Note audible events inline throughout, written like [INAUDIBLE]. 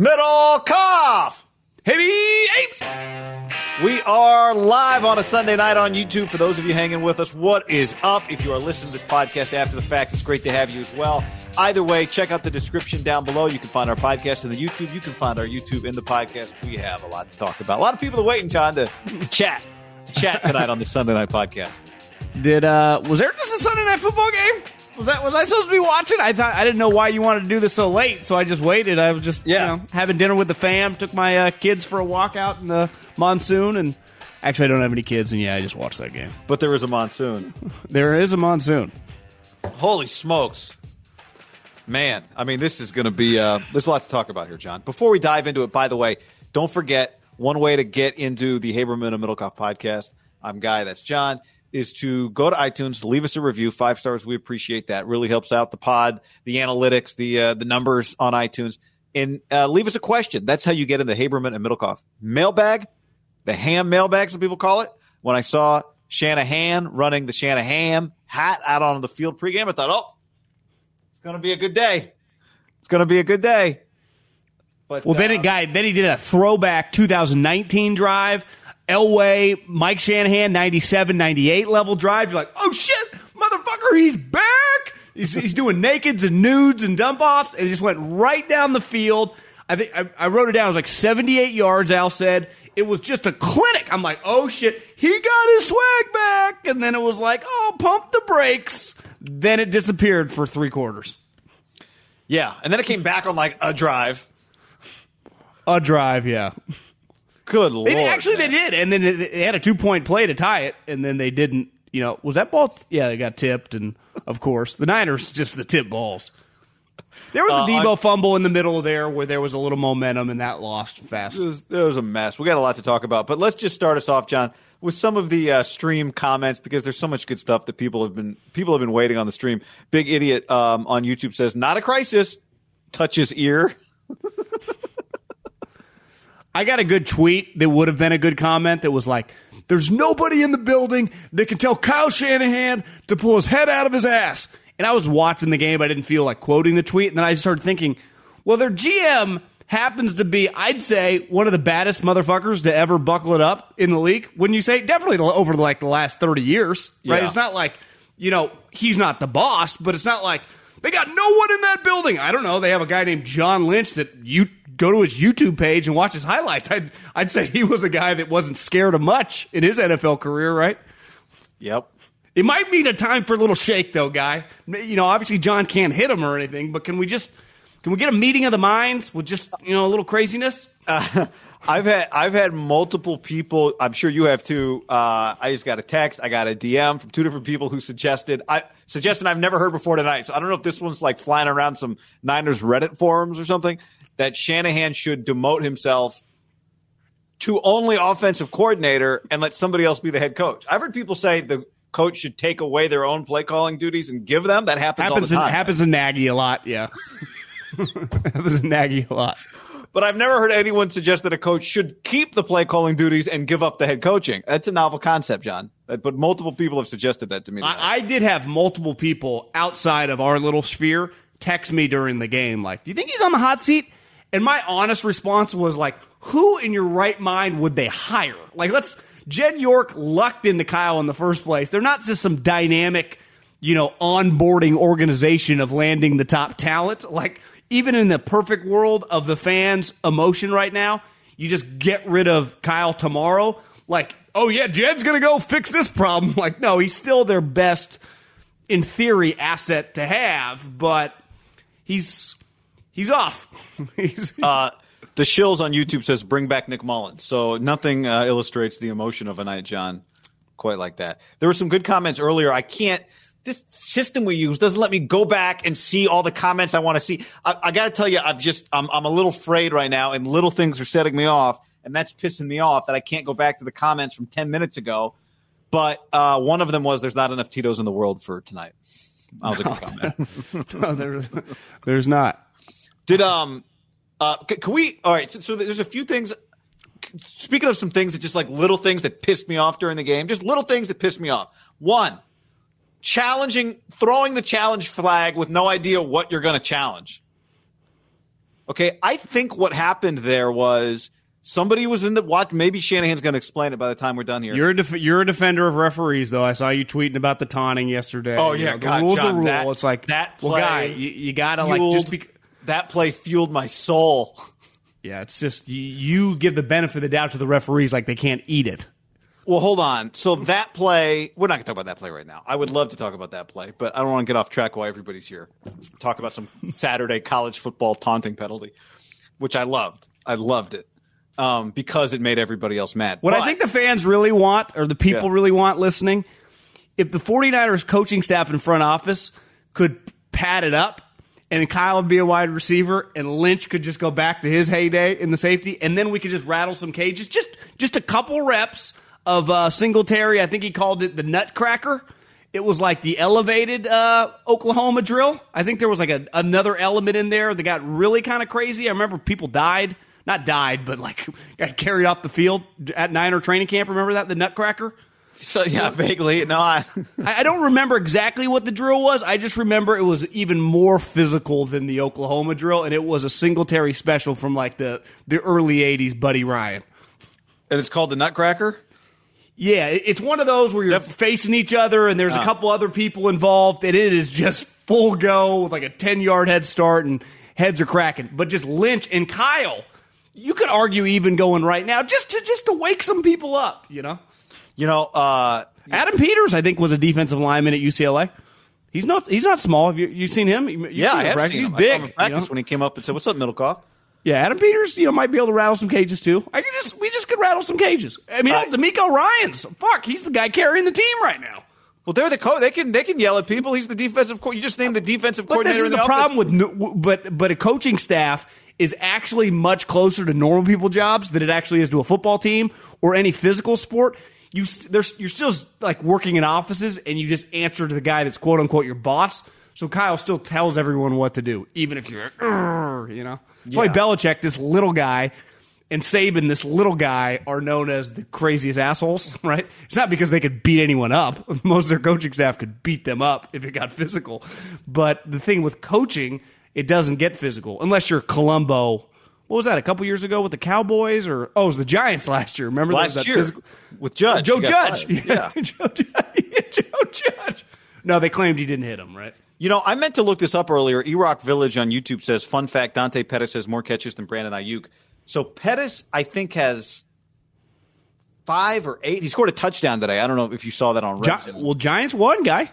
Middlecoff. Heavy apes. We are live on a Sunday night on YouTube. For those of you hanging with us, what is up? If you are listening to this podcast after the fact, it's great to have you as well. Either way, check out the description down below. You can find our podcast in the YouTube. You can find our YouTube in the podcast. We have a lot to talk about. A lot of people are waiting, John, to chat, to chat tonight on the Sunday night podcast. Did uh was there just a Sunday night football game? Was that was I supposed to be watching? I thought I didn't know why you wanted to do this so late, so I just waited. I was just Yeah. you know, having dinner with the fam. Took my uh, kids for a walk out in the monsoon, and actually I don't have any kids, and yeah, I just watched that game. But there is a monsoon. [LAUGHS] There is a monsoon. Holy smokes. Man, I mean, this is going to be, uh, there's a lot to talk about here, John. Before we dive into it, by the way, don't forget one way to get into the Haberman and Middlecoff podcast. I'm Guy, that's John, is to go to iTunes, leave us a review, five stars. We appreciate that. Really helps out the pod, the analytics, the, uh, the numbers on iTunes. And uh, leave us a question. That's how you get in the Haberman and Middlecoff mailbag, the ham mailbag, some people call it. When I saw Shanahan running the Shanahan hat out on the field pregame, I thought, oh, it's going to be a good day. It's going to be a good day. But Well, then uh, it guy then he did a throwback 2019 drive. Elway, Mike Shanahan, 97, 98 level drive. You're like, oh shit, motherfucker, he's back. He's, he's doing nakeds and nudes and dump offs, and he just went right down the field. I think I, I wrote it down. It was like 78 yards. Al said it was just a clinic. I'm like, oh shit, he got his swag back, and then it was like, oh, pump the brakes. Then it disappeared for three quarters. yeah, and then it came back on like a drive. A drive, yeah. Good lord! They did- actually man. they did, and then they had a two point play to tie it, and then they didn't. You know, was that ball? Yeah, they got tipped, and of course the Niners [LAUGHS] just the tip balls. There was a Uh, Deebo I- fumble in the middle there where there was a little momentum, and that lost fast. It was, it was a mess. We got a lot to talk about, but let's just start us off, John, with some of the uh, stream comments because there's so much good stuff that people have been people have been waiting on the stream. Big idiot um, on YouTube says, "Not a crisis." Touch his ear. [LAUGHS] I got a good tweet that would have been a good comment that was like, "There's nobody in the building that can tell Kyle Shanahan to pull his head out of his ass." And I was watching the game, but I didn't feel like quoting the tweet, and then I started thinking, "Well, their GM happens to be, I'd say, one of the baddest motherfuckers to ever buckle it up in the league." Wouldn't you say? Definitely over like the last thirty years, right? Yeah. It's not like you know he's not the boss, but it's not like they got no one in that building. I don't know. They have a guy named John Lynch that you go to his YouTube page and watch his highlights. I'd, I'd say he was a guy that wasn't scared of much in his NFL career, right? Yep. It might be a time for a little shake, though, guy. You know, obviously John can't hit him or anything, but can we just can we get a meeting of the minds with just you know a little craziness? [LAUGHS] I've had I've had multiple people. I'm sure you have too. Uh, I just got a text. I got a DM from two different people who suggested I suggested I've never heard before tonight. So I don't know if this one's like flying around some Niners Reddit forums or something. That Shanahan should demote himself to only offensive coordinator and let somebody else be the head coach. I've heard people say the coach should take away their own play calling duties and give them. That happens, all Happens the in, time. happens in Nagy a lot, yeah. [LAUGHS] happens in Nagy a lot. But I've never heard anyone suggest that a coach should keep the play calling duties and give up the head coaching. That's a novel concept, John. Uh, But multiple people have suggested that to me. I, I did have multiple people outside of our little sphere text me during the game, like, "Do you think he's on the hot seat?" And my honest response was like, "Who in your right mind would they hire? Like, let's." Jed York lucked into Kyle in the first place. They're not just some dynamic, you know, onboarding organization of landing the top talent. Like, even in the perfect world of the fans' emotion right now, you just get rid of Kyle tomorrow. Like, oh yeah, Jed's gonna go fix this problem. [LAUGHS] Like, no, he's still their best, in theory, asset to have, but he's he's off. [LAUGHS] he's, uh, the shills on YouTube says bring back Nick Mullens. So nothing uh, illustrates the emotion of a night, John, quite like that. There were some good comments earlier. I can't. This system we use doesn't let me go back and see all the comments I want to see. I, I got to tell you, I've just I'm I'm a little frayed right now, and little things are setting me off, and that's pissing me off that I can't go back to the comments from ten minutes ago. But uh, one of them was, "There's not enough Tito's in the world for tonight." That was a good [LAUGHS] comment. no, there's, there's not. Did um, uh, c- can we? All right. So, so there's a few things. Speaking of some things that just like little things that pissed me off during the game, just little things that pissed me off. One, challenging, throwing the challenge flag with no idea what you're going to challenge. Okay, I think what happened there was somebody was in the watch. Maybe Shanahan's going to explain it by the time we're done here. You're a def- you're a defender of referees, though. I saw you tweeting about the taunting yesterday. Oh, You yeah, know, the rules John, the rule. that- it's like that well, guy, you, you gotta like just be. That play fueled my soul. Yeah, it's just you, you give the benefit of the doubt to the referees, like they can't eat it. Well, hold on. So that play, we're not going to talk about that play right now. I would love to talk about that play, but I don't want to get off track while everybody's here. Talk about some Saturday college football taunting penalty, which I loved. I loved it um, because it made everybody else mad. What But- I think the fans really want, or the people Yeah. really want listening, if the 49ers coaching staff and front office could pad it up and Kyle would be a wide receiver and Lynch could just go back to his heyday in the safety and then we could just rattle some cages. Just just a couple reps of uh, Singletary. I think he called it the nutcracker. It was like the elevated uh, Oklahoma drill. I think there was like a, another element in there that got really kind of crazy. I remember people died. Not died, but like [LAUGHS] got carried off the field at Niner training camp. Remember that? The nutcracker? So, yeah, vaguely. No, I. [LAUGHS] I I don't remember exactly what the drill was. I just remember it was even more physical than the Oklahoma drill, and it was a Singletary special from like the, the early 80s, Buddy Ryan. and it's called the Nutcracker. Yeah, it- it's one of those where you're facing each other and there's a ah. couple other people involved, and it is just full go with like a 10 yard head start, and heads are cracking. But just Lynch and Kyle, you could argue even going right now just to just to wake some people up, you know? You know, uh, Adam Peters, I think, was a defensive lineman at UCLA. He's not. He's not small. Have you you seen him? You- you've yeah, seen I him have practice. seen He's him. I saw big. him in practice you know? when he came up and said, "What's up, Middlecoff?" Yeah, Adam Peters, you know, might be able to rattle some cages too. I can just we just could rattle some cages. I mean, Right. DeMeco Ryans fuck. He's the guy carrying the team right now. Well, they're the coach. They can they can yell at people. He's the defensive. Co- you just named the defensive But this coordinator. is in the the problem offense. with no, but but a coaching staff is actually much closer to normal people jobs than it actually is to a football team or any physical sport. You you're still like working in offices and you just answer to the guy that's quote unquote your boss. So Kyle still tells everyone what to do, even if you're you know. That's why Yeah. Belichick, this little guy, and Saban, this little guy, are known as the craziest assholes, [LAUGHS] right? It's not because they could beat anyone up. [LAUGHS] Most of their coaching staff could beat them up if it got physical. But the thing with coaching, it doesn't get physical unless you're Colombo. What was that? A couple years ago with the Cowboys, or oh, it was the Giants [LAUGHS] last year. Remember last that year physical- with Judge. Joe Judge. [LAUGHS] Yeah. Joe Judge. [LAUGHS] Joe Judge. No, they claimed he didn't hit him. Right? You know, I meant to look this up earlier. Erock Village on YouTube says, fun fact, Dante Pettis has more catches than Brandon Aiyuk. So Pettis, I think, has five or eight. He scored a touchdown today. I don't know if you saw that on Gi- well, Giants won, guy.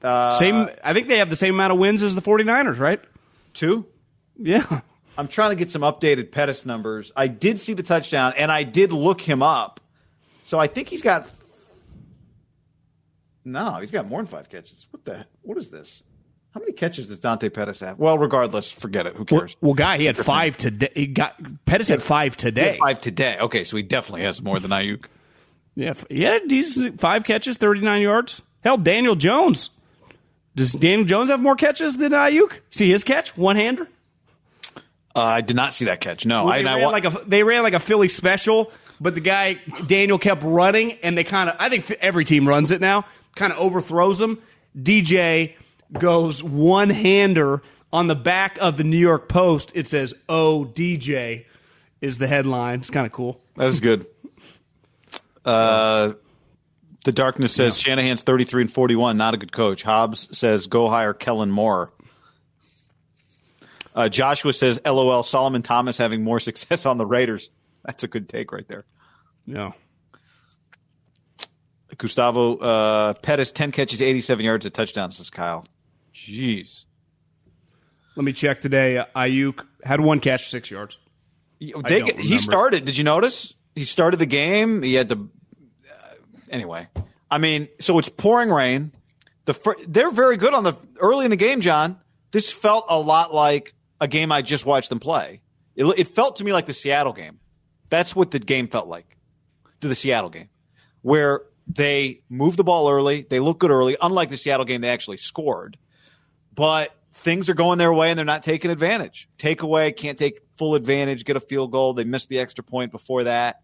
Uh, Same. I think they have the same amount of wins as the 49ers, right? Two? Yeah. I'm trying to get some updated Pettis numbers. I did see the touchdown, and I did look him up. So I think he's got. No, he's got more than five catches. What the? What is this? How many catches does Dante Pettis have? Well, regardless, forget it. Who cares? well, guy, he had five today. He got Pettis had five He had today. five today. Okay, so he definitely has more than Aiyuk. Yeah, he had decent five catches, thirty nine yards. Hell, Daniel Jones. Does Daniel Jones have more catches than Aiyuk? See his catch, one hander. Uh, I did not see that catch. No, I, they, I ran wa- like a, they ran like a Philly special, but the guy Daniel kept running, and they kind of I think every team runs it now. Kind of overthrows him. DJ goes one hander on the back of the New York Post. It says "Oh DJ" is the headline. It's kind of cool. that is good. Uh, the darkness says Shanahan's 33 and 41, not a good coach. Hobbs says go hire Kellen Moore. Uh, Joshua says, "LOL." Solomon Thomas having more [LAUGHS] success on the Raiders. That's a good take right there. Yeah. Gustavo uh, Pettis, 10 catches, 87 yards, a touchdown, says Kyle. Jeez. Let me check today. Aiyuk had one catch, six yards. They, he started. Did you notice? He started the game. He had the. Uh, anyway, I mean, so it's pouring rain. The fir- they're very good on the early in the game, John. This felt a lot like a game I just watched them play. It, it felt to me like the Seattle game. That's what the game felt like. To the Seattle game, where they moved the ball early, they look good early. Unlike the Seattle game, they actually scored but things are going their way and they're not taking advantage. Takeaway can't take full advantage, get a field goal. They missed the extra point before that.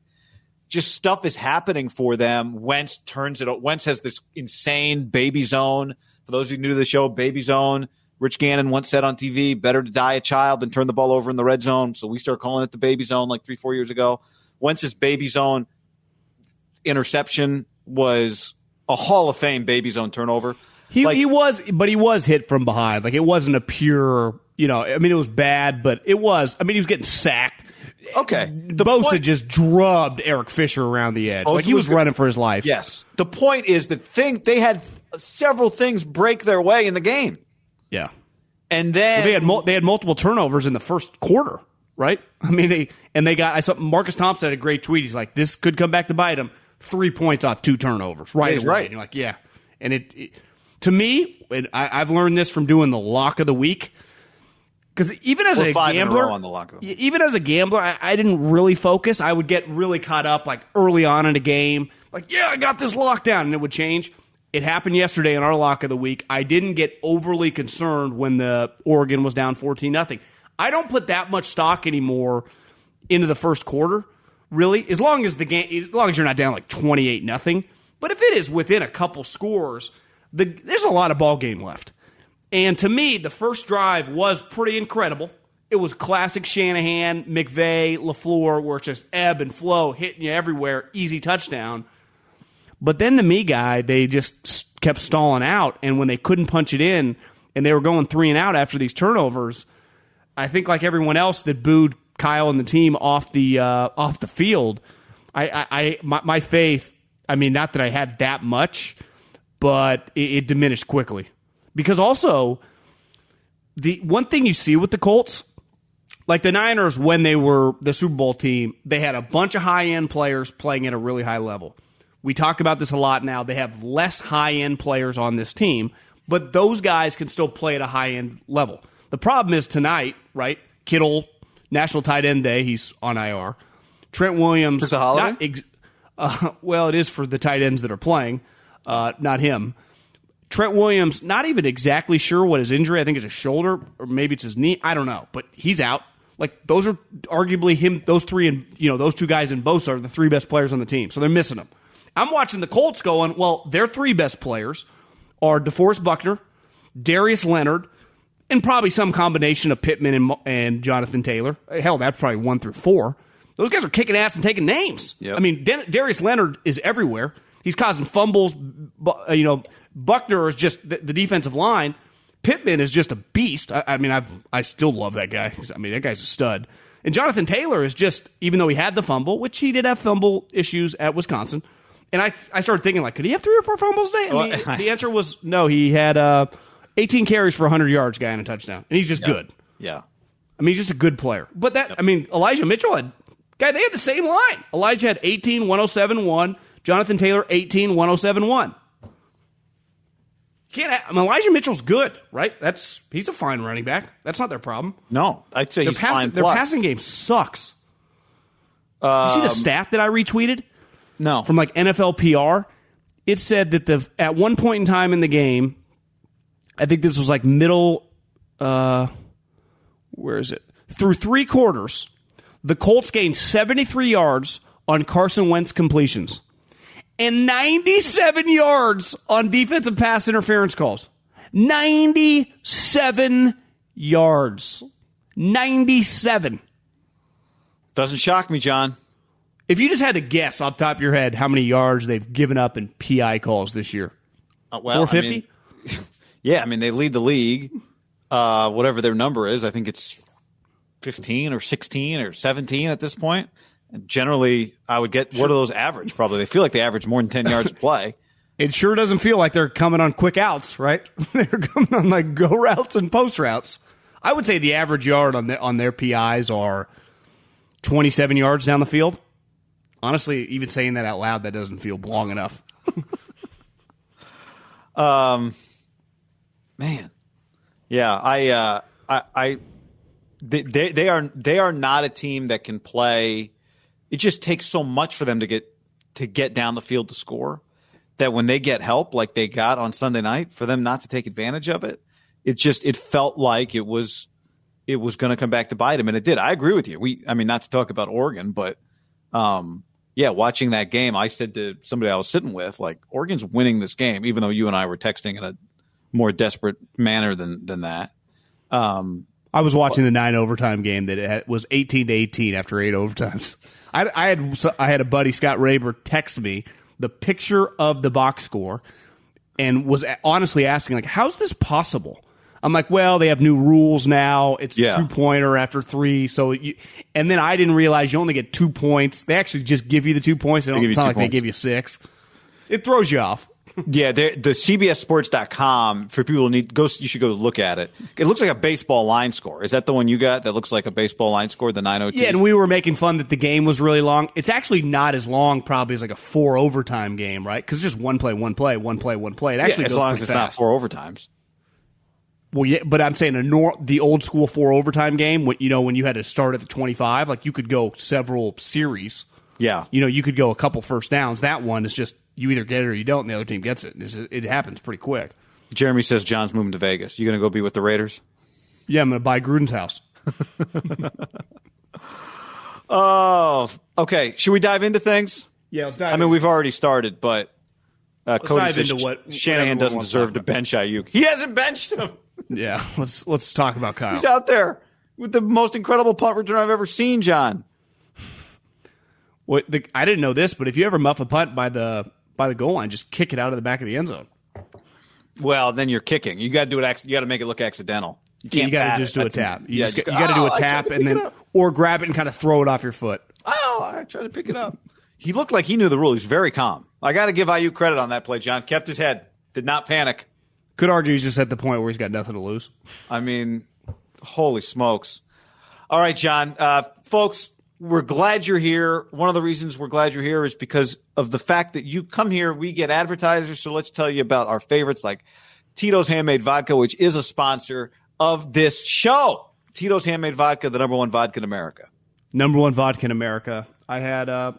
Just stuff is happening for them. Wentz turns it. Wentz has this insane baby zone. For those of you new to the show, baby zone Rich Gannon once said on TV, better to die a child than turn the ball over in the red zone. So we started calling it the baby zone like three, four years ago. Wentz's baby zone interception was a Hall of Fame baby zone turnover. He, Like- he was, but he was hit from behind. Like it wasn't a pure, you know. I mean, it was bad, but it was. I mean, he was getting sacked. Okay. The Bosa point- just drubbed Eric Fisher around the edge. Bosa like he was was running for his life. Yes. The point is that thing they had several things break their way in the game. Yeah. And then They had mul- they had multiple turnovers in the first quarter, right? [LAUGHS] I mean, they and they got. I saw Marcus Thompson had a great tweet. He's like, "This could come back to bite him." Three points off two turnovers, right? Away. right. And you're like, yeah. And it, it to me, and I, I've learned this from doing the lock of the week. Because even as We're a a gambler, row on the lock of the even as a gambler, I, I didn't really focus. I would get really caught up like early on in a game, like yeah, I got this lockdown, and it would change. It happened yesterday in our lock of the week. I didn't get overly concerned when the Oregon was down fourteen nothing. I don't put that much stock anymore into the first quarter. Really, as long as the game, as long as you're not down like twenty eight nothing. But if it is within a couple scores, the, there's a lot of ball game left. And to me, the first drive was pretty incredible. It was classic Shanahan, McVay, LaFleur, where it's just ebb and flow, hitting you everywhere, easy touchdown. But then to me, guy, they just kept stalling out. And when they couldn't punch it in and they were going three and out after these turnovers, I think like everyone else that booed Kyle and the team off the uh, off the field, I, I, I my, my faith. I mean, not that I had that much, but it, it diminished quickly because also the one thing you see with the Colts, like the Niners when they were the Super Bowl team, they had a bunch of high end players playing at a really high level. We talk about this a lot now. They have less high end players on this team, but those guys can still play at a high end level. The problem is tonight, right? Kittle, National Tight End Day, he's on IR. Trent Williams, It's a holiday? ex- uh, [LAUGHS] well, it is for the tight ends that are playing, uh, not him. Trent Williams, not even exactly sure what his injury. I think it's a shoulder or maybe it's his knee. I don't know, but he's out. Like those are arguably him. Those three and you know those two guys in Bosa are the three best players on the team, so they're missing him. I'm watching the Colts going. Well, their three best players are DeForest Buckner, Darius Leonard, and probably some combination of Pittman and, and Jonathan Taylor. Hell, that's probably one through four. Those guys are kicking ass and taking names. Yep. I mean, Dan- Darius Leonard is everywhere. He's causing fumbles. Uh, you know, Buckner is just the, the defensive line. Pittman is just a beast. I, I mean, I've I still love that guy. I mean, that guy's a stud. And Jonathan Taylor is just, even though he had the fumble, which he did have fumble issues at Wisconsin. And I, I started thinking, like, could he have three or four fumbles today? And the, [LAUGHS] Well, the answer was no. He had uh, 18 carries for 100 yards, guy, and a touchdown. And he's just good. Yeah. I mean, he's just a good player. But that, I mean, Elijah Mitchell had, guy, they had the same line. Elijah had 18, 107, 1. Jonathan Taylor, 18, 107, 1. Can't, ha- I mean, Elijah Mitchell's good, right? That's he's a fine running back. That's not their problem. No, I'd say Their, he's pass, fine. their plus. passing game sucks. you see the stat that I retweeted No, from like NFL PR? It said that the at one point in time in the game, I think this was like middle. Uh, where is it? Through three quarters, the Colts gained 73 yards on Carson Wentz completions and 97 yards on defensive pass interference calls. 97 yards. 97. doesn't shock me, John. If you just had to guess off the top of your head how many yards they've given up in PI calls this year, Uh, well, I 450? mean, [LAUGHS] yeah, I mean they lead the league. Uh, whatever their number is, I think it's fifteen or sixteen or seventeen at this point. And generally, I would get what are those average? Probably they feel like they average more than ten yards a play. [LAUGHS] it sure doesn't feel like they're coming on quick outs, right? [LAUGHS] they're coming on like go routes and post routes. I would say the average yard on the, on their PIs are 27 yards down the field. Honestly, even saying that out loud, that doesn't feel long enough. [LAUGHS] um, Man, yeah, I, uh, I, I, they, they, are they are not a team that can play. It just takes so much for them to get to get down the field to score that when they get help like they got on Sunday night, for them not to take advantage of it, it just it felt like it was it was going to come back to bite them, and it did. I agree with you. We, I mean, not to talk about Oregon, but um, yeah, watching that game, I said to somebody I was sitting with, like Oregon's winning this game, even though you and I were texting in a more desperate manner than than that. Um, I was watching the nine overtime game that it was eighteen to eighteen after eight overtimes. I, I had I had a buddy Scott Raber text me the picture of the box score and was honestly asking like, "How's this possible?" I'm like, "Well, they have new rules now. It's Yeah. two pointer after three, so you." And then I didn't realize you only get two points. They actually just give you the two points. They don't, give you it's not like they give you six. It throws you off. [LAUGHS] yeah, the CBSSports.com for people who need go. You should go look at it. It looks like a baseball line score. Is that the one you got? That looks like a baseball line score. The nine oh Yeah, and we were making fun that the game was really long. It's actually not as long, probably as like a four overtime game, right? Because just one play, one play, one play, one play. It actually as goes long as it's not four overtimes. Well, yeah, but I'm saying a nor- the old school four overtime game. When, you know, when you had to start at the 25, like you could go several series. Yeah, You know, you could go a couple first downs. That one is just you either get it or you don't, and the other team gets it. It's it happens pretty quick. Jeremy says John's moving to Vegas. You going to go be with the Raiders? Yeah, I'm going to buy Gruden's house. [LAUGHS] Oh, okay. Should we dive into things? Yeah, let's dive. I mean, we've already started, but uh, Cody dive says into what- Shanahan doesn't deserve to bench Aiyuk. He hasn't benched him. Yeah, [LAUGHS] let's let's talk about Kyle. He's out there with the most incredible punt return I've ever seen, John. What the, I didn't know this, but if you ever muff a punt by the by the goal line, just kick it out of the back of the end zone. Well, then you're kicking. You got to do it. You got to make it look accidental. You You can't. got to just do a tap. You yeah, just, just got- go, you got to do "Oh, a I tried tap and then or grab it and kind of throw it off your foot. Oh, I tried to pick it up. He looked like he knew the rule. He's very calm. I got to give Aiyuk credit on that play, John. Kept his head. Did not panic. Could argue he's just at the point where he's got nothing to lose. I mean, holy smokes. All right, John. Uh, folks, we're glad you're here. One of the reasons we're glad you're here is because of the fact that you come here. We get advertisers. So let's tell you about our favorites like Tito's Handmade Vodka, which is a sponsor of this show. Tito's Handmade Vodka, the number one vodka in America. Number one vodka in America. I had uh,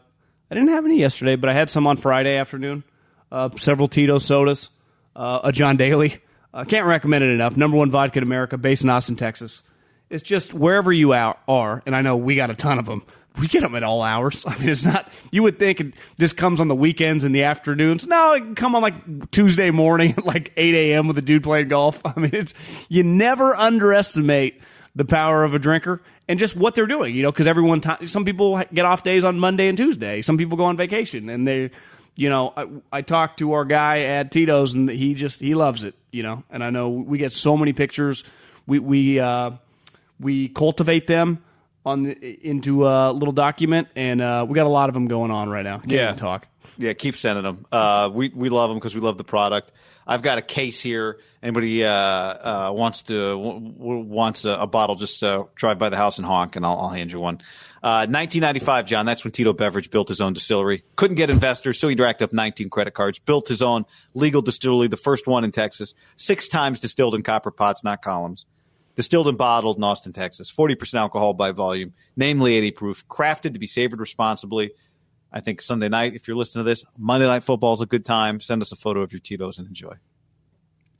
I didn't have any yesterday, but I had some on Friday afternoon. Uh, several Tito sodas, uh, a John Daly. I can't recommend it enough. Number one vodka in America, based in Austin, Texas. It's just wherever you are, and I know we got a ton of them. We get them at all hours. [LAUGHS] I mean, it's not. You would think just comes on the weekends and the afternoons. No, it can come on like Tuesday morning at like eight a.m. with a dude playing golf. [LAUGHS] I mean, it's you never underestimate the power of a drinker and just what they're doing. You know, because everyone, some people get off days on Monday and Tuesday. Some people go on vacation, and they, you know, I, I talked to our guy at Tito's, and he just he loves it. You know, and I know we get so many pictures. We we uh, we cultivate them on the, into a little document, and uh, we got a lot of them going on right now. Can't Yeah. talk. Yeah, keep sending them. Uh, we we love them because we love the product. I've got a case here. Anybody uh, uh, wants to w- w- wants a, a bottle? Just uh, drive by the house and honk, and I'll, I'll hand you one. Uh, 1995, John. That's when Tito Beveridge built his own distillery. Couldn't get investors, so he racked up 19 credit cards. Built his own legal distillery, the first one in Texas. Six times distilled in copper pots, not columns. Distilled and bottled in Austin, Texas. 40% alcohol by volume, namely 80 proof. Crafted to be savored responsibly. I think Sunday night, if you're listening to this, Monday Night Football is a good time. Send us a photo of your Tito's and enjoy.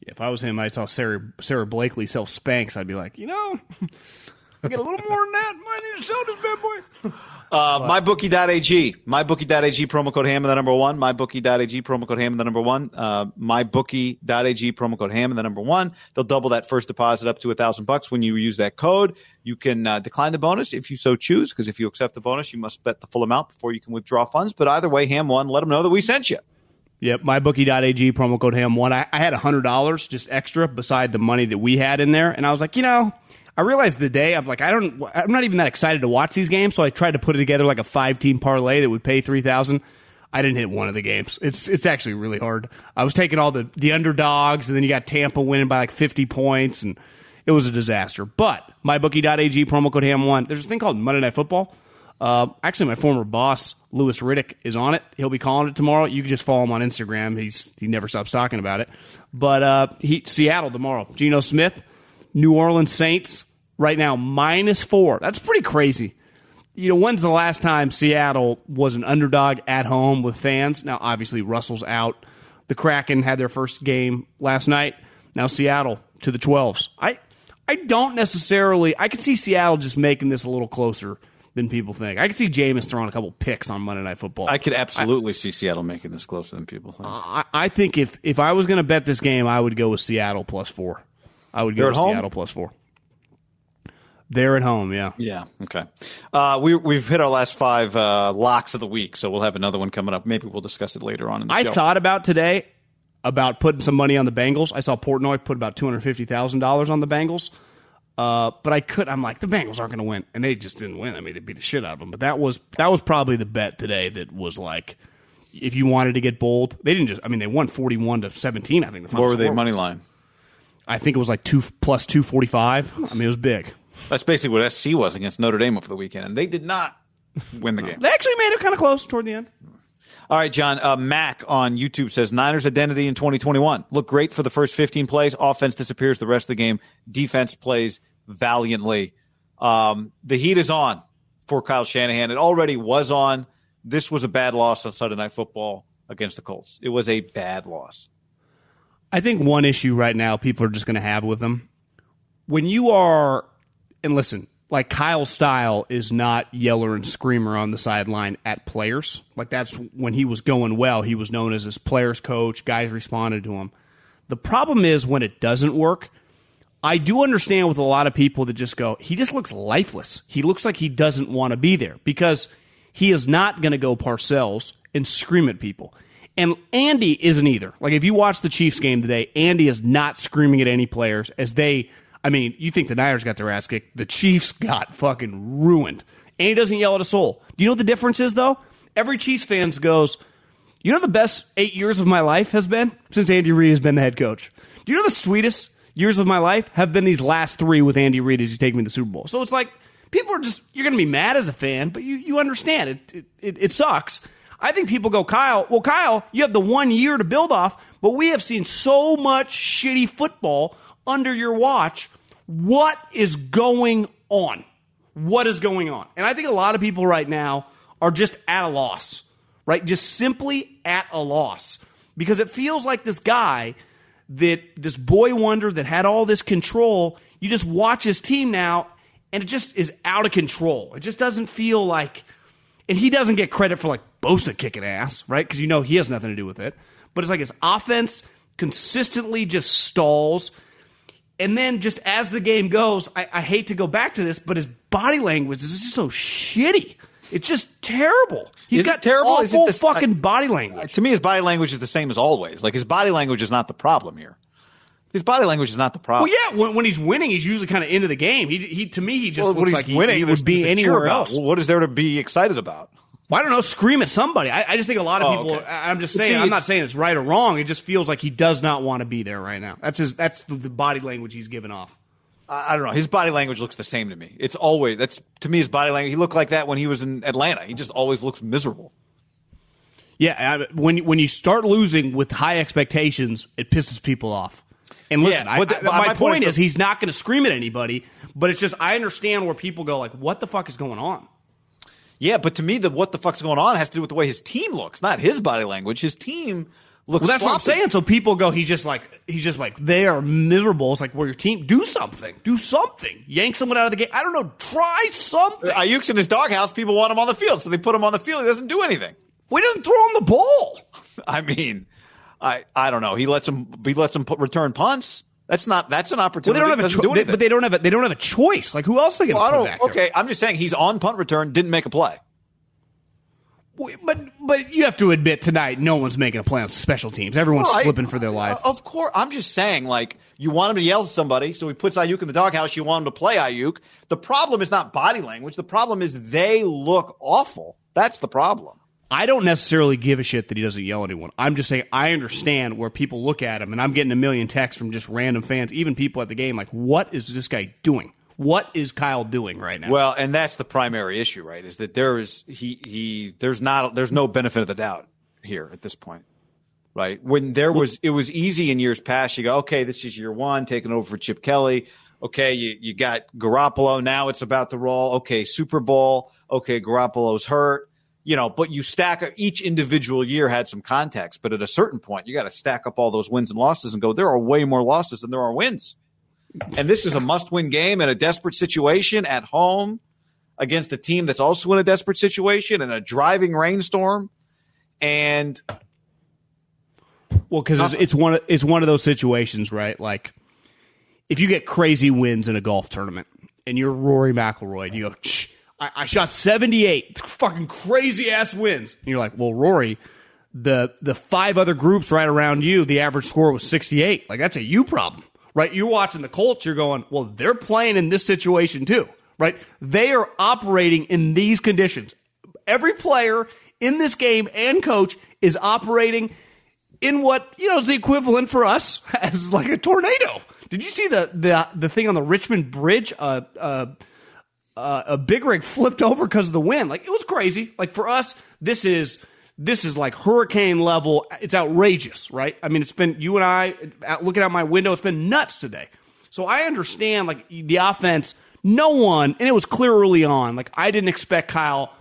If I was him, I saw Sarah Sarah Blakely sell Spanx. I'd be like, you know, I get a little more than that. Might need to sell this bad boy. Uh, MyBookie.ag. MyBookie.ag promo code ham and the number one. MyBookie.ag promo code ham and the number one. Uh, MyBookie.ag promo code ham and the number one. They'll double that first deposit up to a thousand bucks when you use that code. You can uh, decline the bonus if you so choose, because if you accept the bonus, you must bet the full amount before you can withdraw funds. But either way, ham one, let them know that we sent you. Yep, mybookie.ag promo code ham1. I, I had $100 just extra beside the money that we had in there. And I was like, you know, I realized the day, I'm like, I don't, I'm not even that excited to watch these games. So I tried to put it together like a five team parlay that would pay 3000 I didn't hit one of the games. It's it's actually really hard. I was taking all the, the underdogs, and then you got Tampa winning by like 50 points, and it was a disaster. But mybookie.ag promo code ham1. There's this thing called Monday Night Football. Uh, actually, my former boss, Louis Riddick, is on it. He'll be calling it tomorrow. You can just follow him on Instagram. He's he never stops talking about it. But uh, he Seattle tomorrow. Geno Smith, New Orleans Saints right now minus four. That's pretty crazy. You know, when's the last time Seattle was an underdog at home with fans? Now, obviously, Russell's out. The Kraken had their first game last night. Now Seattle to the 12s. I I don't necessarily I could see Seattle just making this a little closer than people think. I can see Jameis throwing a couple picks on Monday Night Football. I could absolutely I, see Seattle making this closer than people think. I, I think if if I was going to bet this game, I would go with Seattle plus four. I would go They're with Seattle plus four. They're at home, yeah. Yeah, okay. Uh, we, we've hit our last five uh, locks of the week, so we'll have another one coming up. Maybe we'll discuss it later on in the I show. thought about today about putting some money on the Bengals. I saw Portnoy put about two hundred fifty thousand dollars on the Bengals, uh, but I could. I'm like the Bengals aren't going to win, and they just didn't win. I mean, they beat the shit out of them. But that was that was probably the bet today that was like, if you wanted to get bold, they didn't just. I mean, they won forty one to seventeen. I think the what were they money line? I think it was like two plus two forty five. I mean, it was big. That's basically what SC was against Notre Dame over the weekend, and they did not win the game. They actually made it kind of close toward the end. All right, John. Uh, Mac on YouTube says Niners identity in 2021 look great for the first 15 plays. Offense disappears the rest of the game. Defense plays valiantly. Um, the heat is on for Kyle Shanahan. It already was on. This was a bad loss on Sunday Night Football against the Colts. It was a bad loss. I think one issue right now people are just going to have with them when you are and listen, like Kyle style is not yeller and screamer on the sideline at players. Like that's when he was going well, he was known as his players coach. Guys responded to him. The problem is when it doesn't work. I do understand with a lot of people that just go, he just looks lifeless. He looks like he doesn't want to be there because he is not going to go Parcells and scream at people. And Andy isn't either. Like if you watch the Chiefs game today, Andy is not screaming at any players as they I mean, you think the Niners got their ass kicked. The Chiefs got fucking ruined. And he doesn't yell at a soul. Do you know what the difference is, though? Every Chiefs fan goes, you know the best eight years of my life has been? Since Andy Reid has been the head coach. Do you know the sweetest years of my life have been these last three with Andy Reid as he's taking me to the Super Bowl? So it's like, people are just, you're to be mad as a fan, but you, you understand. It, it, it, it sucks. I think people go, Kyle, well, Kyle, you have the one year to build off, but we have seen so much shitty football under your watch. What is going on? What is going on? And I think a lot of people right now are just at a loss, right? Just simply at a loss because it feels like this guy that this boy wonder that had all this control, you just watch his team now and it just is out of control. It just doesn't feel like, and he doesn't get credit for like Bosa kicking ass, right? Because you know he has nothing to do with it. But it's like his offense consistently just stalls. And then just as the game goes, I, I hate to go back to this, but his body language is just so shitty. It's just terrible. He's is got terrible. awful this, fucking body language. To me, his body language is the same as always. Like his body language is not the problem here. His body language is not the problem. Well, yeah, when, when he's winning, he's usually kind of into the game. He, he to me, he just well, looks like winning, he, he would be anywhere else. Well, what is there to be excited about? Well, I don't know. Scream at somebody. I, I just think a lot of Oh, people. okay. I- I'm just saying. See, I'm not saying it's right or wrong. It just feels like he does not want to be there right now. That's his. That's the, the body language he's giving off. I I don't know. His body language looks the same to me. It's always that's to me his body language. He looked like that when he was in Atlanta. He just always looks miserable. Yeah, I- when when you start losing with high expectations, it pisses people off. And listen, I, but the- I- my, my point, point is, is the- he's not going to scream at anybody. But it's just I understand where people go like, "What the fuck is going on?" Yeah, but to me, the what the fuck's going on has to do with the way his team looks, not his body language. His team looks. Well, that's what I'm saying. So people go, he's just like he's just like they are miserable. It's like, well, your team do something, do something, yank someone out of the game. I don't know, try something. Uh, Aiyuk's in his doghouse. People want him on the field, so they put him on the field. He doesn't do anything. Well, he doesn't throw him the ball. [LAUGHS] I mean, I I don't know. He lets him. He lets him put, return punts. That's not. That's an Well, opportunity. they don't have a cho- do they- but they don't have a, they don't have a choice. Like who else are they going Well, I to put don't. back there? Okay, I'm just saying he's on punt return. Didn't make a play. But but you have to admit tonight, no one's making a play on special teams. Everyone's Well, I- slipping for their life. Uh, Of course, I'm just saying, like, you want him to yell at somebody, so he puts Aiyuk in the doghouse. You want him to play Aiyuk. The problem is not body language. The problem is they look awful. That's the problem. I don't necessarily give a shit that he doesn't yell at anyone. I'm just saying I understand where people look at him, and I'm getting a million texts from just random fans, even people at the game, like, what is this guy doing? What is Kyle doing right now? Well, and that's the primary issue, right? Is that there is he he there's not there's no benefit of the doubt here at this point, right? When there was it was easy in years past. You go, okay, this is year one, taking over for Chip Kelly. Okay, you you got Garoppolo. Now it's about to roll. Okay, Super Bowl. Okay, Garoppolo's hurt. You know, but you stack each individual year had some context, but at a certain point, you got to stack up all those wins and losses and go. There are way more losses than there are wins and this is a must-win game in a desperate situation at home. against a team that's also in a desperate situation and a driving rainstorm. And well, because it's, it's one of, it's one of those situations, right? Like if you get crazy wins in a golf tournament and you're Rory McIlroy, and you go, I, I shot 78, fucking crazy ass wins. And you're like, well, Rory, the the five other groups right around you, the average score was 68. Like that's a you problem, right? You're watching the Colts, you're going, well, they're playing in this situation too, right? They are operating in these conditions. Every player in this game and coach is operating in what you know is the equivalent for us [LAUGHS] as like a tornado. Did you see the the the thing on the Richmond Bridge? Uh, uh, uh, a big rig flipped over because of the wind. Like it was crazy. Like for us, this is this is like hurricane level. It's outrageous, right? I mean, it's been you and I looking out my window. It's been nuts today. So I understand like the offense. No one, and it was clear early on. Like I didn't expect Kyle,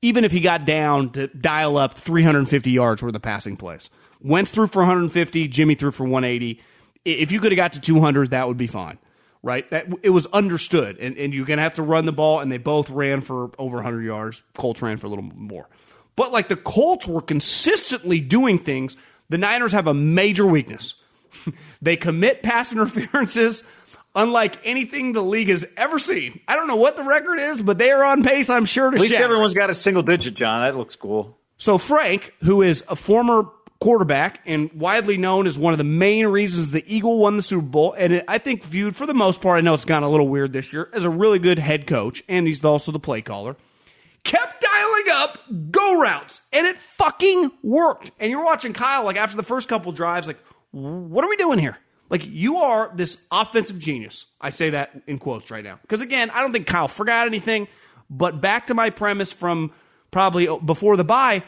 even if he got down to dial up 350 yards worth of passing plays. Wentz threw for 150. Jimmy threw for 180. If you could have got to 200, that would be fine, right? That it was understood, and and you're gonna have to run the ball, and they both ran for over 100 yards. Colts ran for a little more, but like the Colts were consistently doing things. The Niners have a major weakness. [LAUGHS] they commit pass interferences unlike anything the league has ever seen. I don't know what the record is, but they are on pace, I'm sure, to At least shatter. everyone's got a single digit, John. That looks cool. So Frank, who is a former quarterback and widely known as one of the main reasons the Eagle won the Super Bowl, and it, I think viewed for the most part, I know it's gone a little weird this year, as a really good head coach, and he's also the play caller. Kept dialing up go routes, and it fucking worked. And you're watching Kyle like after the first couple drives, like, what are we doing here? Like you are this offensive genius. I say that in quotes right now because again, I don't think Kyle forgot anything. But back to my premise from probably before the bye,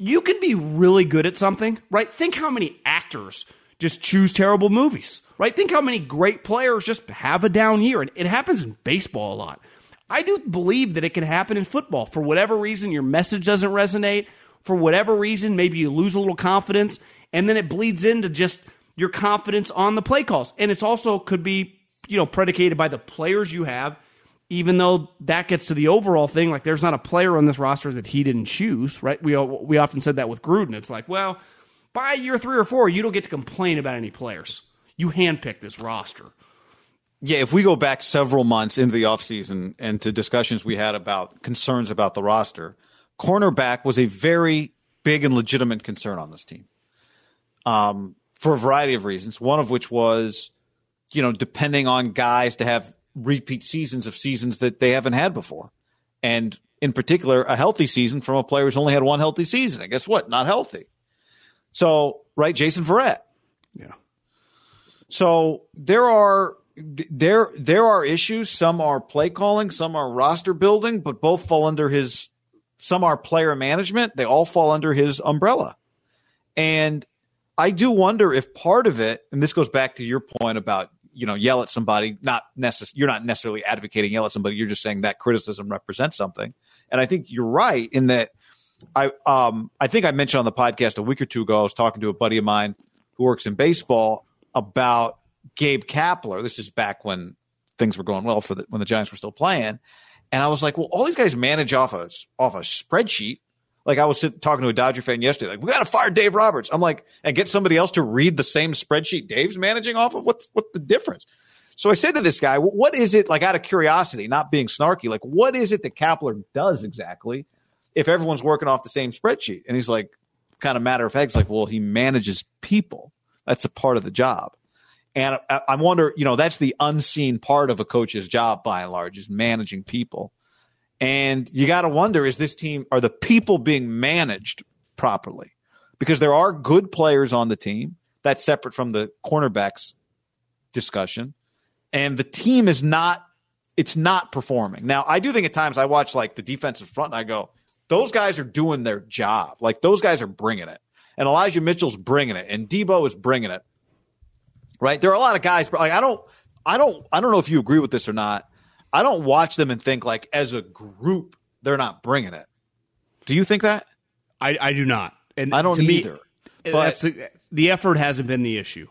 you can be really good at something, right? Think how many actors just choose terrible movies, right? Think how many great players just have a down year. And it happens in baseball a lot. I do believe that it can happen in football. For whatever reason, your message doesn't resonate. For whatever reason, maybe you lose a little confidence, and then it bleeds into just your confidence on the play calls. And it's also could be, you know, predicated by the players you have, even though that gets to the overall thing. Like there's not a player on this roster that he didn't choose, right? We, we often said that with Gruden. It's like, well, by year three or four, you don't get to complain about any players. You handpick this roster. Yeah, if we go back several months into the offseason and to discussions we had about concerns about the roster, cornerback was a very big and legitimate concern on this team. Um, for a variety of reasons. One of which was, you know, depending on guys to have repeat seasons of seasons that they haven't had before. And in particular, a healthy season from a player who's only had one healthy season. And guess what? Not healthy. So, right, Jason Verrett. Yeah. So there are there there are issues. Some are play calling, some are roster building, but both fall under his some are player management. They all fall under his umbrella. And I do wonder if part of it, and this goes back to your point about you know yell at somebody, not necess- you're not necessarily advocating yell at somebody. You're just saying that criticism represents something. And I think you're right in that. I um I think I mentioned on the podcast a week or two ago. I was talking to a buddy of mine who works in baseball about Gabe Kapler. This is back when things were going well for the when the Giants were still playing. And I was like, well, all these guys manage off a off a spreadsheet. Like I was talking to a Dodger fan yesterday, like we got to fire Dave Roberts. I'm like, and get somebody else to read the same spreadsheet Dave's managing off of. What's what's the difference? So I said to this guy, what is it like out of curiosity, not being snarky, like what is it that Kapler does exactly if everyone's working off the same spreadsheet? And he's like, kind of matter of fact, he's like, well, he manages people. That's a part of the job. And I, I wonder, you know, that's the unseen part of a coach's job by and large is managing people. And you got to wonder is this team, are the people being managed properly? Because there are good players on the team. That's separate from the cornerbacks discussion. And the team is not, it's not performing. Now, I do think at times I watch like the defensive front and I go, those guys are doing their job. Like those guys are bringing it. And Elijah Mitchell's bringing it. And Deebo is bringing it. Right. There are a lot of guys, but like I don't, I don't, I don't know if you agree with this or not. I don't watch them and think like as a group they're not bringing it. Do you think that? I, I do not. And I don't to me, either. Uh, but the, the effort hasn't been the issue.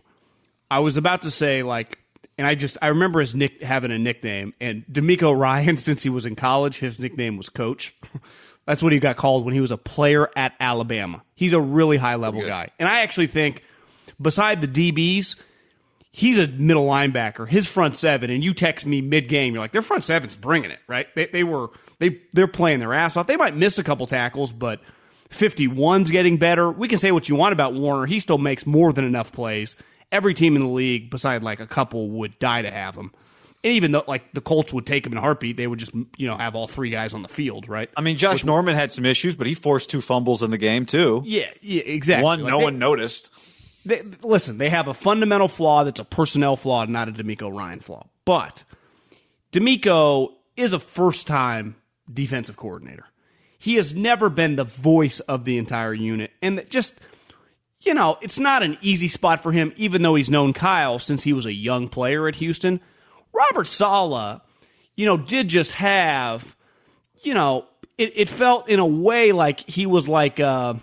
I was about to say like and I just I remember his nick having a nickname, and DeMeco [LAUGHS] Ryan, since he was in college, his nickname was Coach. [LAUGHS] That's what he got called when he was a player at Alabama. He's a really high level guy, and I actually think, beside the DBs, he's a middle linebacker. His front seven, and you text me mid game, you're like, their front seven's bringing it, right? They, they were they they're playing their ass off. They might miss a couple tackles, but 51's getting better. We can say what you want about Warner. He still makes more than enough plays. Every team in the league, beside like a couple, would die to have him. And even though like the Colts would take him in a heartbeat, they would just you know have all three guys on the field, right? I mean, Josh Norman had some issues, but he forced two fumbles in the game too. Yeah, yeah, exactly. One, Like, no they- one noticed. They, listen, they have a fundamental flaw that's a personnel flaw, not a DeMeco Ryan flaw. But DeMeco is a first time defensive coordinator. He has never been the voice of the entire unit. And that just, you know, it's not an easy spot for him, even though he's known Kyle since he was a young player at Houston. Robert Saleh, you know, did just have, you know, it, it felt in a way like he was like uh,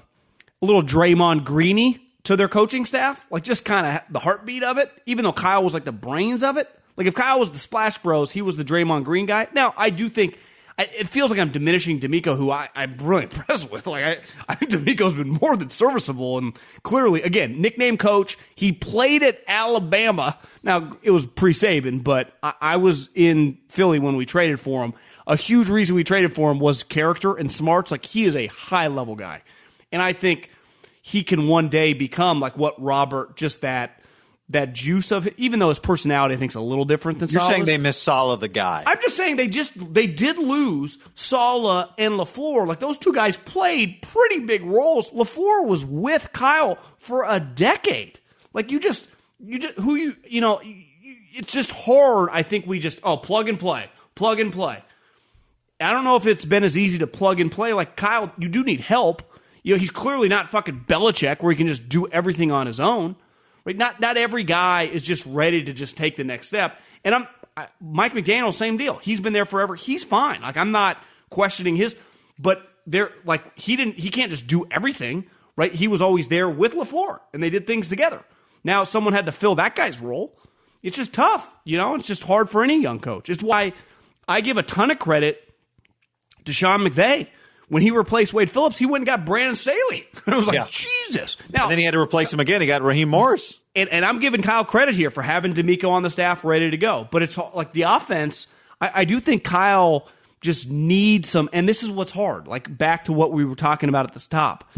a little Draymond Greeny to their coaching staff, like just kind of the heartbeat of it, even though Kyle was like the brains of it. Like if Kyle was the Splash Bros, he was the Draymond Green guy. Now, I do think it feels like I'm diminishing DeMeco, who I, I'm really [LAUGHS] impressed with. Like I, I think DeMeco's been more than serviceable, and clearly, again, nickname coach. He played at Alabama. Now it was pre Saban, but I, I was in Philly when we traded for him. A huge reason we traded for him was character and smarts. Like he is a high level guy, and I think he can one day become like what Robert, just that that juice of it. Even though his personality, I think, is a little different than You're saying they miss Saleh the guy. I'm just saying they just they did lose Saleh and Lafleur. Like those two guys played pretty big roles. Lafleur was with Kyle for a decade. Like you just you just who you you know it's just hard. I think we just oh plug and play, plug and play. I don't know if it's been as easy to plug and play. Like Kyle, you do need help. You know, he's clearly not fucking Belichick where he can just do everything on his own. Right? Not not every guy is just ready to just take the next step. And I'm I, Mike McDaniel, same deal. He's been there forever. He's fine. Like I'm not questioning his, but they're like he didn't. He can't just do everything. Right? He was always there with Lafleur, and they did things together. Now someone had to fill that guy's role. It's just tough. You know, it's just hard for any young coach. It's why I give a ton of credit to Sean McVay. When he replaced Wade Phillips, he went and got Brandon Staley. [LAUGHS] I was like, Yeah. Jesus. Now, and then he had to replace him again. He got Raheem Morris. and, and I'm giving Kyle credit here for having DeMeco on the staff ready to go. But it's like the offense. I, I do think Kyle just needs some, and this is what's hard. Like back to what we were talking about at the top.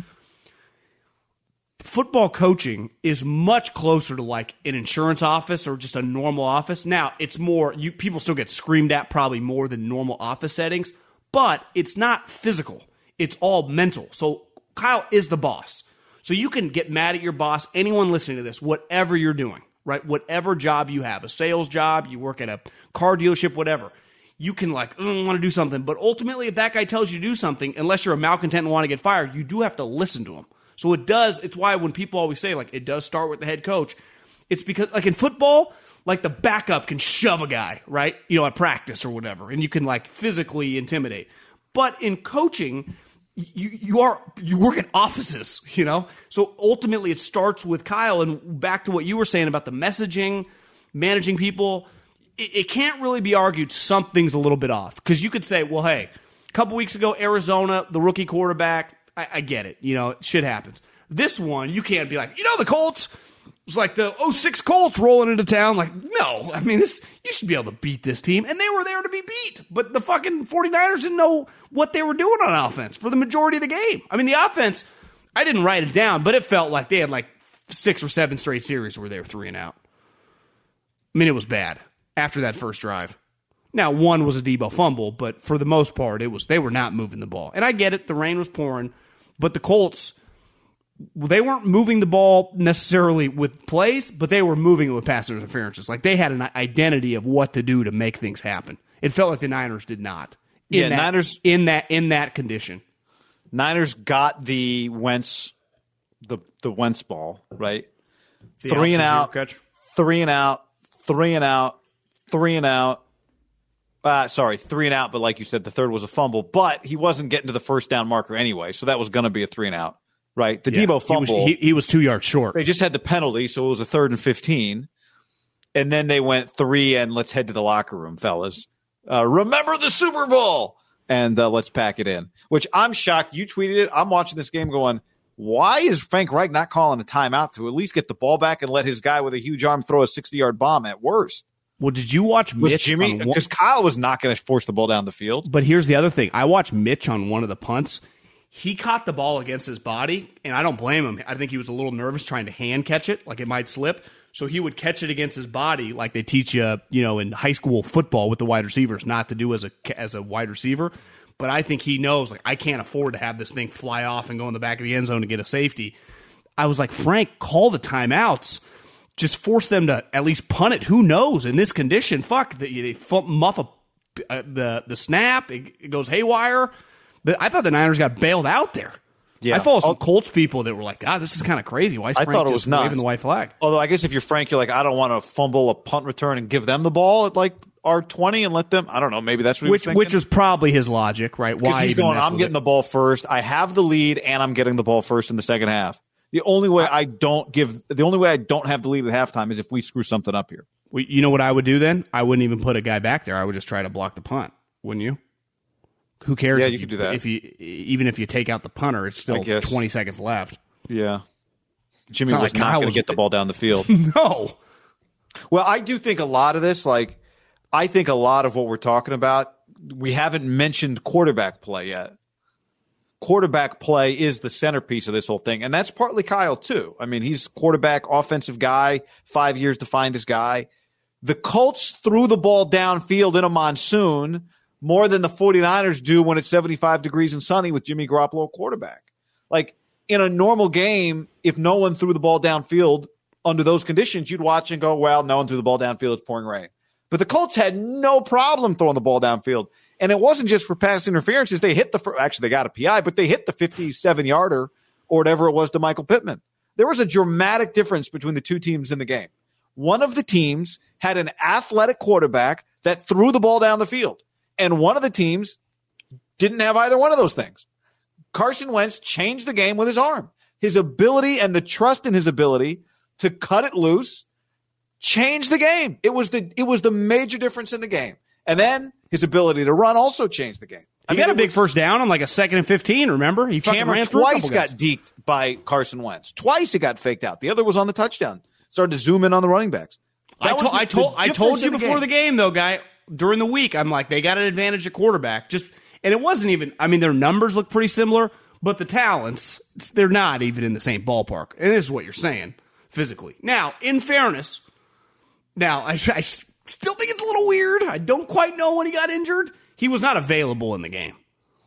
Football coaching is much closer to like an insurance office or just a normal office. Now it's more you people still get screamed at probably more than normal office settings, but it's not physical. It's all mental. So Kyle is the boss. So you can get mad at your boss, anyone listening to this, whatever you're doing, right? Whatever job you have, a sales job, you work at a car dealership, whatever. You can like, mm, want to do something, but ultimately, if that guy tells you to do something, unless you're a malcontent and want to get fired, you do have to listen to him. So it does. It's why when people always say like it does start with the head coach, it's because like in football, like the backup can shove a guy, right? You know, at practice or whatever, and you can like physically intimidate. But in coaching, you you are you work in offices, [LAUGHS] you know. So ultimately, it starts with Kyle. And back to what you were saying about the messaging, managing people, it, it can't really be argued something's a little bit off because you could say, well, hey, a couple weeks ago, Arizona, the rookie quarterback, I, I get it, you know, shit happens. This one, you can't be like, you know, the Colts. Was like the 06 Colts rolling into town. Like, no, I mean, this you should be able to beat this team. And they were there to be beat. But the fucking 49ers didn't know what they were doing on offense for the majority of the game. I mean, the offense, I didn't write it down, but it felt like they had like six or seven straight series where they were three and out. I mean, it was bad after that first drive. Now, one was a Deebo fumble, but for the most part, it was they were not moving the ball. And I get it, the rain was pouring, but the Colts they weren't moving the ball necessarily with plays, but they were moving it with pass interferences. Like they had an identity of what to do to make things happen. It felt like the Niners did not. In Yeah, that, Niners- in that in that condition. Niners got the Wentz, the the Wentz ball right. The three and out, catch. three and out, three and out, three and out. Uh, sorry, three and out. But like you said, the third was a fumble. But he wasn't getting to the first down marker anyway, so that was going to be a three and out, right? The Yeah, Deebo he was- fumble. He, he was two yards short. they just had the penalty, so it was a third and fifteen. and then they went three and let's head to the locker room, fellas. Uh, remember the Super Bowl and uh, let's pack it in. Which I'm shocked. You tweeted it. I'm watching this game going. Why is Frank Reich not calling a timeout to at least get the ball back and let his guy with a huge arm throw a 60 yard bomb at worst? Well, did you watch Was Mitch Jimmy because Kyle was not going to force the ball down the field. But here's the other thing. I watched Mitch on one of the punts. He caught the ball against his body, and I don't blame him. I think he was a little nervous trying to hand catch it, like it might slip. So he would catch it against his body, like they teach you, you know, in high school football with the wide receivers, not to do as a as a wide receiver. But I think he knows, like, I can't afford to have this thing fly off and go in the back of the end zone to get a safety. I was like, Frank, call the timeouts just force them to at least punt it. Who knows in this condition? Fuck, they, they muff a, uh, the the snap. It, it goes haywire. The, I thought the Niners got bailed out there. Yeah. I follow some. Colts people that were like, God, this is kind of crazy. Why is I Frank thought it just was nuts. waving the white flag? Although I guess if you're Frank, you're like, I don't want to fumble a punt return and give them the ball at like our 20 and let them. I don't know. Maybe that's what he Which was which was probably his logic, right? Why he's going. I'm getting it? the ball first. I have the lead, and I'm getting the ball first in the second half. The only way I don't give the only way I don't have the lead at halftime is if we screw something up here. Well, you know what I would do then? I wouldn't even put a guy back there. I would just try to block the punt. Wouldn't you? Who cares? Yeah, if you could do that. If you even if you take out the punter, it's still 20 seconds left. Yeah, Jimmy not was like not going to get the ball down the field. [LAUGHS] No. Well, I do think a lot of this, like, I think a lot of what we're talking about, we haven't mentioned quarterback play yet. Quarterback play is the centerpiece of this whole thing. And that's partly Kyle, too. I mean, he's quarterback, offensive guy, five years to find his guy. The Colts threw the ball downfield in a monsoon more than the 49ers do when it's 75 degrees and sunny with Jimmy Garoppolo quarterback. Like, in a normal game, if no one threw the ball downfield under those conditions, you'd watch and go, well, no one threw the ball downfield. It's pouring rain. But the Colts had no problem throwing the ball downfield. And it wasn't just for pass interferences. They hit the, actually, they got a PI, but they hit the 57 yarder or whatever it was to Michael Pittman. There was a dramatic difference between the two teams in the game. One of the teams had an athletic quarterback that threw the ball down the field, and one of the teams didn't have either one of those things. Carson Wentz changed the game with his arm. His ability and the trust in his ability to cut it loose changed the game. It was the it was the major difference in the game. And then his ability to run also changed the game. He got a big was- first down on like a second and 15, remember? He fucking Cameron ran through a twice got deked by Carson Wentz. Twice it got faked out. The other was on the touchdown. Started to zoom in on the running backs. I, That the- I told, I told you the before game. the game, though, guy. During the week, I'm like, they got an advantage at quarterback. Just, and it wasn't even. I mean, their numbers look pretty similar, but the talents, they're not even in the same ballpark. And this is what you're saying physically. Now, in fairness, now I, I still think it's a little weird. I don't quite know when he got injured. He was not available in the game,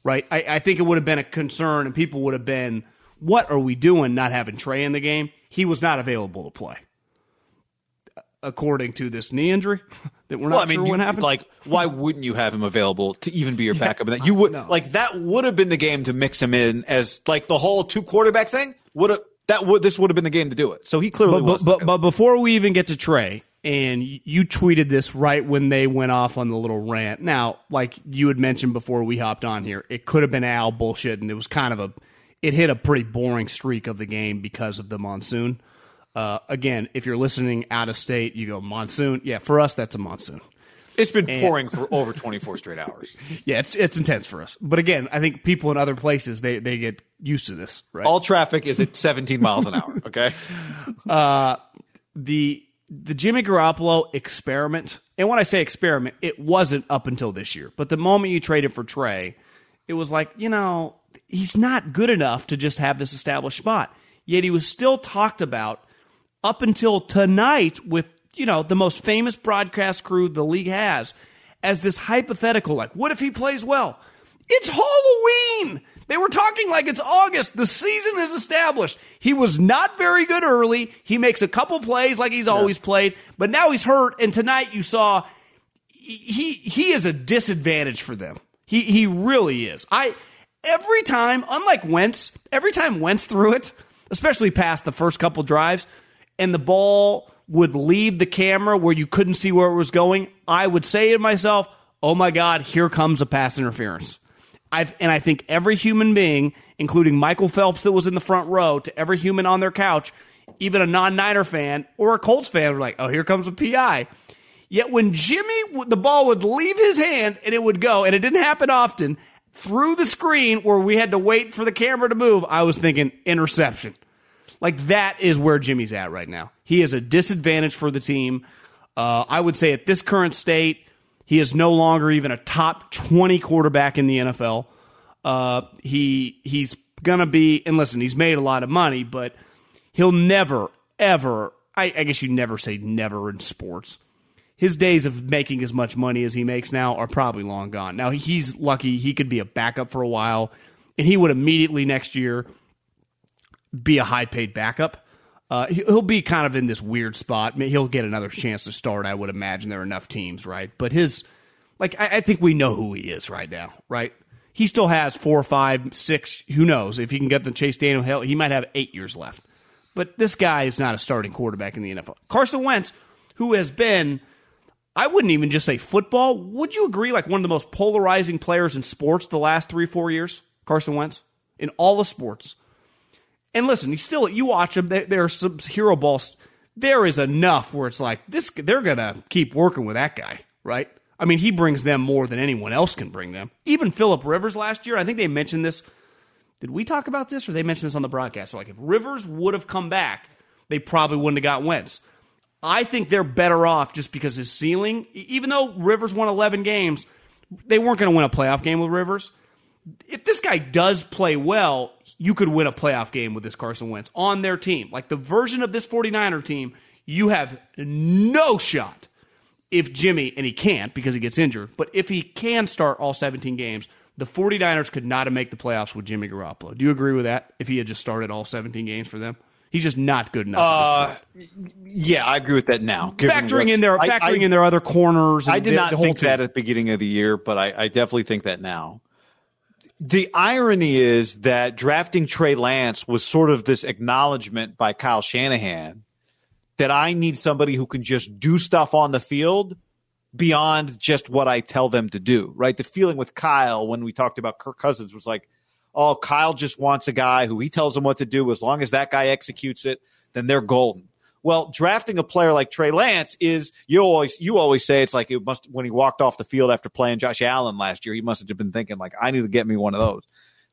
right? I, I think it would have been a concern, and people would have been, "What are we doing? Not having Trey in the game?" He was not available to play according to this knee injury that we're not Well, I mean, sure you, when happened. like, why wouldn't you have him available to even be your backup? And that you would like that would have been the game to mix him in as like the whole two quarterback thing would have that would this would have been the game to do it. So he clearly but, was. but, but, but before we even get to Trey, and you tweeted this right when they went off on the little rant. Now, like you had mentioned before we hopped on here, it could have been Al bullshit, and it was kind of a, it hit a pretty boring streak of the game because of the monsoon. Uh, again, if you're listening out of state, you go monsoon. Yeah, for us, that's a monsoon. it's been pouring for [LAUGHS] over twenty four straight hours. Yeah, it's it's intense for us. But again, I think people in other places they they get used to this, right? All traffic is at seventeen miles an hour. Okay. [LAUGHS] the the Jimmy Garoppolo experiment, and when I say experiment, it wasn't up until this year. But the moment you traded for Trey, it was like, you know, he's not good enough to just have this established spot. Yet he was still talked about up until tonight with, you know, the most famous broadcast crew the league has as this hypothetical, like, what if he plays well? It's Halloween. They were talking like it's August. The season is established. He was not very good early. He makes a couple plays like he's always played, but now he's hurt. And tonight you saw he he is a disadvantage for them. He he really is. I every time, unlike Wentz, every time Wentz threw it, especially past the first couple drives, and the ball would leave the camera where you couldn't see where it was going, I would say to myself, "Oh my God, here comes a pass interference." I've, and I think every human being, including Michael Phelps that was in the front row, to every human on their couch, even a non-Niner fan or a Colts fan were like, "Oh, here comes a PI." Yet when Jimmy, the ball would leave his hand and it would go, and it didn't happen often, through the screen where we had to wait for the camera to move, I was thinking interception. Like that is where Jimmy's at right now. He is a disadvantage for the team. Uh, I would say at this current state, he is no longer even a top 20 quarterback in the NFL. Uh, he he's gonna be, and listen, he's made a lot of money, but he'll never, ever. I, I guess you never say never in sports his days of making as much money as he makes now are probably long gone. Now he's lucky he could be a backup for a while, and he would immediately next year be a high paid backup. Uh, he'll be kind of in this weird spot. He'll get another chance to start. I would imagine there are enough teams, right? But his, like, I, I think we know who he is right now, right? He still has four, five, six. Who knows if he can get the Chase Daniel Hill? He might have eight years left. But this guy is not a starting quarterback in the NFL. Carson Wentz, who has been I wouldn't even just say football. Would you agree, like one of the most polarizing players in sports the last three, four years, Carson Wentz, in all the sports? And listen, he's still, you watch him, there, are some hero balls. There is enough where it's like, this, they're to keep working with that guy, right? I mean, he brings them more than anyone else can bring them. Even Philip Rivers last year, I think they mentioned this. Did we talk about this or they mentioned this on the broadcast? So like, if Rivers would have come back, they probably wouldn't have got Wentz. I think they're better off just because his ceiling, even though Rivers won 11 games, they weren't going to win a playoff game with Rivers. If this guy does play well, you could win a playoff game with this Carson Wentz on their team. Like the version of this 49er team, you have no shot if Jimmy, and he can't because he gets injured, but if he can start all 17 games, the 49ers could not have made the playoffs with Jimmy Garoppolo. Do you agree with that if he had just started all 17 games for them? He's just not good enough. Uh, yeah, I agree with that now. Factoring in their factoring I, in their other corners. I did the, not the think team. that at the beginning of the year, but I, I definitely think that now. The irony is that drafting Trey Lance was sort of this acknowledgement by Kyle Shanahan that I need somebody who can just do stuff on the field beyond just what I tell them to do. Right? The feeling with Kyle when we talked about Kirk Cousins was like oh, Kyle just wants a guy who he tells him what to do. As long as that guy executes it, then they're golden. Well, drafting a player like Trey Lance is you always you always say it's like it must when he walked off the field after playing Josh Allen last year, he must have been thinking like I need to get me one of those.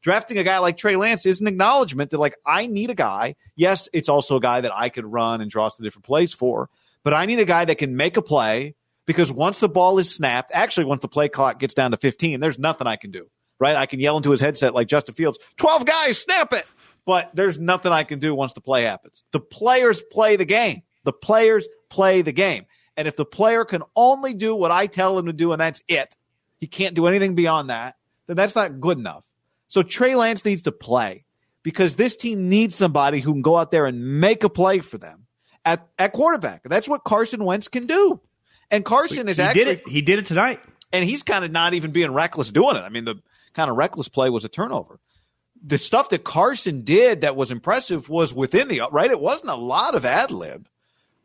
Drafting a guy like Trey Lance is an acknowledgement that like I need a guy. Yes, it's also a guy that I could run and draw some different plays for, but I need a guy that can make a play because once the ball is snapped, actually once the play clock gets down to 15, there's nothing I can do right? I can yell into his headset like Justin Fields, 12 guys, snap it. But there's nothing I can do once the play happens. The players play the game. The players play the game. And if the player can only do what I tell him to do and that's it, he can't do anything beyond that, then that's not good enough. So Trey Lance needs to play because this team needs somebody who can go out there and make a play for them at, at quarterback. That's what Carson Wentz can do. And Carson is he actually did it. he did it tonight. And he's kind of not even being reckless doing it. I mean, the kind of reckless play was a turnover. The stuff that Carson did that was impressive was within the right. It wasn't a lot of ad lib,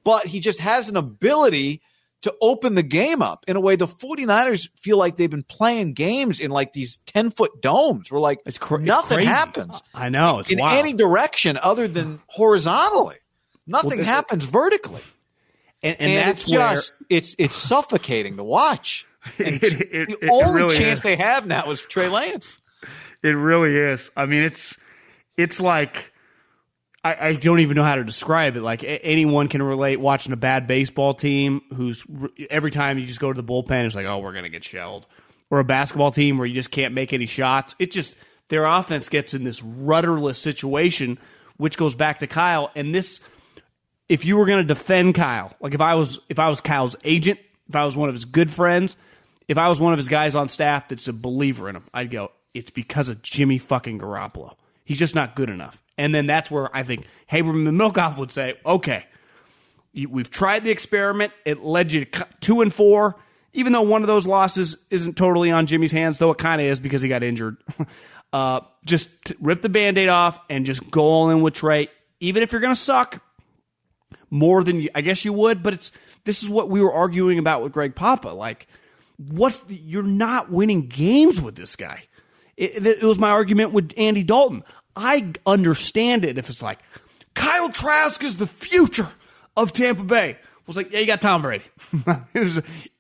but he just has an ability to open the game up in a way the 49ers feel like they've been playing games in like these 10 foot domes where like it's cra- nothing it's happens. I know. in wild. In any direction other than horizontally. Nothing well, happens vertically. And, and, and that's it's just where, it's it's suffocating to watch. [LAUGHS] It, it, the it, only really chance is. they have now is Trey Lance. It really is. I mean, it's it's like I, I, don't even know how to describe it. Like a, anyone can relate watching a bad baseball team who's every time you just go to the bullpen, it's like, oh, we're gonna get shelled, or a basketball team where you just can't make any shots. It just their offense gets in this rudderless situation, which goes back to Kyle. And this, if you were gonna defend Kyle, like if I was if I was Kyle's agent, if I was one of his good friends if I was one of his guys on staff that's a believer in him, I'd go, it's because of Jimmy fucking Garoppolo. He's just not good enough. And then that's where I think Haberman and Middlecoff would say, okay, we've tried the experiment. It led you to two and four. Even though one of those losses isn't totally on Jimmy's hands, though it kind of is because he got injured. [LAUGHS] uh, just rip the band aid off and just go all in with Trey. Even if you're going to suck more than you, I guess you would, but it's this is what we were arguing about with Greg Papa. Like, what you're not winning games with this guy. It, it, was my argument with Andy Dalton. I understand it if it's like Kyle Trask is the future of Tampa Bay. I was like, yeah, you got Tom Brady, [LAUGHS]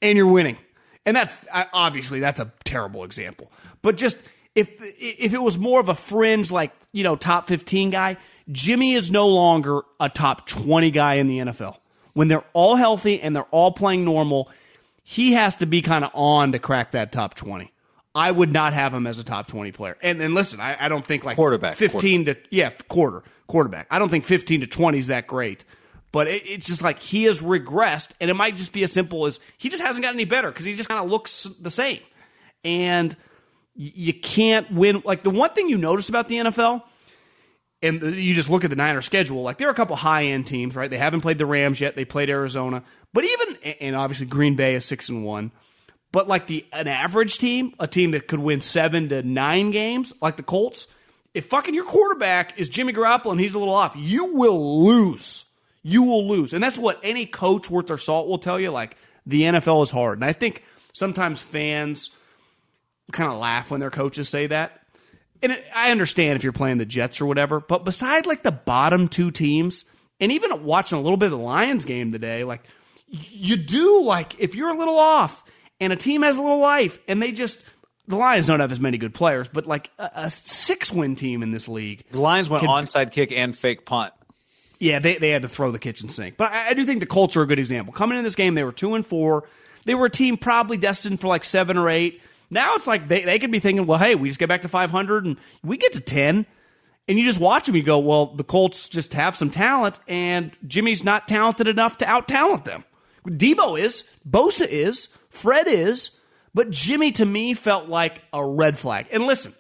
and you're winning, and that's obviously that's a terrible example. But just if if it was more of a fringe, like you know, top 15 guy, Jimmy is no longer a top 20 guy in the NFL. When they're all healthy and they're all playing normal, he has to be kind of on to crack that top 20. I would not have him as a top 20 player. And, and listen, I, I don't think like quarterback 15 quarter. to, yeah, quarter, quarterback. I don't think 15 to 20 is that great. But it, it's just like he has regressed, and it might just be as simple as he just hasn't got any better because he just kind of looks the same. And you can't win. Like the one thing you notice about the NFL, and you just look at the Niners schedule, like there are a couple high end teams, right? They haven't played the Rams yet. They played Arizona, but even and obviously Green Bay is six and one. But like the an average team, a team that could win seven to nine games, like the Colts, if fucking your quarterback is Jimmy Garoppolo and he's a little off, you will lose. You will lose, and that's what any coach worth their salt will tell you. Like the NFL is hard, and I think sometimes fans kind of laugh when their coaches say that. And I understand if you're playing the Jets or whatever, but beside like the bottom two teams, and even watching a little bit of the Lions game today, like you do like if you're a little off and a team has a little life and they just the Lions don't have as many good players, but like a, a six win team in this league. The Lions went can, onside kick and fake punt. Yeah, they, they had to throw the kitchen sink. But I, I do think the Colts are a good example. Coming in this game, they were two and four. They were a team probably destined for like seven or eight. Now it's like they, they could be thinking, well, hey, we just get back to 500 and we get to 10. And you just watch them, you go, well, the Colts just have some talent, and Jimmy's not talented enough to out talent them. Deebo is, Bosa is, Fred is, but Jimmy to me felt like a red flag. And listen,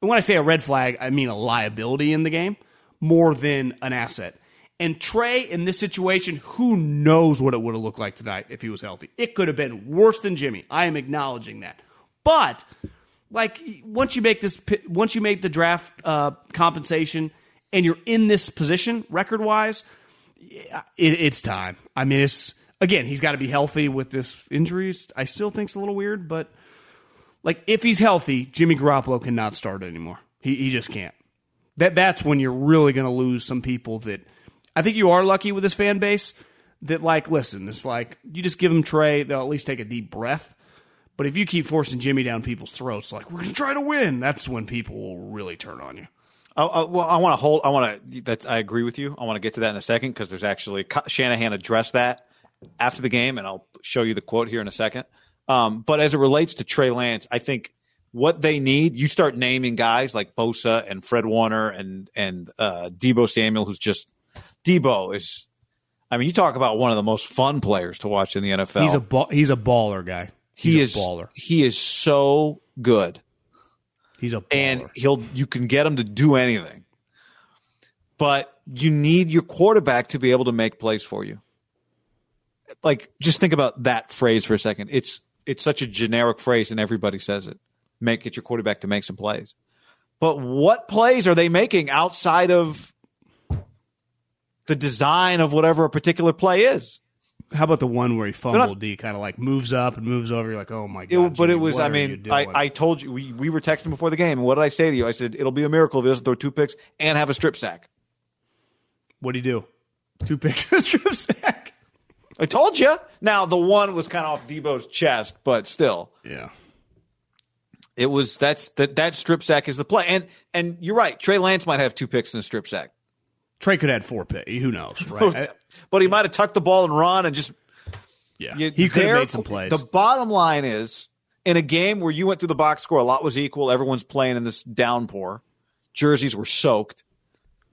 when I say a red flag, I mean a liability in the game more than an asset. And Trey, in this situation, who knows what it would have looked like tonight if he was healthy? It could have been worse than Jimmy. I am acknowledging that. But like once you make this, once you make the draft uh, compensation, and you're in this position record wise, it, it's time. I mean, it's again, he's got to be healthy with this injuries. I still think it's a little weird, but like if he's healthy, Jimmy Garoppolo cannot start anymore. He he just can't. That that's when you're really going to lose some people that I think you are lucky with this fan base that like listen, it's like you just give them Trey, they'll at least take a deep breath. But if you keep forcing Jimmy down people's throats, like we're going to try to win, that's when people will really turn on you. Oh, well, I want to hold. I want to. I agree with you. I want to get to that in a second because there's actually Shanahan addressed that after the game, and I'll show you the quote here in a second. Um, but as it relates to Trey Lance, I think what they need, you start naming guys like Bosa and Fred Warner and and uh, Deebo Samuel, who's just Deebo is. I mean, you talk about one of the most fun players to watch in the NFL. He's a ba- he's a baller guy. He's he is baller. He is so good. He's a baller. and he'll you can get him to do anything. But you need your quarterback to be able to make plays for you. Like just think about that phrase for a second. It's it's such a generic phrase and everybody says it. Make get your quarterback to make some plays. But what plays are they making outside of the design of whatever a particular play is? How about the one where he fumbled? He kind of like moves up and moves over. You're like, oh my god! It, but Jimmy, it was. I mean, I, I told you we, we were texting before the game. And what did I say to you? I said it'll be a miracle if he doesn't throw two picks and have a strip sack. What do you do? Two picks and a strip sack. I told you. Now the one was kind of off Deebo's chest, but still, yeah. It was that's that that strip sack is the play, and and you're right. Trey Lance might have two picks in a strip sack. Trey could have had four picks. Who knows, right? [LAUGHS] but he might have tucked the ball and run and just. Yeah, you, he could have made some plays. The bottom line is, in a game where you went through the box score, a lot was equal. Everyone's playing in this downpour. Jerseys were soaked.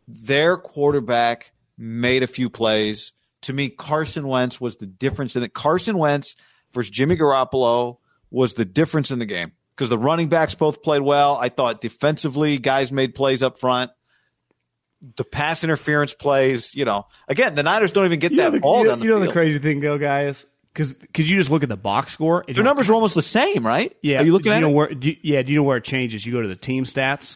Their quarterback made a few plays. To me, Carson Wentz was the difference in it. Carson Wentz versus Jimmy Garoppolo was the difference in the game because the running backs both played well. I thought defensively, guys made plays up front the pass interference plays, you know, again, the Niners don't even get you that the, ball you down the You know field. the crazy thing, though, guys, because because you just look at the box score. Their numbers are almost the same, right? Yeah. Are you looking do you at know it? Where, do you, yeah. Do you know where it changes? You go to the team stats,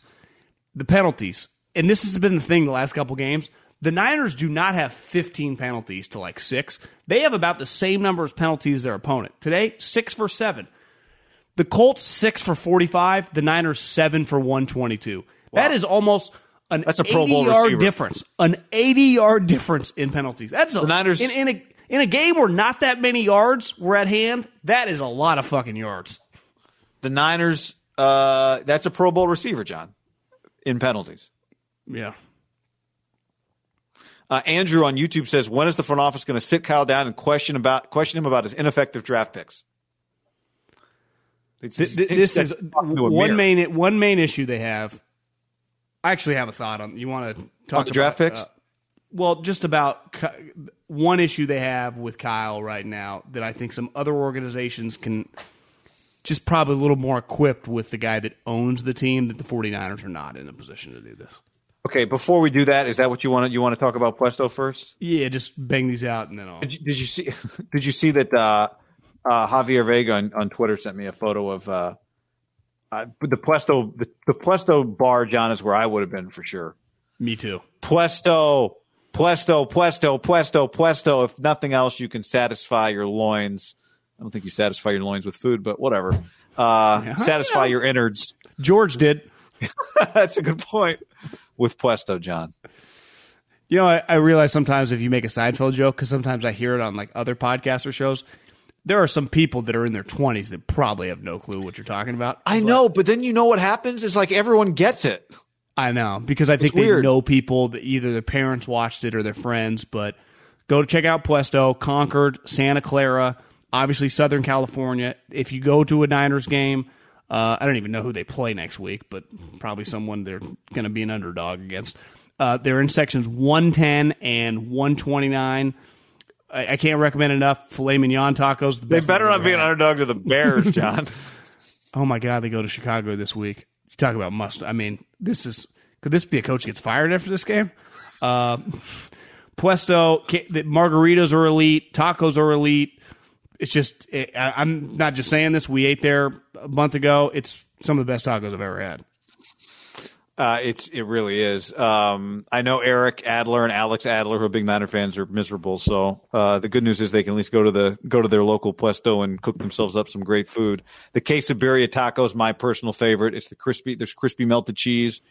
the penalties, and this has been the thing the last couple games. The Niners do not have 15 penalties to like six. They have about the same number of penalties as their opponent. Today, six for seven. The Colts, six for 45. The Niners, seven for 122. Wow. That is almost An That's a Pro Bowl yard receiver. difference. An 80 yard difference in penalties. That's a, The Niners- in, in a in a game where not that many yards were at hand. That is a lot of fucking yards. The Niners, uh, that's a Pro Bowl receiver, John, in penalties. Yeah. Uh, Andrew on YouTube says, when is the front office going to sit Kyle down and question about question him about his ineffective draft picks? It's- Th- th- it's- this is it's talking to a one main one main issue they have. I actually have a thought on. You want to talk the draft picks? uh, well, just about one issue they have with Kyle right now that I think some other organizations can just probably a little more equipped with the guy that owns the team that the 49ers are not in a position to do this. Okay, before we do that, is that what you want to you want to talk about Puesto first? Yeah, just bang these out and then I'll. Did you, did you see? [LAUGHS] Did you see that uh, uh, Javier Vega on, on Twitter sent me a photo of uh, uh, the Puesto the, the Puesto bar? John is where I would have been for sure. Me too. Puesto, Puesto, Puesto, Puesto, Puesto. If nothing else, you can satisfy your loins. I don't think you satisfy your loins with food, but whatever. Uh, satisfy your innards. George did. [LAUGHS] That's a good point. With Puesto, John. You know, I, I realize sometimes if you make a Seinfeld joke, because sometimes I hear it on like other podcaster shows, there are some people that are in their 20s that probably have no clue what you're talking about. I know, but then you know what happens? It's like everyone gets it. I know because I think they weird. know people that either their parents watched it or their friends. But go to check out Puesto, Concord, Santa Clara, obviously Southern California. If you go to a Niners game, uh, I don't even know who they play next week, but probably someone they're going to be an underdog against. Uh, they're in sections 110 and 129. I, I can't recommend enough filet mignon tacos. The They better not be an underdog to the Bears, John. [LAUGHS] [LAUGHS] Oh my God, they go to Chicago this week. You talk about must. I mean, this is could this be a coach gets fired after this game? Uh, [LAUGHS] Puesto, the margaritas are elite, tacos are elite. It's just it, I, I'm not just saying this. We ate there a month ago. It's some of the best tacos I've ever had. Uh, it's it really is. Um, I know Eric Adler and Alex Adler, who are big Niner fans, are miserable. So uh, the good news is they can at least go to the go to their local puesto and cook themselves up some great food. The quesadilla taco is my personal favorite. It's the crispy. There's crispy melted cheese.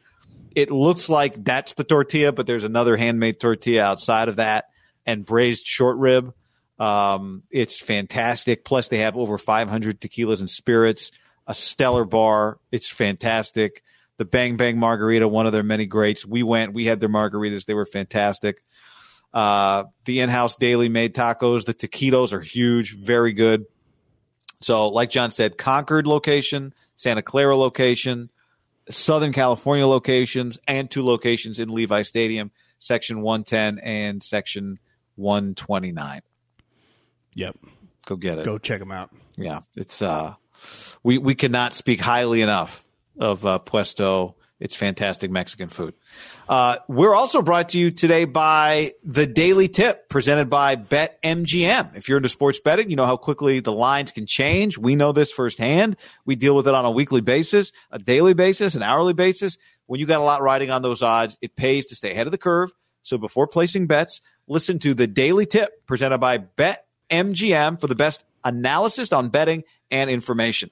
It looks like that's the tortilla, but there's another handmade tortilla outside of that and braised short rib. Um, it's fantastic. Plus, they have over 500 tequilas and spirits, a stellar bar. It's fantastic. The Bang Bang Margarita, one of their many greats. We went, we had their margaritas. They were fantastic. Uh, the in-house daily made tacos, the taquitos are huge, very good. So, like John said, Concord location, Santa Clara location, Southern California locations, and two locations in Levi Stadium, section 110 and section 129. Yep, Go get it. go check them out. Yeah, it's uh, we we cannot speak highly enough of uh, Puesto. It's fantastic Mexican food. Uh, we're also brought to you today by the Daily Tip, presented by BetMGM. If you're into sports betting, you know how quickly the lines can change. We know this firsthand. We deal with it on a weekly basis, a daily basis, an hourly basis. When you got a lot riding on those odds, it pays to stay ahead of the curve. So before placing bets, listen to the Daily Tip, presented by BetMGM for the best analysis on betting and information.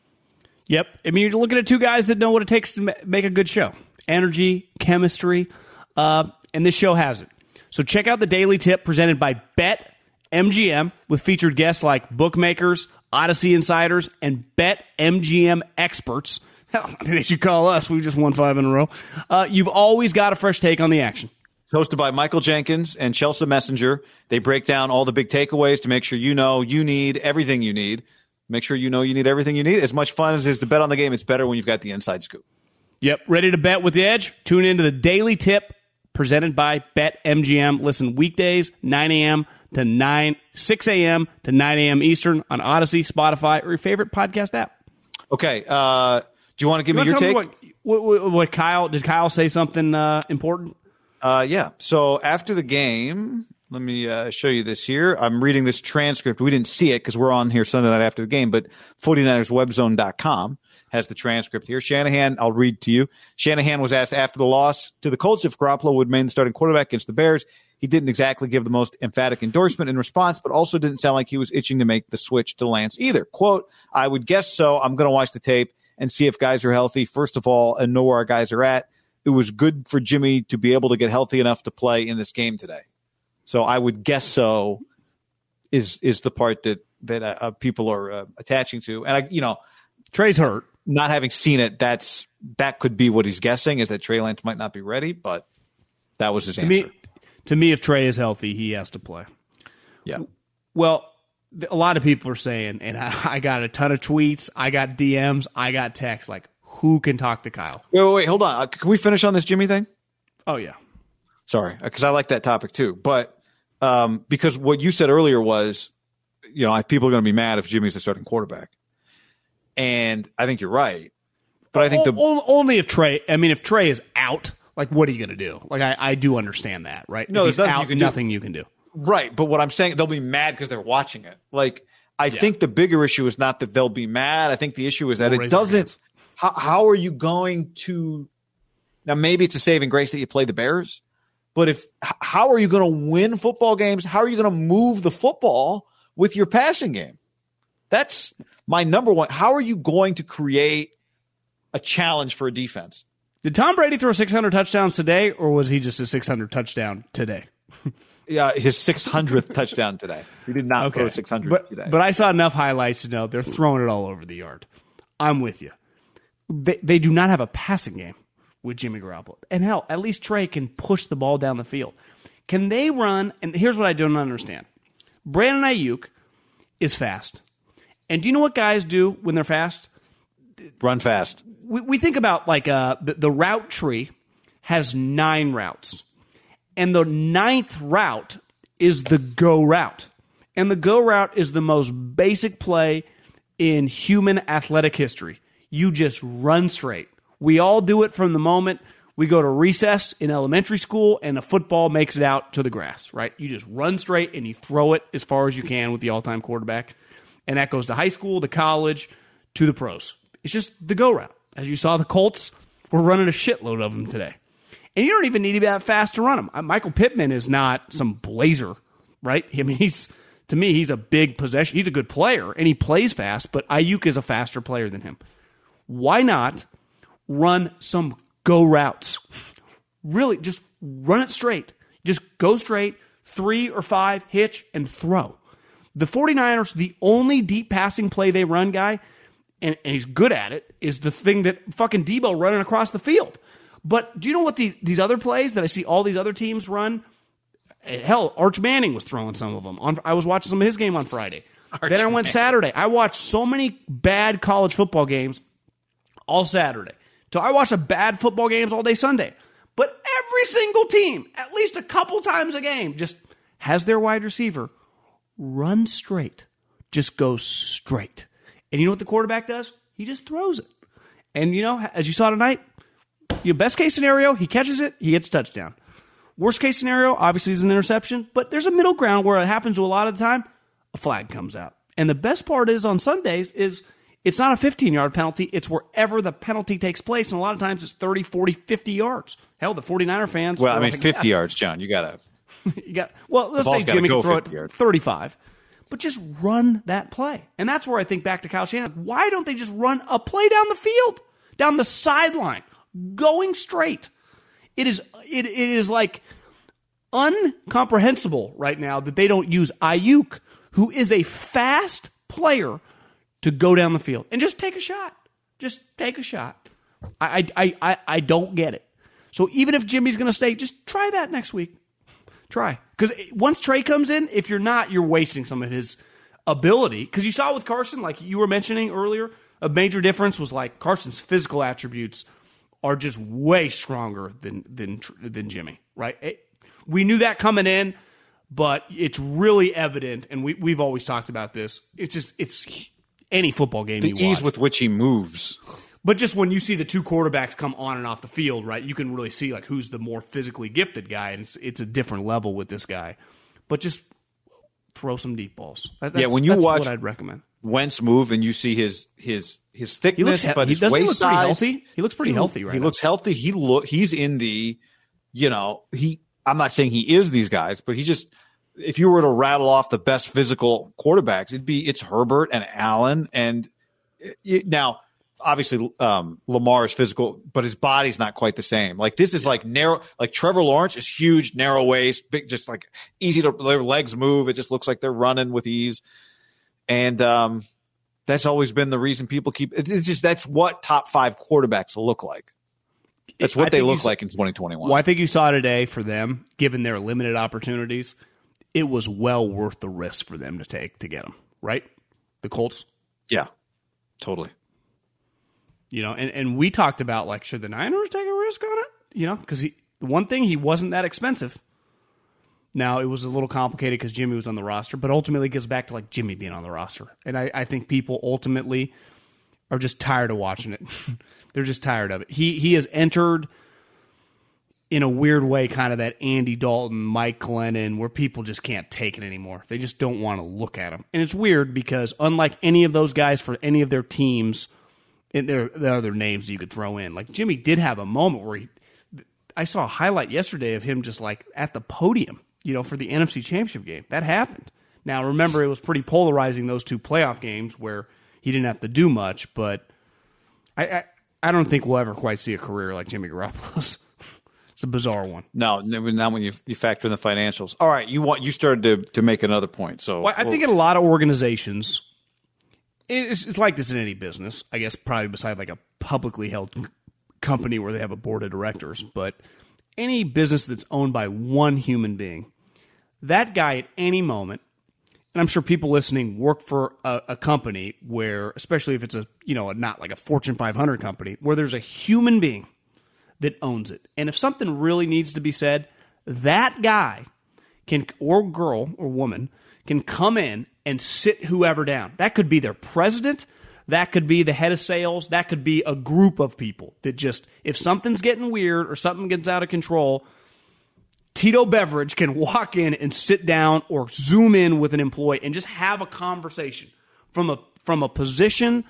Yep. I mean, you're looking at two guys that know what it takes to make a good show energy, chemistry, uh, and this show has it. So check out the daily tip presented by Bet MGM with featured guests like bookmakers, Odyssey insiders, and Bet MGM experts. Hell, [LAUGHS] they should call us. We just won five in a row. Uh, you've always got a fresh take on the action. Hosted by Michael Jenkins and Chelsea Messenger. They break down all the big takeaways to make sure you know you need everything you need. Make sure you know you need everything you need. As much fun as it is to bet on the game, it's better when you've got the inside scoop. Yep. Ready to bet with the edge? Tune into the daily tip presented by BetMGM. Listen weekdays, 9 a.m. to 9, 6 a.m. to 9 a.m. Eastern on Audacy, Spotify, or your favorite podcast app. Okay. Uh, do you want to give me You your take? me what, what, what, what Kyle, did Kyle say something uh, important? Uh, yeah. So after the game, let me uh, show you this here. I'm reading this transcript. We didn't see it because we're on here Sunday night after the game, but 49erswebzone.com has the transcript here. Shanahan, I'll read to you. Shanahan was asked after the loss to the Colts if Garoppolo would remain the starting quarterback against the Bears. He didn't exactly give the most emphatic endorsement in response, but also didn't sound like he was itching to make the switch to Lance either. Quote, I would guess so. I'm going to watch the tape and see if guys are healthy, first of all, and know where our guys are at. It was good for Jimmy to be able to get healthy enough to play in this game today. So I would guess so is is the part that that uh, uh people are uh, attaching to, and I, you know, Trey's hurt. Not having seen it, that's that could be what he's guessing is that Trey Lance might not be ready, but that was his to answer. Me, to me, if Trey is healthy, he has to play. Yeah. Well, a lot of people are saying, and I, I got a ton of tweets, I got DMs, I got texts. Like, who can talk to Kyle? Wait, wait, wait hold on. Uh, can we finish on this Jimmy thing? Oh yeah. Sorry, because I like that topic too. But um, because what you said earlier was, you know, people are going to be mad if Jimmy's the starting quarterback, and I think you're right. But I think the only if Trey. I mean, if Trey is out, like, what are you going to do? Like, I, I do understand that, right? No, if there's nothing out, you can nothing you can do. Right, but what I'm saying, they'll be mad because they're watching it. Like, I yeah. think the bigger issue is not that they'll be mad. I think the issue is that it doesn't. How, how are you going to? Now, maybe it's a saving grace that you play the Bears, but if how are you going to win football games? How are you going to move the football with your passing game? That's my number one. How are you going to create a challenge for a defense? Did Tom Brady throw 600 touchdowns today, or was he just a 600 touchdown today? [LAUGHS] yeah, his 600th touchdown today. He did not okay. throw 600 but, today. But I saw enough highlights to know they're throwing it all over the yard. I'm with you. They, they do not have a passing game with Jimmy Garoppolo. And hell, at least Trey can push the ball down the field. Can they run? And here's what I don't understand Brandon Aiyuk is fast. And do you know what guys do when they're fast? Run fast. We, we think about like uh, the, the route tree has nine routes. And the ninth route is the go route. And the go route is the most basic play in human athletic history. You just run straight. We all do it from the moment we go to recess in elementary school and a football makes it out to the grass, right? You just run straight and you throw it as far as you can with the all time quarterback. And that goes to high school, to college, to the pros. It's just the go route. As you saw, the Colts were running a shitload of them today. And you don't even need to be that fast to run them. Uh, Michael Pittman is not some blazer, right? I mean, he's to me, he's a big possession. He's a good player and he plays fast, but Aiyuk is a faster player than him. Why not run some go routes? Really, just run it straight. Just go straight, three or five, hitch, and throw. The 49ers, the only deep passing play they run, guy, and, and he's good at it, is the thing that fucking Deebo running across the field. But do you know what the, these other plays that I see all these other teams run? Eh, hell, Arch Manning was throwing some of them. On, I was watching some of his game on Friday. Arch then I went. Saturday. I watched so many bad college football games all Saturday. So I watched a bad football games all day Sunday. But every single team, at least a couple times a game, just has their wide receiver run straight, just go straight. And you know what the quarterback does? He just throws it. And you know, as you saw tonight, your best case scenario, he catches it, he gets a touchdown. Worst case scenario, obviously, is an interception, but there's a middle ground where it happens a lot of the time. A flag comes out. And the best part is on Sundays is it's not a 15 yard penalty. It's wherever the penalty takes place. And a lot of times it's 30, 40, 50 yards. Hell, the 49er fans. Well, I mean, 50 yeah. yards, John. You got to. [LAUGHS] you got well. Let's say Jimmy can throw it yards. 35, but just run that play, and that's where I think back to Kyle Shanahan. Why don't they just run a play down the field, down the sideline, going straight? It is it, it is like uncomprehensible right now that they don't use Aiyuk, who is a fast player, to go down the field and just take a shot. Just take a shot. I I I, I don't get it. So even if Jimmy's going to stay, just try that next week. Try. Because once Trey comes in, if you're not, you're wasting some of his ability. Because you saw with Carson, like you were mentioning earlier, a major difference was like Carson's physical attributes are just way stronger than than than Jimmy, right? It, we knew that coming in, but it's really evident, and we we've always talked about this. It's just it's any football game. The ease with which he moves. But just when you see the two quarterbacks come on and off the field, right, you can really see like who's the more physically gifted guy, and it's, it's a different level with this guy. But just throw some deep balls. That, yeah, when you watch, what I'd recommend. Wentz move and you see his his his thickness, he looks, but he his waist size, healthy. He looks pretty he, healthy right He now. looks healthy. He look he's in the, you know, he. I'm not saying he is these guys, but he just. If you were to rattle off the best physical quarterbacks, it'd be it's Herbert and Allen and it, now obviously um, Lamar is physical, but his body's not quite the same. Like this is like narrow. Like Trevor Lawrence is huge, narrow waist, big, just like easy to their legs move. It just looks like they're running with ease, and um, that's always been the reason people keep. It's just that's what top five quarterbacks look like. That's what I they look you like in 2021. Well, I think you saw today for them, given their limited opportunities, it was well worth the risk for them to take to get him, right? The Colts. Yeah, totally. You know, and, and we talked about like, should the Niners take a risk on it? You know, because he the one thing he wasn't that expensive. Now it was a little complicated because Jimmy was on the roster, but ultimately it goes back to like Jimmy being on the roster, and I, I think people ultimately are just tired of watching it. [LAUGHS] They're just tired of it. He he has entered in a weird way, kind of that Andy Dalton, Mike Glennon, where people just can't take it anymore. They just don't want to look at him, and it's weird because unlike any of those guys for any of their teams, and there the other names you could throw in, like Jimmy did have a moment where he. I saw a highlight yesterday of him just like at the podium, you know, for the NFC Championship game. That happened. Now, remember, it was pretty polarizing those two playoff games where he didn't have to do much, but I, I, I don't think we'll ever quite see a career like Jimmy Garoppolo's. It's a bizarre one. No, not when you you factor in the financials. All right, you want you started to to make another point. So Well, I think in a lot of organizations, it's, it's like this in any business. I guess probably beside like a publicly held company where they have a board of directors, but any business that's owned by one human being, that guy at any moment, and I'm sure people listening work for a, a company where, especially if it's a you know a, not like a Fortune 500 company, where there's a human being that owns it, and if something really needs to be said, that guy can or girl or woman can come in and sit whoever down. That could be their president, that could be the head of sales, that could be a group of people that just if something's getting weird or something gets out of control, Tito Beveridge can walk in and sit down or zoom in with an employee and just have a conversation from a from a position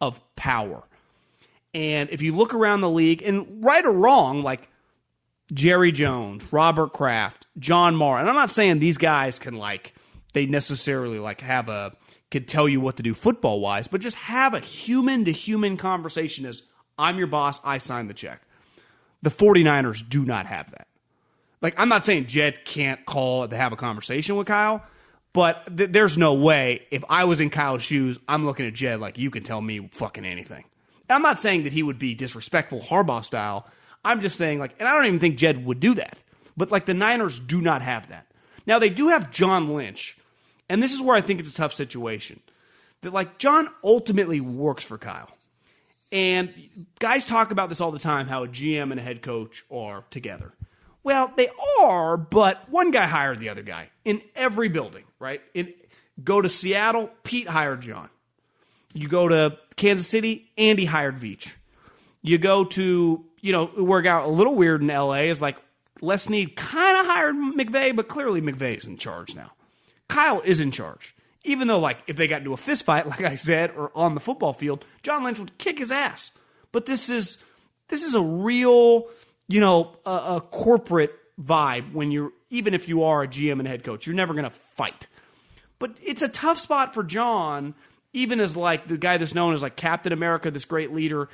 of power. And if you look around the league, and right or wrong, like Jerry Jones, Robert Kraft, John Mara. And I'm not saying these guys can like they necessarily like have a could tell you what to do football wise, but just have a human to human conversation as I'm your boss, I sign the check. The 49ers do not have that. Like I'm not saying Jed can't call to have a conversation with Kyle, but th- there's no way if I was in Kyle's shoes, I'm looking at Jed like you can tell me fucking anything. I'm not saying that he would be disrespectful Harbaugh style. I'm just saying like, and I don't even think Jed would do that. But like the Niners do not have that. Now they do have John Lynch, and this is where I think it's a tough situation. That like John ultimately works for Kyle. And guys talk about this all the time how a GM and a head coach are together. Well, they are, but one guy hired the other guy in every building, right? In go to Seattle, Pete hired John. You go to Kansas City, Andy hired Veach. You go to, you know, it got a little weird in LA is like Les Snead kind of hired McVay, but clearly McVay's in charge now. Kyle is in charge. Even though, like, if they got into a fist fight, [LAUGHS] like I said, or on the football field, John Lynch would kick his ass. But this is this is a real, you know, a, a corporate vibe when you're even if you are a GM and head coach, you're never going to fight. But it's a tough spot for John, even as like the guy that's known as like Captain America, this great leader,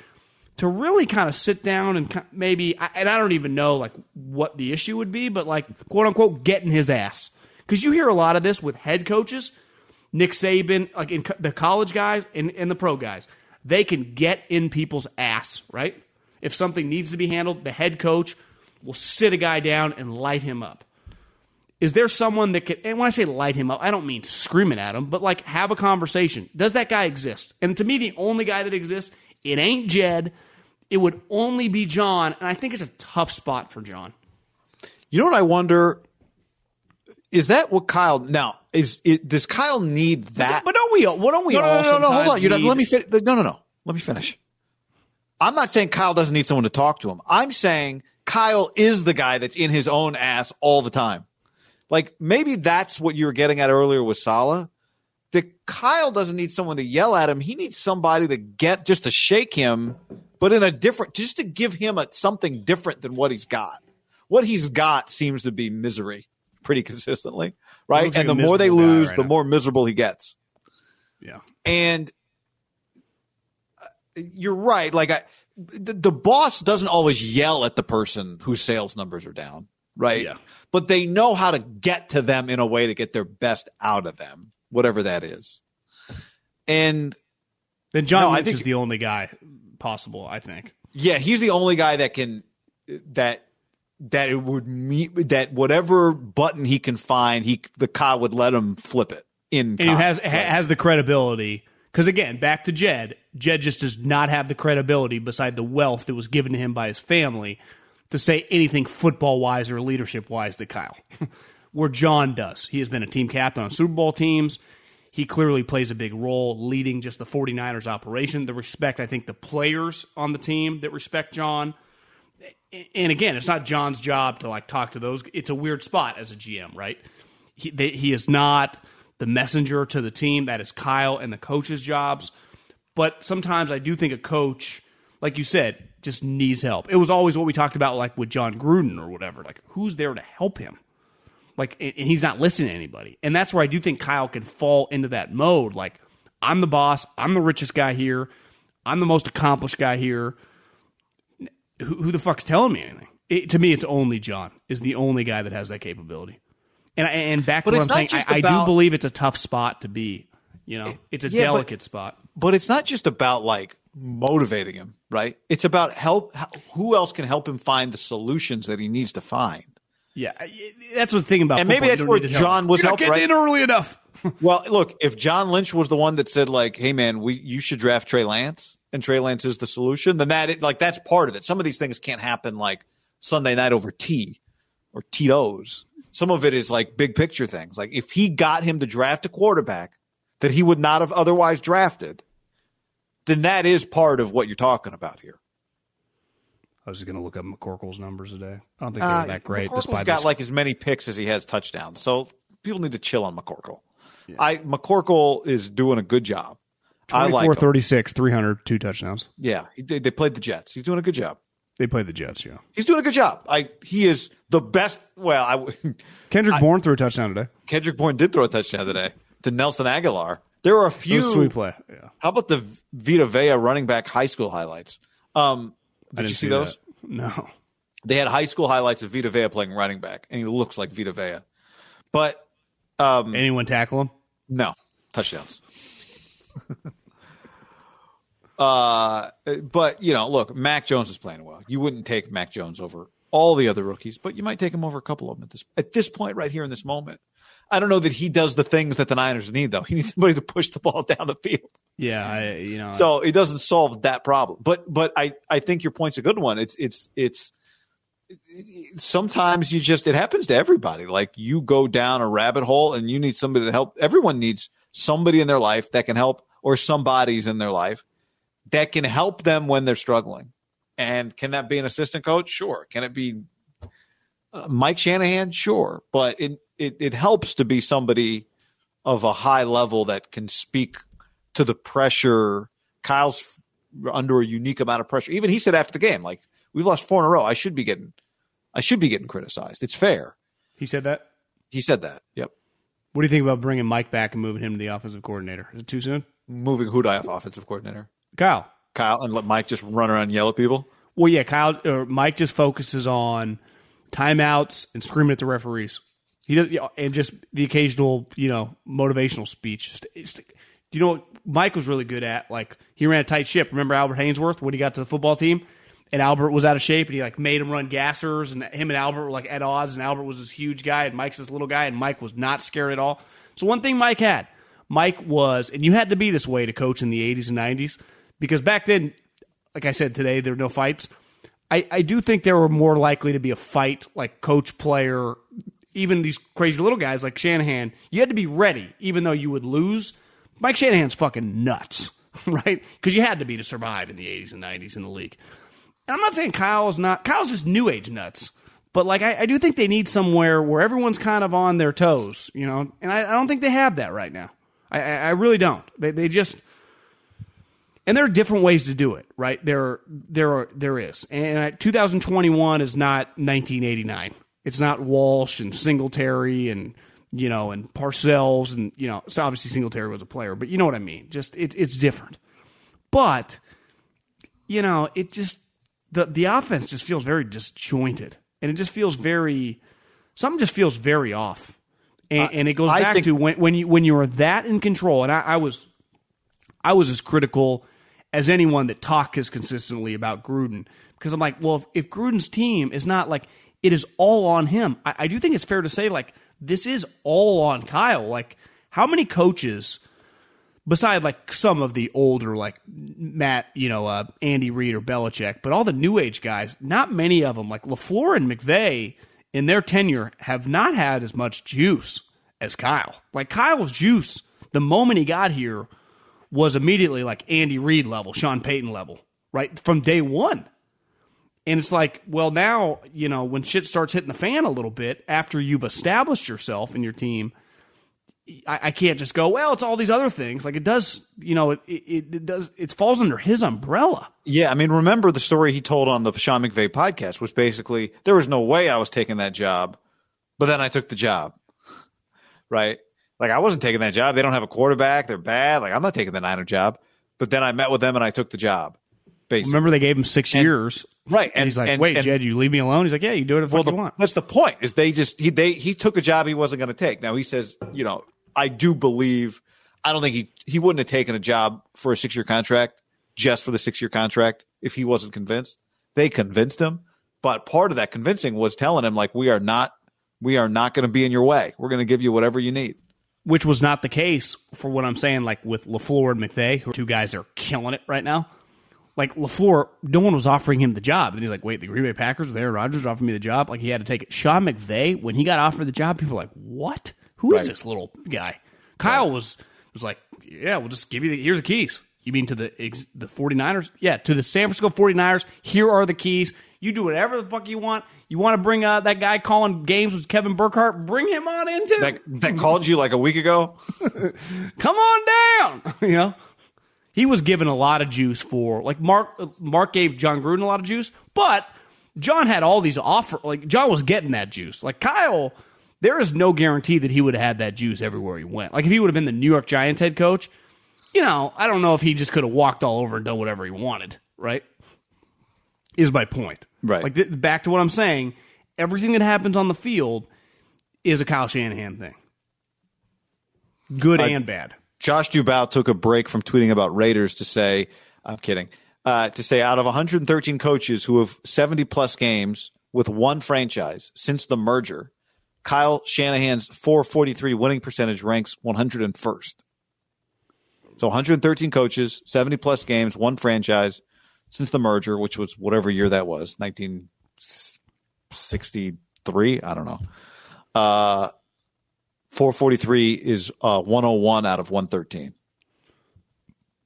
to really kind of sit down and maybe, and I don't even know like what the issue would be, but like quote unquote getting his ass. Because you hear a lot of this with head coaches, Nick Saban, like in co- the college guys and, and the pro guys, they can get in people's ass, right? If something needs to be handled, the head coach will sit a guy down and light him up. Is there someone that could, and when I say light him up, I don't mean screaming at him, but like have a conversation. Does that guy exist? And to me, the only guy that exists, it ain't Jed. It would only be John. And I think it's a tough spot for John. You know what I wonder? Is that what Kyle now is? It, does Kyle need that? But don't we, what don't we no, no, all no, no, no, hold on. You're not, let me fin- No, no, no. Let me finish. I'm not saying Kyle doesn't need someone to talk to him. I'm saying Kyle is the guy that's in his own ass all the time. Like maybe that's what you were getting at earlier with Saleh. That Kyle doesn't need someone to yell at him. He needs somebody to get just to shake him, but in a different, just to give him a, something different than what he's got. What he's got seems to be misery pretty consistently, right? like And the more they lose, right the now. more miserable he gets. Yeah. And uh, you're right. Like I, the, the boss doesn't always yell at the person whose sales numbers are down, right? Yeah. But they know how to get to them in a way to get their best out of them, whatever that is. And Then John No, I think- is the only guy possible, I think. yeah, he's the only guy that can that that it would meet that whatever button he can find, he the Kyle would let him flip it in. And he has ha- has the credibility. Because again, back to Jed, Jed just does not have the credibility beside the wealth that was given to him by his family to say anything football wise or leadership wise to Kyle. [LAUGHS] Where John does. He has been a team captain on Super Bowl teams. He clearly plays a big role leading just the 49ers operation. The respect, I think, the players on the team that respect John. And again, it's not John's job to like talk to those. It's a weird spot as a GM, right? He, they, he is not the messenger to the team. That is Kyle and the coach's jobs. But sometimes I do think a coach, like you said, just needs help. It was always what we talked about, like with Jon Gruden or whatever. Like, who's there to help him? Like, and he's not listening to anybody. And that's where I do think Kyle can fall into that mode. Like, I'm the boss. I'm the richest guy here. I'm the most accomplished guy here. Who, who the fuck's telling me anything? It, to me, it's only John is the only guy that has that capability. And and back But to what I'm saying, I, I do believe it's a tough spot to be. You know, it's a Yeah, but- delicate spot. but it's not just about like motivating him, right? It's about help. Who else can help him find the solutions that he needs to find? Yeah, that's the thing about. And maybe football. That's where John was You're right? in early enough. [LAUGHS] Well, look, if John Lynch was the one that said like, "Hey, man, we you should draft Trey Lance," and Trey Lance is the solution, then that like that's part of it. Some of these things can't happen like Sunday night over tea or Tito's. Some of it is like big picture things. Like if he got him to draft a quarterback that he would not have otherwise drafted, then that is part of what you're talking about here. I was going to look up McCorkle's numbers today. I don't think Uh, they were that great. McCorkle's despite got his- like as many picks as he has touchdowns, so people need to chill on McCorkle. I McCorkle is doing a good job. I like 24, him. 36, 300, two touchdowns. Yeah, he, they they played the Jets. He's doing a good job. They played the Jets. Yeah, He's doing a good job. I he is the best. Well, I Kendrick [LAUGHS] Bourne threw a touchdown today. Kendrick Bourne did throw a touchdown today to Nelson Agholor. There were a few. sweet play. Yeah, How about the Vita Vea running back high school highlights? Um, did you see those? that. No. They had high school highlights of Vita Vea playing running back, and he looks like Vita Vea. But um, Anyone tackle him? No touchdowns. [LAUGHS] uh, but you know, look, Mac Jones is playing well. You wouldn't take Mac Jones over all the other rookies, but you might take him over a couple of them at this at this point right here in this moment. I don't know that he does the things that the Niners need though. [LAUGHS] He needs somebody to push the ball down the field. Yeah, I, you know. So it doesn't solve that problem. But but I I think your point's a good one. It's it's it's sometimes you just it happens to everybody. Like you go down a rabbit hole and you need somebody to help. Everyone needs somebody in their life that can help or somebody's in their life that can help them when they're struggling. And can that be an assistant coach? Sure. Can it be uh, Mike Shanahan? Sure. But it, it it helps to be somebody of a high level that can speak to the pressure. Kyle's under a unique amount of pressure. Even he said after the game, like we've lost four in a row. I should be getting, I should be getting criticized. It's fair. he said that. He said that. Yep. What do you think about bringing Mike back and moving him to the offensive coordinator? Is it too soon? Moving Hudai off offensive coordinator. Kyle. Kyle and let Mike just run around and yell at people. Well, yeah, Kyle or Mike just focuses on timeouts and screaming at the referees. He does, and just the occasional, you know, motivational speech. You know what Mike was really good at? Like he ran a tight ship. Remember Albert Haynesworth when he got to the football team, and Albert was out of shape, and he like made him run gassers, and him and Albert were like at odds, and Albert was this huge guy, and Mike's this little guy, and Mike was not scared at all. So one thing Mike had, Mike was, and you had to be this way to coach in the '80s and '90s because back then like I said today, there were no fights. I, I do think there were more likely to be a fight, like coach, player, even these crazy little guys like Shanahan. You had to be ready, even though you would lose. Mike Shanahan's fucking nuts, [LAUGHS] right? Because you had to be to survive in the 80s and 90s in the league. And I'm not saying Kyle's not, Kyle's just new age nuts. But like I, I do think they need somewhere where everyone's kind of on their toes, you know, and I, I don't think they have that right now. I, I, I really don't. They, they just and there are different ways to do it, right? There, there are, there is, and 2021 is not 1989. It's not Walsh and Singletary and you know and Parcells and you know. So obviously Singletary was a player, but you know what I mean. Just it, it's different. But you know, it just the the offense just feels very disjointed, and it just feels very something just feels very off, and, and it goes I back think- to when when you when you are that in control, and I, I was I was as critical as anyone that talk as consistently about Gruden because I'm like, well, if, if Gruden's team is not like it is all on him, I, I do think it's fair to say like this is all on Kyle. Like, how many coaches? beside like some of the older like Matt, you know, uh, Andy Reid or Belichick, but all the new age guys, not many of them like LaFleur and McVay in their tenure have not had as much juice as Kyle. Like Kyle's juice, the moment he got here was immediately like Andy Reid level, Sean Payton level, right? From day one. And it's like, well, now, you know, when shit starts hitting the fan a little bit after you've established yourself and your team, I, I can't just go, well, it's all these other things. Like it does, you know, it, it, it does, it falls under his umbrella. Yeah, I mean, remember the story he told on the Sean McVay podcast was basically there was no way I was taking that job, but then I took the job, right? Like I wasn't taking that job. They don't have a quarterback. They're bad. Like I'm not taking the Niner job. But then I met with them and I took the job. Basically, Remember, they gave him six years. right? And, he's like, and- wait, and- Jed, you leave me alone? He's like, yeah, you do it if well, you the, want. that's the point. Is they just he they he took a job he wasn't going to take. Now he says, you know, I do believe. I don't think he he wouldn't have taken a job for a six year contract just for the six year contract if he wasn't convinced. They convinced him, but part of that convincing was telling him like we are not we are not going to be in your way. We're going to give you whatever you need. Which was not the case for what I'm saying, like with LaFleur and McVay, who are two guys that are killing it right now. Like LaFleur, no one was offering him the job. And he's like, wait, the Green Bay Packers with Aaron Rodgers offered me the job. Like he had to take it. Sean McVay, when he got offered the job, people were like, what? Who is Right. this little guy? Kyle was was like, yeah, we'll just give you the, here's the keys. You mean to the ex- the 49ers? Yeah, to the San Francisco 49ers. Here are the keys. You do whatever the fuck you want. You want to bring uh, that guy calling games with Kevin Burkhardt? Bring him on in too. That that called you like a week ago. [LAUGHS] come on down. [LAUGHS] you know, he was given a lot of juice for like Mark. Mark gave Jon Gruden a lot of juice, but John had all these offer. Like John was getting that juice. Like Kyle, there is no guarantee that he would have had that juice everywhere he went. Like if he would have been the New York Giants head coach, you know, I don't know if he just could have walked all over and done whatever he wanted. Right? Is my point. Right. Like th- back to what I'm saying. Everything that happens on the field is a Kyle Shanahan thing. Good and bad. Josh Dubow took a break from tweeting about Raiders to say, I'm kidding, uh, to say out of 113 coaches who have 70 plus games with one franchise since the merger, Kyle Shanahan's 443 winning percentage ranks 101st. So 113 coaches, 70 plus games, one franchise since the merger, which was whatever year that was, 1963. I don't know. Uh, 443 is uh, 101 out of 113.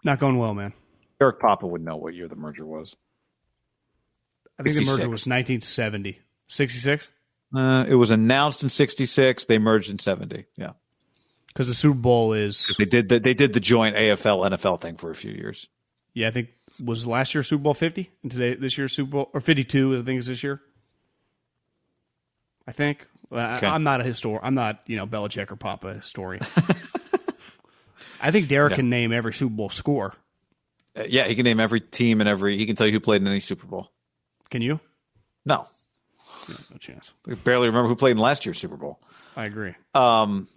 Not going well, man. Greg Papa would know what year the merger was. I think the merger was 1970. 66? Uh, it was announced in 66. They merged in 70. Yeah. Because the Super Bowl is, They did the, they did the joint AFL NFL thing for a few years. yeah, I think, was last year Super Bowl 50? And today, this year's Super Bowl, or 52, I think is this year. I think. Well, I- Okay. I'm not a historian. I'm not, you know, Belichick or Papa historian. [LAUGHS] I think Derek can name every Super Bowl score. Uh, yeah, he can name every team and every. He can tell you who played in any Super Bowl. Can you? No, No chance. I barely remember who played in last year's Super Bowl. I agree. Um,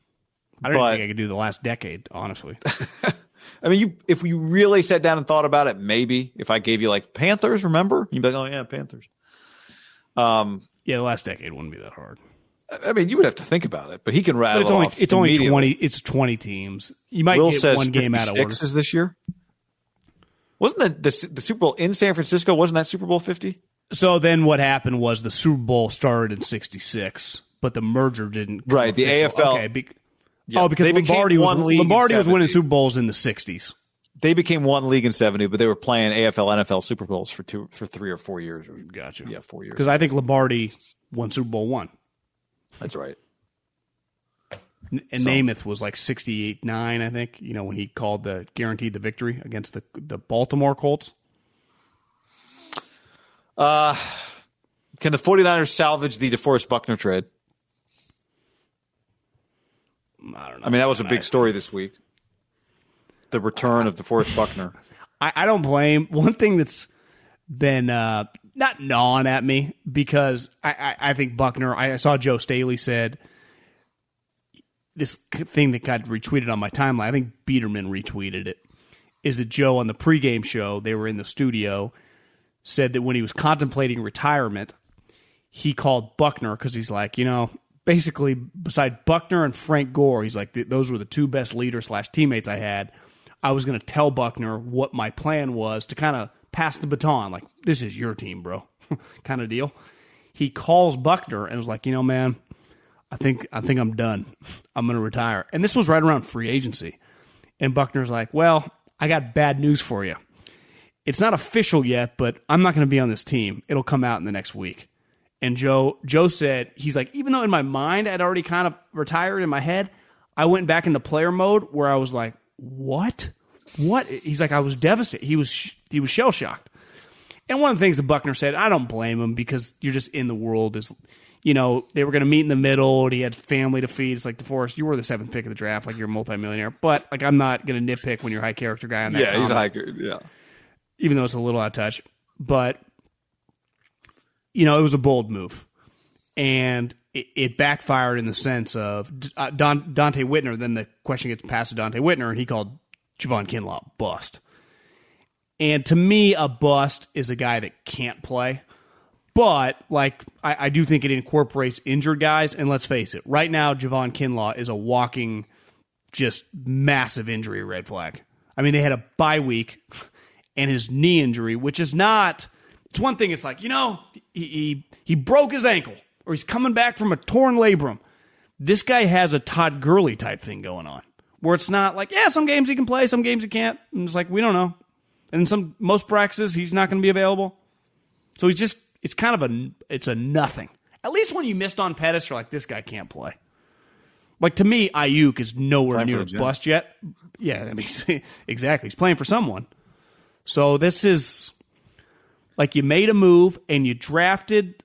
I don't but- think I could do the last decade, honestly. [LAUGHS] I mean, you if you really sat down and thought about it, maybe if I gave you like Panthers, remember you'd be like, oh yeah, Panthers. Um, yeah, the last decade wouldn't be that hard. I mean, you would have to think about it, but he can But rattle it's only it's only twenty. It's twenty teams. You might Will get one game out of order. 56 is this year. Wasn't the, the the Super Bowl in San Francisco? Wasn't that Super Bowl fifty? So then what happened was the Super Bowl started in '66, but the merger didn't. come Right, the official. AFL Okay, be, oh, because they Lombardi was one league in Lombardi was winning Super Bowls in the '60s. They became one league in seventy, but they were playing AFL, NFL Super Bowls for two for three or four years. Or, Gotcha. yeah, four years. Because I think Lombardi won Super Bowl one, That's right. N- and Namath was like '68 nine. I think you know when he called the guaranteed the victory against the the Baltimore Colts. Uh, can the 49ers salvage the DeForest Buckner trade? I don't know. I mean, that was a big story this week. The return of DeForest Buckner. [LAUGHS] I, I don't blame. One thing that's been uh, not gnawing at me because I, I, I think Buckner. I saw Joe Staley said this thing that got retweeted on my timeline. I think Biederman retweeted it. Is that Joe on the pregame show? They were in the studio. Said that when he was contemplating retirement, he called Buckner because he's like, you know, basically beside Buckner and Frank Gore, he's like, those were the two best leaders slash teammates I had. I was going to tell Buckner what my plan was to kind of pass the baton, like this is your team, bro, [LAUGHS] kind of deal. He calls Buckner and was like, you know, man, I think I think I'm done. I'm going to retire. And this was right around free agency. And Buckner's like, well, I got bad news for you. It's not official yet, but I'm not going to be on this team. It'll come out in the next week. And Joe Joe said he's like, even though in my mind I'd already kind of retired in my head, I went back into player mode where I was like, what? What? He's like, I was devastated. He was he was shell shocked. And one of the things that Buckner said, I don't blame him because you're just in the world. Is you know they were going to meet in the middle, and he had family to feed. It's like DeForest, you were the seventh pick of the draft, like you're a multimillionaire. But like I'm not going to nitpick when you're a high character guy on that. Yeah, he's a high character. Yeah, even though it's a little out of touch, but you know, it was a bold move, and it, it backfired in the sense of uh, Don, Donte Whitner. Then the question gets passed to Donte Whitner, and he called Javon Kinlaw bust. And to me, a bust is a guy that can't play. But like, I, I do think it incorporates injured guys. And let's face it, right now, Javon Kinlaw is a walking, just massive injury red flag. I mean, they had a bye week [LAUGHS] and his knee injury, which is not it's one thing. It's like you know he, he he broke his ankle or he's coming back from a torn labrum. This guy has a Todd Gurley type thing going on, where it's not like yeah, some games he can play, some games he can't. And it's like we don't know. And some most practices he's not going to be available. So he's just it's kind of a it's a nothing. At least when you missed on Pettis, you're like this guy can't play. Like to me, Aiyuk is nowhere near a bust yet. Yeah, I [LAUGHS] mean, exactly. He's playing for someone. So this is like you made a move and you drafted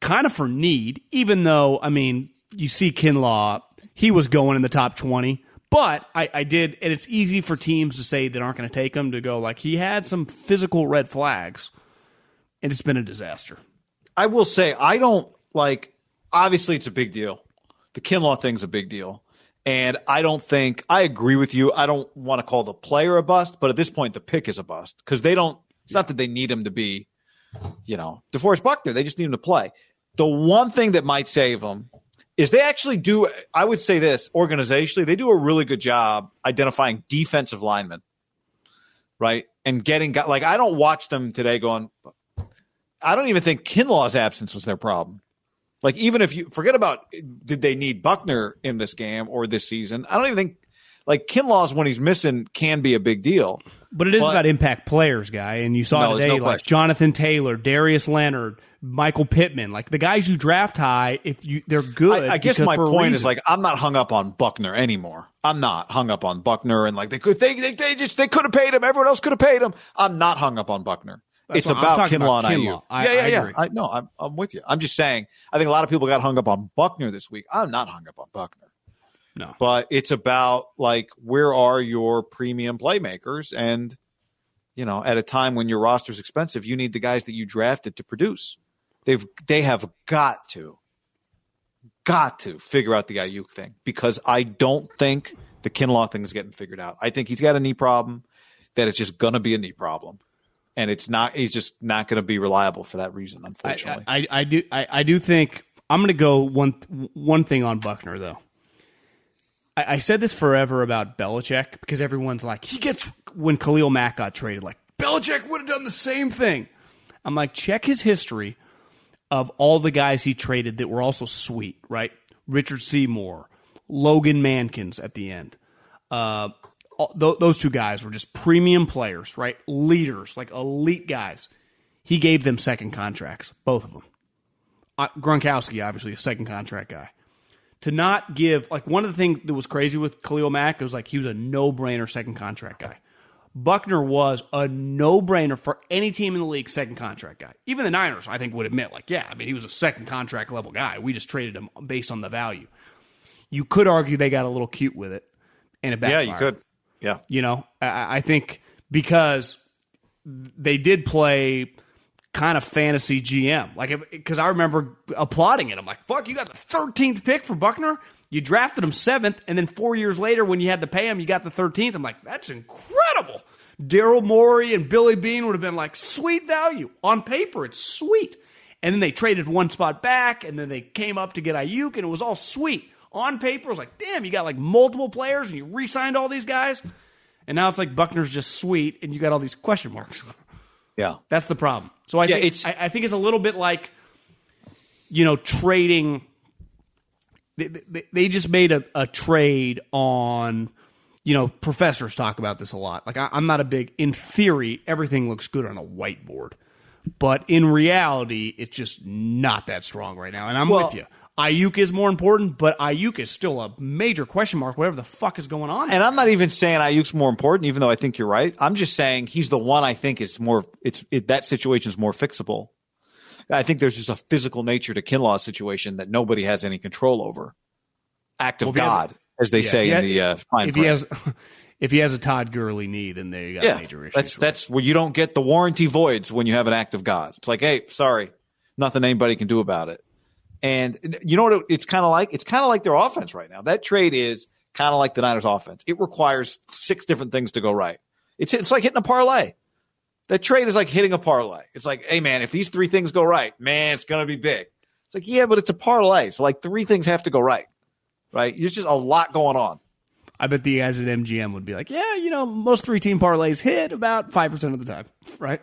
kind of for need, even though, I mean, you see Kinlaw, he was going in the top 20. But I, I did, and it's easy for teams to say that aren't going to take him to go like he had some physical red flags, and it's been a disaster. I will say I don't like. Obviously, it's a big deal. The Kinlaw thing's a big deal, and I don't think I agree with you. I don't want to call the player a bust, but at this point, the pick is a bust because they don't. It's not that they need him to be you know, DeForest Buckner. They just need him to play. The one thing that might save them is they actually do. I would say this organizationally, they do a really good job identifying defensive linemen, right, and getting like I don't watch them today going. I don't even think Kinlaw's absence was their problem. Like even if you forget about did they need Buckner in this game or this season, I don't even think like Kinlaw's when he's missing can be a big deal. But it is but, about impact players, guy. And you saw no, today, no like question. Jonathan Taylor, Darius Leonard, Michael Pittman, like the guys you draft high, if you they're good. I, I guess my point is like I'm not hung up on Buckner anymore. I'm not hung up on Buckner and like they could they they, they just they could have paid him. Everyone else could have paid him. I'm not hung up on Buckner. That's it's about Kinlaw and Kinlaw. I, yeah, yeah, I yeah. I, no, I'm, I'm with you. I'm just saying. I think a lot of people got hung up on Buckner this week. I'm not hung up on Buckner. No, but it's about like where are your premium playmakers and you know, at a time when your roster's expensive, you need the guys that you drafted to produce. They've they have got to, got to figure out the Aiyuk thing because I don't think the Kinlaw thing is getting figured out. I think he's got a knee problem, that it's just gonna be a knee problem. And it's not he's just not gonna be reliable for that reason, unfortunately. I, I, I do I, I do think I'm gonna go one one thing on Buckner though. I, I said this forever about Belichick because everyone's like, he gets when Khalil Mack got traded, like Belichick would have done the same thing. I'm like, check his history of all the guys he traded that were also sweet, right? Richard Seymour, Logan Mankins at the end. Uh, th- those two guys were just premium players, right? Leaders, like elite guys. He gave them second contracts, both of them. Uh, Gronkowski, obviously, a second contract guy to not give like one of the things that was crazy with Khalil Mack was like he was a no brainer second contract guy. Buckner was a no brainer for any team in the league, second contract guy. Even the Niners, I think, would admit, like, yeah, I mean, he was a second contract level guy. We just traded him based on the value. You could argue they got a little cute with it, and it backfired. Yeah, you could. Yeah, you know, I, I think because they did play kind of fantasy GM. Like, because I remember applauding it. I'm like, fuck, you got the 13th pick for Buckner. You drafted him seventh, and then four years later, when you had to pay him, you got the 13th. I'm like, that's incredible. Daryl Morey and Billy Beane would have been like, sweet value. On paper, it's sweet. And then they traded one spot back, and then they came up to get Aiyuk, and it was all sweet. On paper, it was like, damn, you got like multiple players, and you re signed all these guys. And now it's like Buckner's just sweet, and you got all these question marks. [LAUGHS] Yeah, that's the problem. So I Yeah, think it's- I, I think it's a little bit like you know trading. They, they, they just made a, a trade on. You know, professors talk about this a lot. Like I, I'm not a big. In theory, everything looks good on a whiteboard, but in reality, it's just not that strong right now. And I'm Well- with you. Aiyuk is more important, but Aiyuk is still a major question mark. Whatever the fuck is going on. and I'm not even saying Aiyuk's more important, even though I think you're right. I'm just saying he's the one I think is more. It's it, that situation is more fixable. I think there's just a physical nature to Kinlaw's situation that nobody has any control over. Act of Well, if he has- God, as they Yeah, say he in the uh, fine if he print. has [LAUGHS] if he has a Todd Gurley knee, then there you got yeah, major issues. that's right? that's where you don't get the warranty voids when you have an act of God. It's like, hey, sorry, nothing anybody can do about it. And you know what it's kind of like? It's kind of like their offense right now. That trade is kind of like the Niners' offense. It requires six different things to go right. It's it's like hitting a parlay. That trade is like hitting a parlay. It's like, hey man, if these three things go right, man, it's gonna be big. It's like, yeah, but it's a parlay, so like three things have to go right, right? There's just a lot going on. I bet the guys at MGM would be like, yeah, you know, most three team parlays hit about five percent of the time, [LAUGHS] right?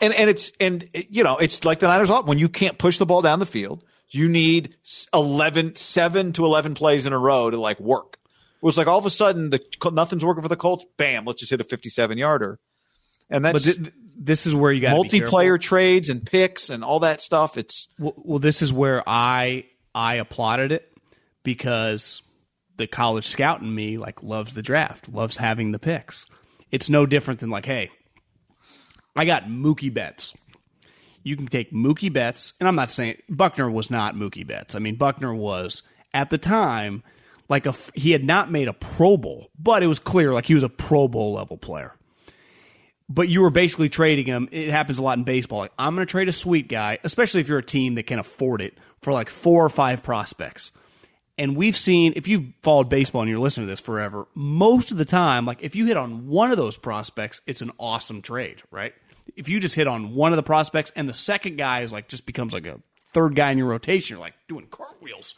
And and it's and you know it's like the Niners off when you can't push the ball down the field, you need 11, 7 to eleven plays in a row to like work. It was like all of a sudden the nothing's working for the Colts. Bam, let's just hit a fifty-seven yarder, and that's but th- this is where you got multiplayer trades and picks and all that stuff. It's Well, well, this is where I I applauded it because the college scout in me like loves the draft, loves having the picks. It's no different than like, hey, I got Mookie Betts. You can take Mookie Betts, and I'm not saying Buckner was not Mookie Betts. I mean, Buckner was at the time like a he had not made a Pro Bowl, but it was clear like he was a Pro Bowl level player. But you were basically trading him. It happens a lot in baseball. Like, I'm going to trade a sweet guy, especially if you're a team that can afford it, for like four or five prospects. And we've seen, if you've followed baseball and you're listening to this forever, most of the time, like if you hit on one of those prospects, it's an awesome trade, right? If you just hit on one of the prospects and the second guy is like just becomes like a third guy in your rotation, you're like doing cartwheels.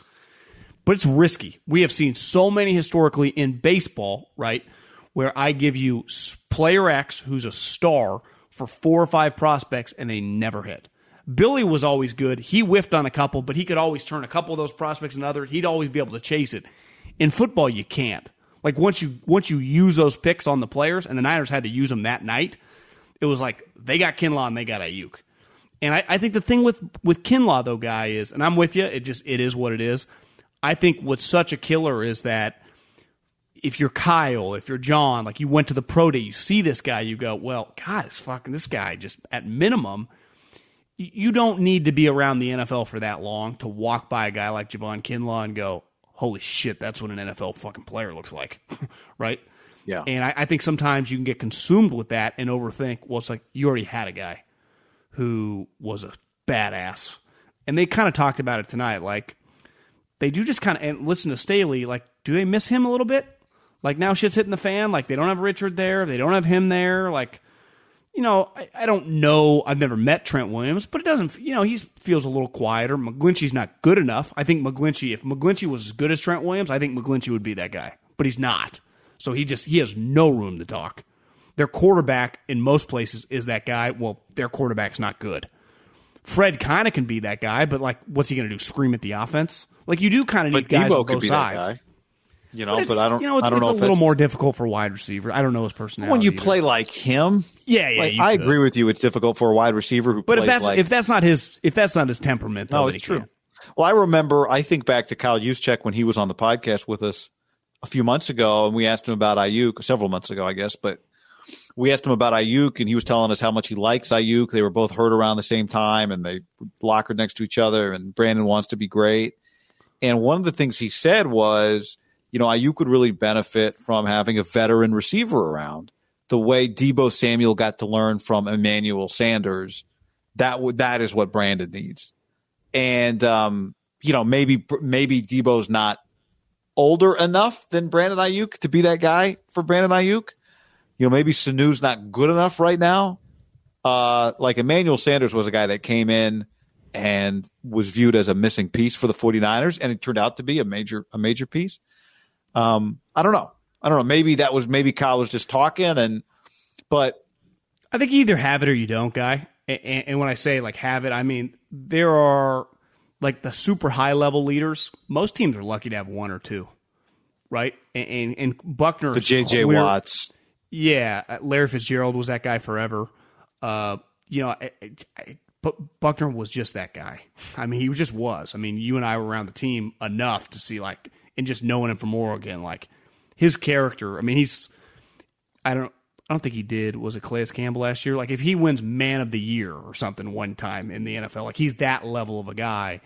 But it's risky. We have seen so many historically in baseball, right? Where I give you player X who's a star for four or five prospects and they never hit. Billy was always good. He whiffed on a couple, but he could always turn a couple of those prospects and others. He'd always be able to chase it. In football, you can't. Like once you once you use those picks on the players, and the Niners had to use them that night, it was like they got Kinlaw and they got Aiyuk. And I, I think the thing with with Kinlaw though, guy is, and I'm with you. It just it is what it is. I think what's such a killer is that if you're Kyle, if you're John, like you went to the pro day, you see this guy, you go, well, God, it's fucking this guy. Just at minimum, you don't need to be around the NFL for that long to walk by a guy like Javon Kinlaw and go, holy shit, that's what an NFL fucking player looks like, [LAUGHS] right? Yeah. And I, I think sometimes you can get consumed with that and overthink. Well, it's like you already had a guy who was a badass, and they kind of talked about it tonight. Like they do just kind of and listen to Staley. Like, do they miss him a little bit? Like now shit's hitting the fan. Like they don't have Richard there. They don't have him there. Like you know, I, I don't know. I've never met Trent Williams, but it doesn't. You know, he feels a little quieter. McGlinchey's not good enough. I think McGlinchey. If McGlinchey was as good as Trent Williams, I think McGlinchey would be that guy. But he's not. So he just he has no room to talk. Their quarterback in most places is that guy. Well, their quarterback's not good. Fred kind of can be that guy, but like, what's he going to do? Scream at the offense? Like you do kind of need but guys Deebo on both sides. You know, But, but, I don't. You know, it's, I don't it's know a little more difficult for wide receiver. I don't know his personality. when you either. play like him. Yeah, yeah, Like, I could. agree with you. It's difficult for a wide receiver who But plays if that's like if that's not his if that's not his temperament, No, it's true. can't. Well, I remember, I think back to Kyle Juszczyk when he was on the podcast with us a few months ago, and we asked him about Aiyuk, several months ago, I guess, but we asked him about Aiyuk, and he was telling us how much he likes Aiyuk. They were both hurt around the same time, and they lockered next to each other, and Brandon wants to be great. And one of the things he said was, you know, Aiyuk would really benefit from having a veteran receiver around the way Deebo Samuel got to learn from Emmanuel Sanders That that is what Brandon needs, and um, you know maybe maybe Deebo's not older enough than Brandon Aiyuk to be that guy for Brandon Aiyuk. You know maybe Sanu's not good enough right now. Uh, like Emmanuel Sanders was a guy that came in and was viewed as a missing piece for the 49ers and it turned out to be a major a major piece. Um, I don't know. I don't know. Maybe that was maybe Kyle was just talking and but I think you either have it or you don't, guy. And, and, when I say like have it, I mean there are like the super high level leaders. Most teams are lucky to have one or two, right? And and, and Buckner, the JJ clear, Watts, yeah, Larry Fitzgerald was that guy forever. Uh, you know, I, I, but Buckner was just that guy. I mean, he just was. I mean, you and I were around the team enough to see like, and just knowing him from Oregon, like his character. I mean, he's. I don't. I don't think he did. Was it Calais Campbell last year? Like, if he wins Man of the Year or something one time in the NFL, like he's that level of a guy.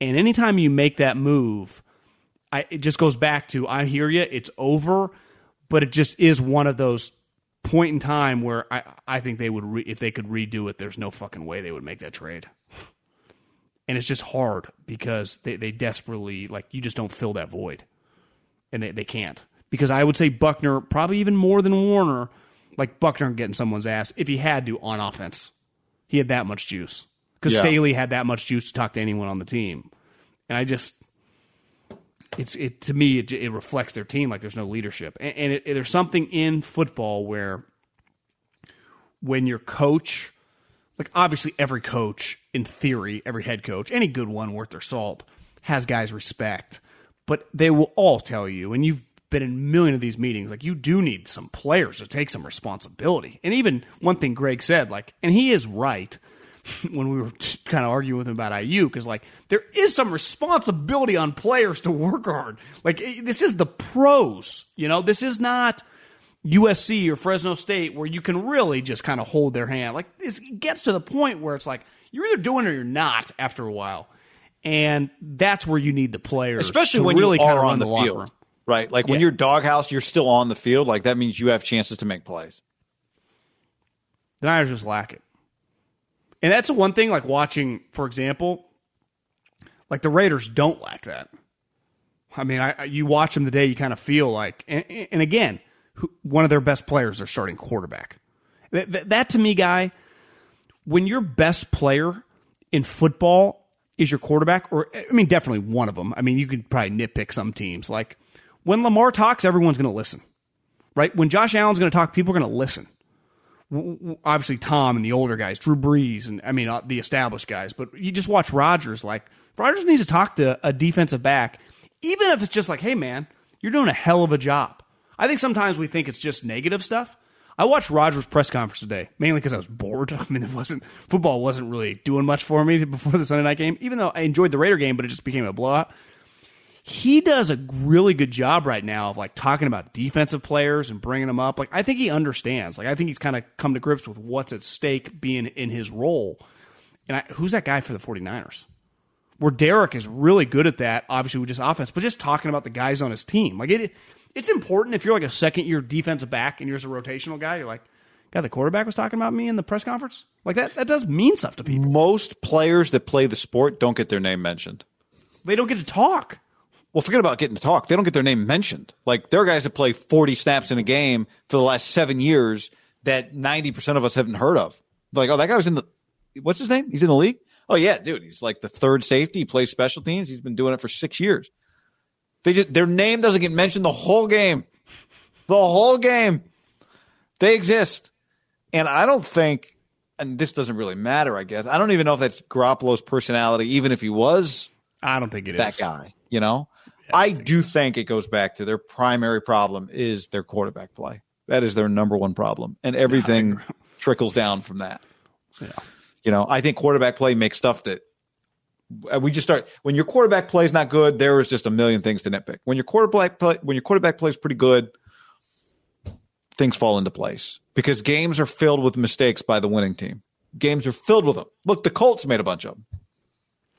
And anytime you make that move, I, it just goes back to I hear you. It's over, but it just is one of those point in time where I, I think they would re, if they could redo it, there's no fucking way they would make that trade. And it's just hard because they, they desperately like you just don't fill that void. And they, they can't. Because I would say Buckner, probably even more than Warner, like Buckner getting someone's ass if he had to on offense. He had that much juice. Because yeah. Staley had that much juice to talk to anyone on the team. And I just it's it to me it, it reflects their team like there's no leadership and, and it, it, there's something in football where when your coach like obviously every coach in theory every head coach any good one worth their salt has guys respect but they will all tell you and you've been in a million of these meetings like you do need some players to take some responsibility and even one thing greg said like and he is right [LAUGHS] when we were kind of arguing with him about Aiyuk, because like there is some responsibility on players to work hard. Like eh, this is the pros, you know. This is not USC or Fresno State where you can really just kind of hold their hand. Like it gets to the point where it's like you're either doing it or you're not after a while, and that's where you need the players, especially when really you are on the, the field. Room. Right, like when yeah. you're doghouse, you're still on the field. Like that means you have chances to make plays. The Niners just lack it. And that's the one thing, like watching, for example, like the Raiders don't lack that. I mean, I, you watch them today, you kind of feel like, and, and again, who, one of their best players, are starting quarterback. That, that, that to me, guy, when your best player in football is your quarterback, or I mean, definitely one of them. I mean, you could probably nitpick some teams. Like when Lamar talks, everyone's going to listen, right? When Josh Allen's going to talk, people are going to listen obviously Tom and the older guys, Drew Brees, and I mean uh, the established guys. But you just watch Rodgers. Like Rodgers needs to talk to a defensive back, even if it's just like, "Hey, man, you're doing a hell of a job." I think sometimes we think it's just negative stuff. I watched Rodgers' press conference today mainly because I was bored. [LAUGHS] I mean, it wasn't football wasn't really doing much for me before the Sunday night game. Even though I enjoyed the Raider game, but it just became a blowout he does a really good job right now of like talking about defensive players and bringing them up. Like I think he understands. Like I think he's kind of come to grips with what's at stake being in his role. And I, who's that guy for the 49ers? Where Derek is really good at that, obviously with just offense, but just talking about the guys on his team. Like it it's important if you're like a second year defensive back and you're just a rotational guy, you're like, God, the quarterback was talking about me in the press conference? Like that that does mean stuff to people. Most players that play the sport don't get their name mentioned. They don't get to talk. Well, forget about getting to talk. They don't get their name mentioned. Like there are guys that play 40 snaps in a game for the last seven years that 90% of us haven't heard of. Like, oh, that guy was in the, what's his name? He's in the league? Oh yeah, dude. He's like the third safety. He plays special teams. He's been doing it for six years. They just, their name doesn't get mentioned the whole game. The whole game. They exist. And I don't think, and this doesn't really matter, I guess. I don't even know if that's Garoppolo's personality, even if he was. I don't think it that is. guy, you know? I do think it goes back to their primary problem is their quarterback play. That is their number one problem, and everything trickles down from that. Yeah. You know, I think quarterback play makes stuff that uh, we just start when your quarterback play is not good. There is just a million things to nitpick. When your quarterback play, when your quarterback plays pretty good, things fall into place because games are filled with mistakes by the winning team. Games are filled with them. Look, the Colts made a bunch of them.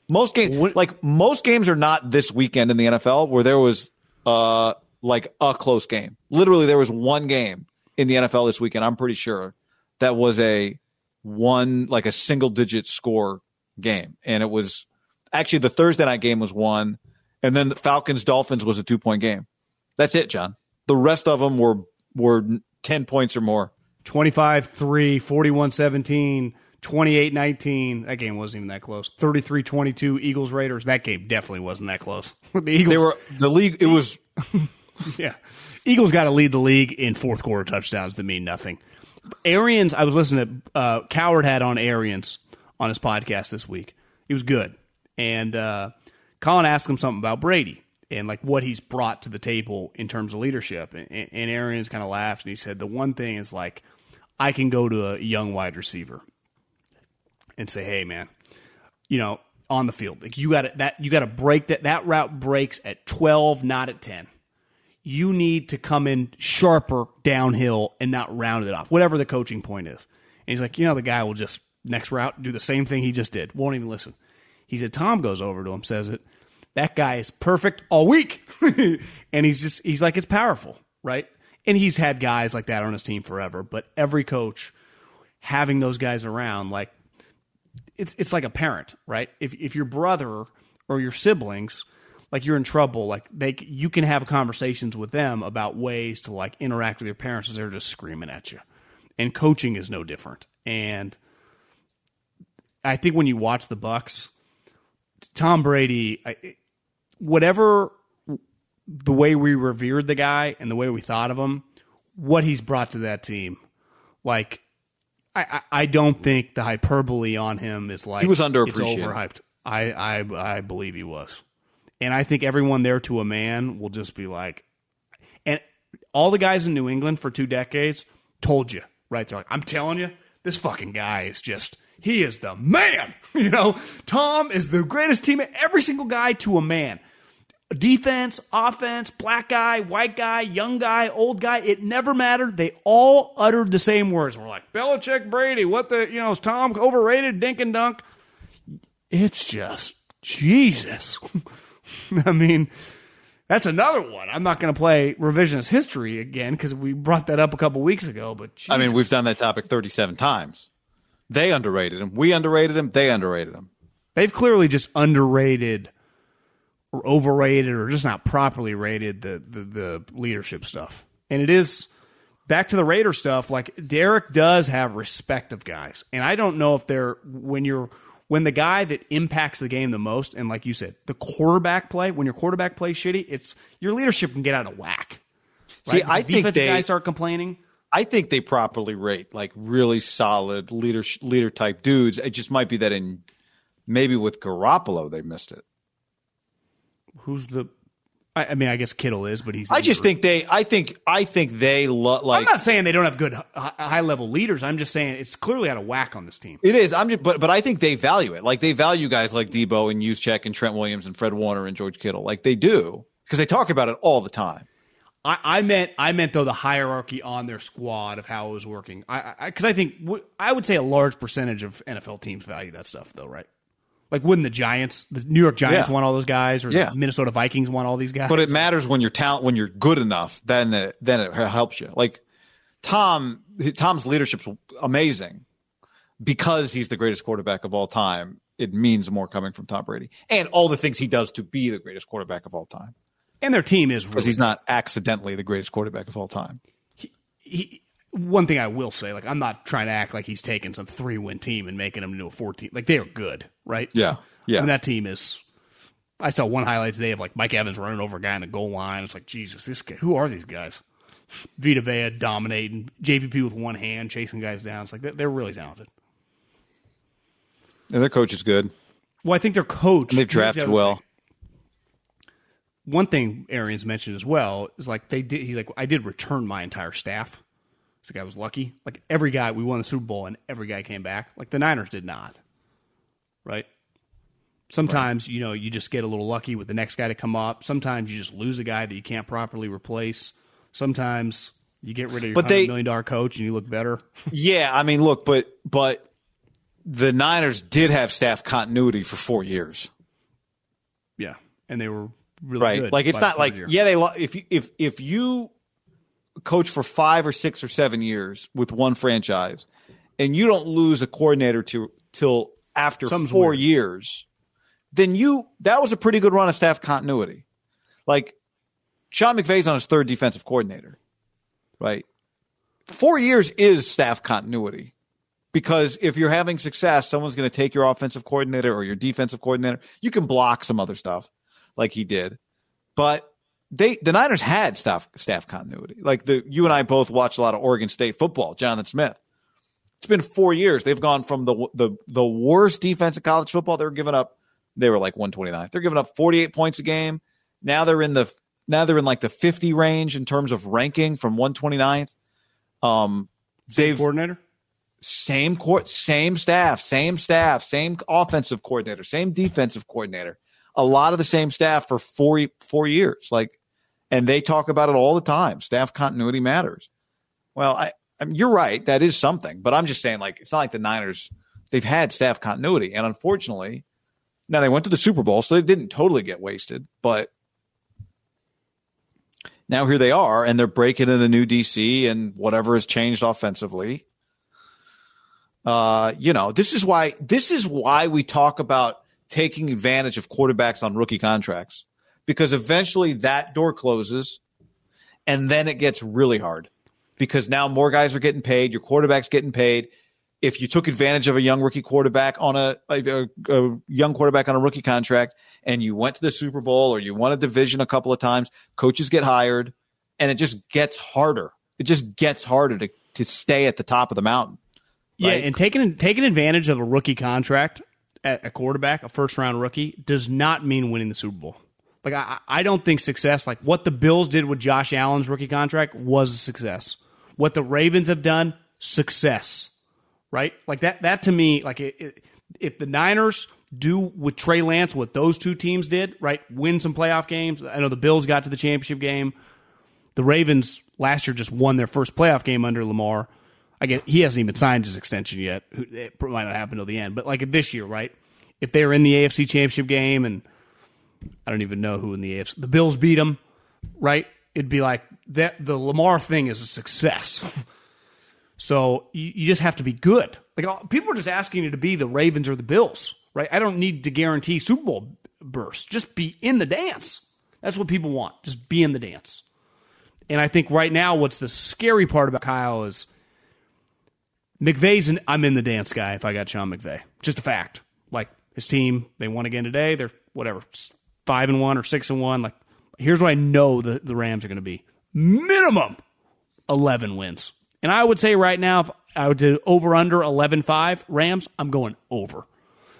Most games, like most games, are not this weekend in the NFL where there was uh like a close game. Literally, there was one game in the NFL this weekend. I'm pretty sure that was a one like a single digit score game, and it was actually the Thursday night game was one, and then the Falcons Dolphins was a two point game. That's it, John. The rest of them were were ten points or more. 25-3, 41-17, 28-19. That game wasn't even that close. 33-22 Eagles Raiders. That game definitely wasn't that close. [LAUGHS] the Eagles They were the league. It was [LAUGHS] Yeah. Eagles got to lead the league in fourth quarter touchdowns that mean nothing. Arians, I was listening to uh, Cowherd had on Arians on his podcast this week. He was good. And uh, Colin asked him something about Brady and like what he's brought to the table in terms of leadership. And, and Arians kind of laughed and he said, The one thing is like, I can go to a young wide receiver and say, Hey, man, you know, on the field, like you got that you got to break that that route breaks at 12, not at 10 you need to come in sharper downhill and not round it off, whatever the coaching point is. And he's like, you know, the guy will just next route do the same thing he just did, won't even listen. He said, Tom goes over to him, says it. That guy is perfect all week. [LAUGHS] and he's just, he's like, it's powerful, right? And he's had guys like that on his team forever, but every coach having those guys around, like, it's, it's like a parent, right? If, if your brother or your siblings, like you're in trouble like they you can have conversations with them about ways to like interact with your parents as they're just screaming at you and coaching is no different and i think when you watch the bucks tom brady I, whatever the way we revered the guy and the way we thought of him what he's brought to that team like i i, don't think the hyperbole on him is like He was it's underappreciated. overhyped i i i believe he was and I think everyone there to a man will just be like, and all the guys in New England for two decades told you, right? They're like, I'm telling you, this fucking guy is just, he is the man. [LAUGHS] You know, Tom is the greatest teammate. Every single guy to a man. Defense, offense, black guy, white guy, young guy, old guy, it never mattered. They all uttered the same words. We're like, Belichick, Brady, what the, you know, is Tom overrated, dink and dunk? It's just, Jesus. [LAUGHS] I mean, that's another one. I'm not going to play revisionist history again because we brought that up a couple weeks ago. But I mean, we've done that topic 37 times. They underrated him. We underrated him. They underrated him. they've clearly just underrated overrated or just not properly rated the, the, the leadership stuff. And it is back to the Raider stuff. Like Derek does have respect of guys, and I don't know if they're when you're when the guy that impacts the game the most, and like you said, the quarterback play. When your quarterback plays shitty, it's your leadership can get out of whack. See, I The think they, guys start complaining. I think they properly rate like really solid leader leader type dudes. It just might be that in maybe with Garoppolo they missed it. Who's the? I, I mean, I guess Kittle is, but he's. I just think they. I think. I think they lo- like. I'm not saying they don't have good high level leaders. I'm just saying it's clearly out of whack on this team. It is. I'm just, but but I think they value it. Like they value guys like Deebo and Juszczyk and Trent Williams and Fred Warner and George Kittle. Like they do because they talk about it all the time. I, I meant I meant though the hierarchy on their squad of how it was working. I because I, think w- I would say a large percentage of NFL teams value that stuff though, right? Like wouldn't the Giants, the New York Giants Yeah. want all those guys, or Yeah. the Minnesota Vikings want all these guys? But it matters when you're talent when you're good enough. Then it, then it helps you. Like Tom, Tom's leadership's amazing because he's the greatest quarterback of all time. It means more coming from Tom Brady and all the things he does to be the greatest quarterback of all time. and their team is Because really he's not accidentally the greatest quarterback of all time. he, one thing I will say, like I'm not trying to act like he's taking some three win team and making them into a 14. Like they are good, right? Yeah, yeah. Mean, that team is. I saw one highlight today of like Mike Evans running over a guy in the goal line. It's like Jesus, this guy. Who are these guys? Vita Vea dominating, JPP with one hand chasing guys down. It's like they're, really talented. And their coach is good. Well, I think their coach. And They've drafted well. thing. One thing Arians mentioned as well is like they did. He's like, I did return my entire staff. This guy was lucky. Like every guy, we won the Super Bowl, and every guy came back. Like the Niners did not. Right. Sometimes you know you just get a little lucky with the next guy to come up. Sometimes you just lose a guy that you can't properly replace. Sometimes you get rid of your But they- million dollar coach and you look better. [LAUGHS] Yeah, I mean, look, but but the Niners did have staff continuity for four years, yeah, and they were really right? good Like it's not like year. yeah, they lo- if you, if if you coach for five or six or seven years with one franchise, and you don't lose a coordinator to till after Something's four weird. years, then you that was a pretty good run of staff continuity. Like Sean McVay's on his third defensive coordinator, right? Four years is staff continuity because if you're having success, someone's going to take your offensive coordinator or your defensive coordinator. You can block some other stuff like he did, but they the Niners had staff staff continuity. Like the you and I both watched a lot of Oregon State football. Jonathan Smith. It's been four years. They've gone from the the the worst defense in college football. They were giving up. They were like 129. They're giving up 48 points a game. Now they're in the now they're in like the 50 range in terms of ranking from 129th. Um, they've Coordinator? same court, same staff, same staff, same offensive coordinator, same defensive coordinator. A lot of the same staff for four four years. Like, and they talk about it all the time. Staff continuity matters. Well, I, I mean, you're right. That is something, but I'm just saying, like, it's not like the Niners. They've had staff continuity, and unfortunately, now they went to the Super Bowl, so they didn't totally get wasted, but now here they are, and they're breaking in a new DC, and whatever has changed offensively. Uh, you know, this is why this is why we talk about taking advantage of quarterbacks on rookie contracts because eventually that door closes, and then it gets really hard because now more guys are getting paid, your quarterback's getting paid. If you took advantage of a young rookie quarterback on a, a, a young quarterback on a rookie contract and you went to the Super Bowl or you won a division a couple of times, coaches get hired and it just gets harder. It just gets harder to, to stay at the top of the mountain. Yeah, and taking taking advantage of a rookie contract at a quarterback, a first round rookie, does not mean winning the Super Bowl. Like I, I don't think success, like what the Bills did with Josh Allen's rookie contract, was a success. What the Ravens have done, success. Right? Like that. That to me, like it, it, if the Niners do with Trey Lance what those two teams did, right? Win some playoff games. I know the Bills got to the championship game. The Ravens last year just won their first playoff game under Lamar. I guess he hasn't even signed his extension yet. It might not happen till the end, but like this year, right? If they're in the AFC Championship game, and I don't even know who in the AFC, the Bills beat them, right? It'd be like that. The Lamar thing is a success. so you, you just have to be good. Like uh, people are just asking you to be the Ravens or the Bills, right? I don't need to guarantee Super Bowl bursts. Just be in the dance. That's what people want. Just be in the dance. And I think right now, what's the scary part about Kyle is McVay's. An, I'm in the dance guy. If I got Sean McVay, just a fact. Like his team, they won again today. They're whatever five and one or six and one. Like here's what I know the the Rams are going to be minimum eleven wins. And I would say right now, if I would do over under 11-5 Rams, I'm going over.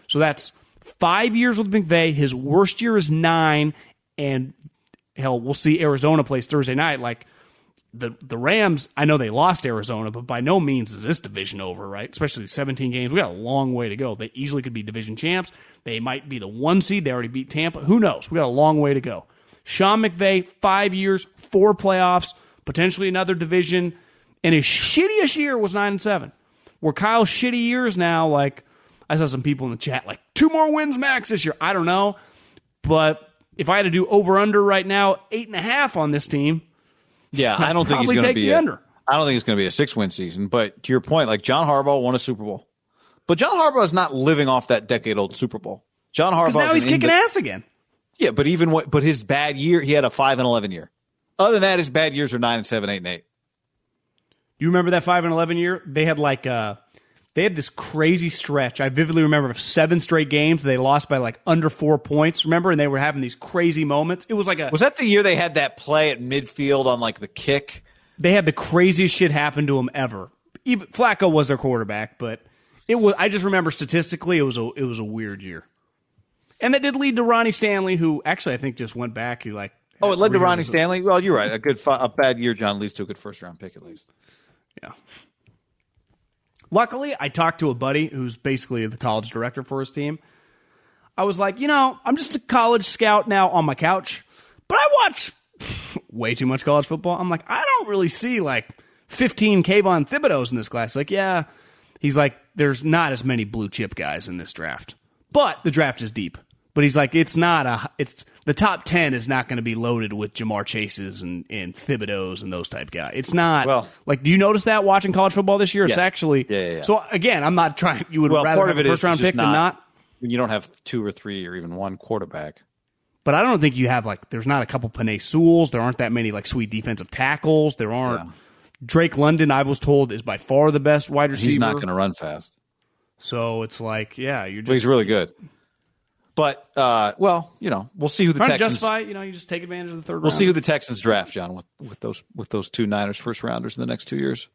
So that's five years with McVay. His worst year is nine, and hell, we'll see Arizona plays Thursday night. Like the the Rams, I know they lost Arizona, but by no means is this division over, right? Especially 17 games. We got a long way to go. They easily could be division champs. They might be the one seed. They already beat Tampa. Who knows? We got a long way to go. Sean McVay, five years, four playoffs, potentially another division, and his shittiest year was nine and seven. Where Kyle's shitty years now, like I saw some people in the chat, like two more wins max this year. I don't know, but if I had to do over under right now, eight and a half on this team. Yeah, I don't think he's going to be a, under. I don't think it's going to be a six win season. But to your point, like John Harbaugh won a Super Bowl, but John Harbaugh is not living off that decade old Super Bowl. John Harbaugh now he's kicking ass again. Yeah, but even what, but his bad year, he had a five and eleven year. Other than that, his bad years are nine and seven, eight and eight. You remember that five and eleven year? They had like uh they had this crazy stretch. I vividly remember of seven straight games they lost by like under four points. Remember, and they were having these crazy moments. It was like a Was that the year they had that play at midfield on like the kick? they had the craziest shit happen to them ever. Even Flacco was their quarterback, but it was. I just remember statistically, it was a it was a weird year, and that did lead to Ronnie Stanley, who actually I think just went back. He like Oh, it led to Ronnie Stanley. Well, you're right. A good, a bad year, John leads to a good first round pick at least. Yeah. Luckily, I talked to a buddy who's basically the college director for his team. I was like, you know, I'm just a college scout now on my couch, but I watch [LAUGHS] way too much college football. I'm like, I don't really see like 15 Kayvon Thibodeaux in this class. Like, yeah. He's like, there's not as many blue chip guys in this draft, but the draft is deep. But he's like, it's not a. It's the top ten is not going to be loaded with Ja'Marr Chases and and Thibodeaux's and those type guys. It's not. Well- like, do you notice that watching college football this year? It's actually. Yeah, yeah, yeah. So again, I'm not trying. You would Well, rather have a first round just pick than not. You don't have two or three or even one quarterback. But I don't think you have like. There's not a couple Penei Sewells. There aren't that many like sweet defensive tackles. There aren't. Yeah. Drake London, I was told, is by far the best wide receiver. He's not going to run fast. So it's like, yeah, you're But he's just really good. But uh, well, you know, we'll see who the Texans. justify. You know, you just take advantage of the third We'll round. see who the Texans draft, John, with, with those with those two Niners first rounders in the next two years. Is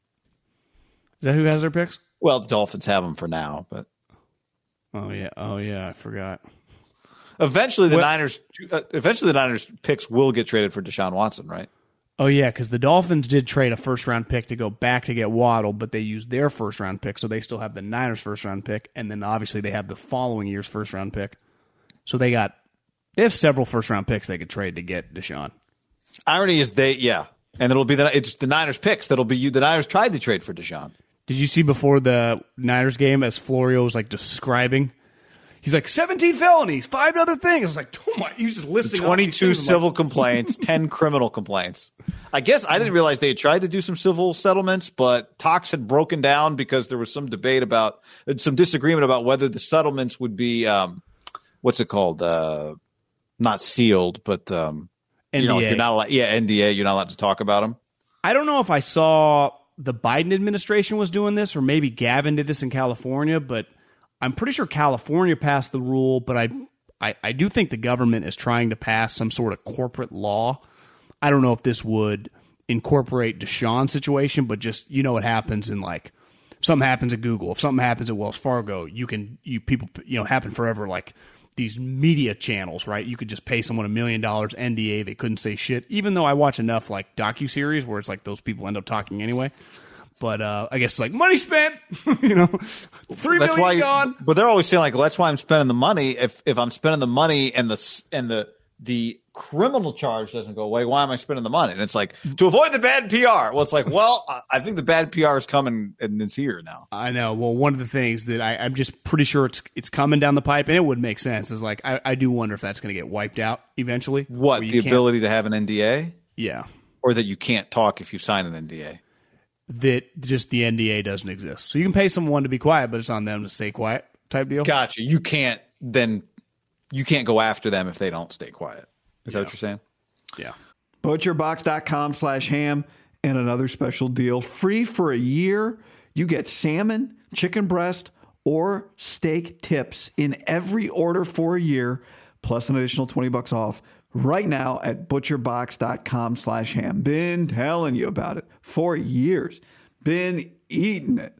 that who has their picks? Well, the Dolphins have them for now, but Oh yeah, oh yeah, I forgot. eventually the Well- Niners uh, eventually the Niners picks will get traded for Deshaun Watson, right? Oh yeah, because the Dolphins did trade a first round pick to go back to get Waddle, but they used their first round pick, so they still have the Niners first round pick, and then obviously they have the following year's first round pick. So they got they have several first round picks they could trade to get Deshaun. Irony is they yeah, and it'll be the it's the Niners picks that'll be you. The Niners tried to trade for Deshaun. Did you see before the Niners game as Florio was like describing? He's like seventeen felonies, five other things. I was like, oh my! He was just listing 22 things. I'm like, civil [LAUGHS] complaints, 10 criminal complaints. I guess I didn't realize they had tried to do some civil settlements, but talks had broken down because there was some debate about some disagreement about whether the settlements would be um, what's it called? Uh, not sealed, but um, you know, NDA. you're not allowed. Yeah, NDA. You're not allowed to talk about them. I don't know if I saw the Biden administration was doing this or maybe Gavin did this in California, but I'm pretty sure California passed the rule, but I, I, I do think the government is trying to pass some sort of corporate law. I don't know if this would incorporate Deshaun's situation, but just you know what happens in like if something happens at Google, if something happens at Wells Fargo, you can you people you know happen forever like these media channels, right? You could just pay someone a million dollars NDA, they couldn't say shit. Even though I watch enough like docu series where it's like those people end up talking anyway. But uh, I guess it's like money spent, [LAUGHS] you know, three That's million why. gone. But they're always saying like, that's why I'm spending the money. If if I'm spending the money and the s- and the the criminal charge doesn't go away, why am I spending the money? And it's like to avoid the bad PR. Well, it's like, well, I- think the bad PR is coming and it's here now. I know. Well, one of the things that I, I'm just pretty sure it's it's coming down the pipe, and it would make sense. Is like I, I do wonder if that's going to get wiped out eventually. What the ability to have an NDA, Yeah, or that you can't talk if you sign an NDA. that just the NDA doesn't exist. So you can pay someone to be quiet, but it's on them to stay quiet. Type deal. Gotcha. You can't then you can't go after them if they don't stay quiet. Is that what you're saying? Yeah. Butcherbox.com slash ham and another special deal. Free for a year. You get salmon, chicken breast, or steak tips in every order for a year, plus an additional 20 bucks off right now at butcherbox.com slash ham. Been telling you about it for years. Been eating it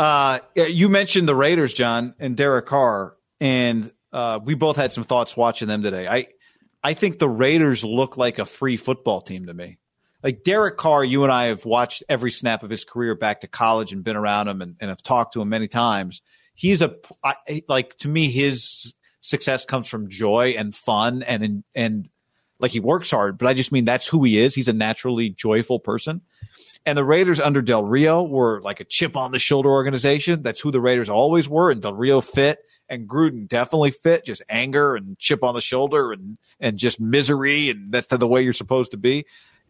Uh, you mentioned the Raiders, John, and Derek Carr, and uh, we both had some thoughts watching them today. I, I think the Raiders look like a free football team to me. Like Derek Carr, you and I have watched every snap of his career back to college and been around him and, and have talked to him many times. He's a I, like to me, his success comes from joy and fun and and like he works hard. But I just mean that's who he is. He's a naturally joyful person. And the Raiders under Del Rio were like a chip on the shoulder organization. That's who the Raiders always were. And Del Rio fit and Gruden definitely fit just anger and chip on the shoulder and, and just misery. And that's the way you're supposed to be.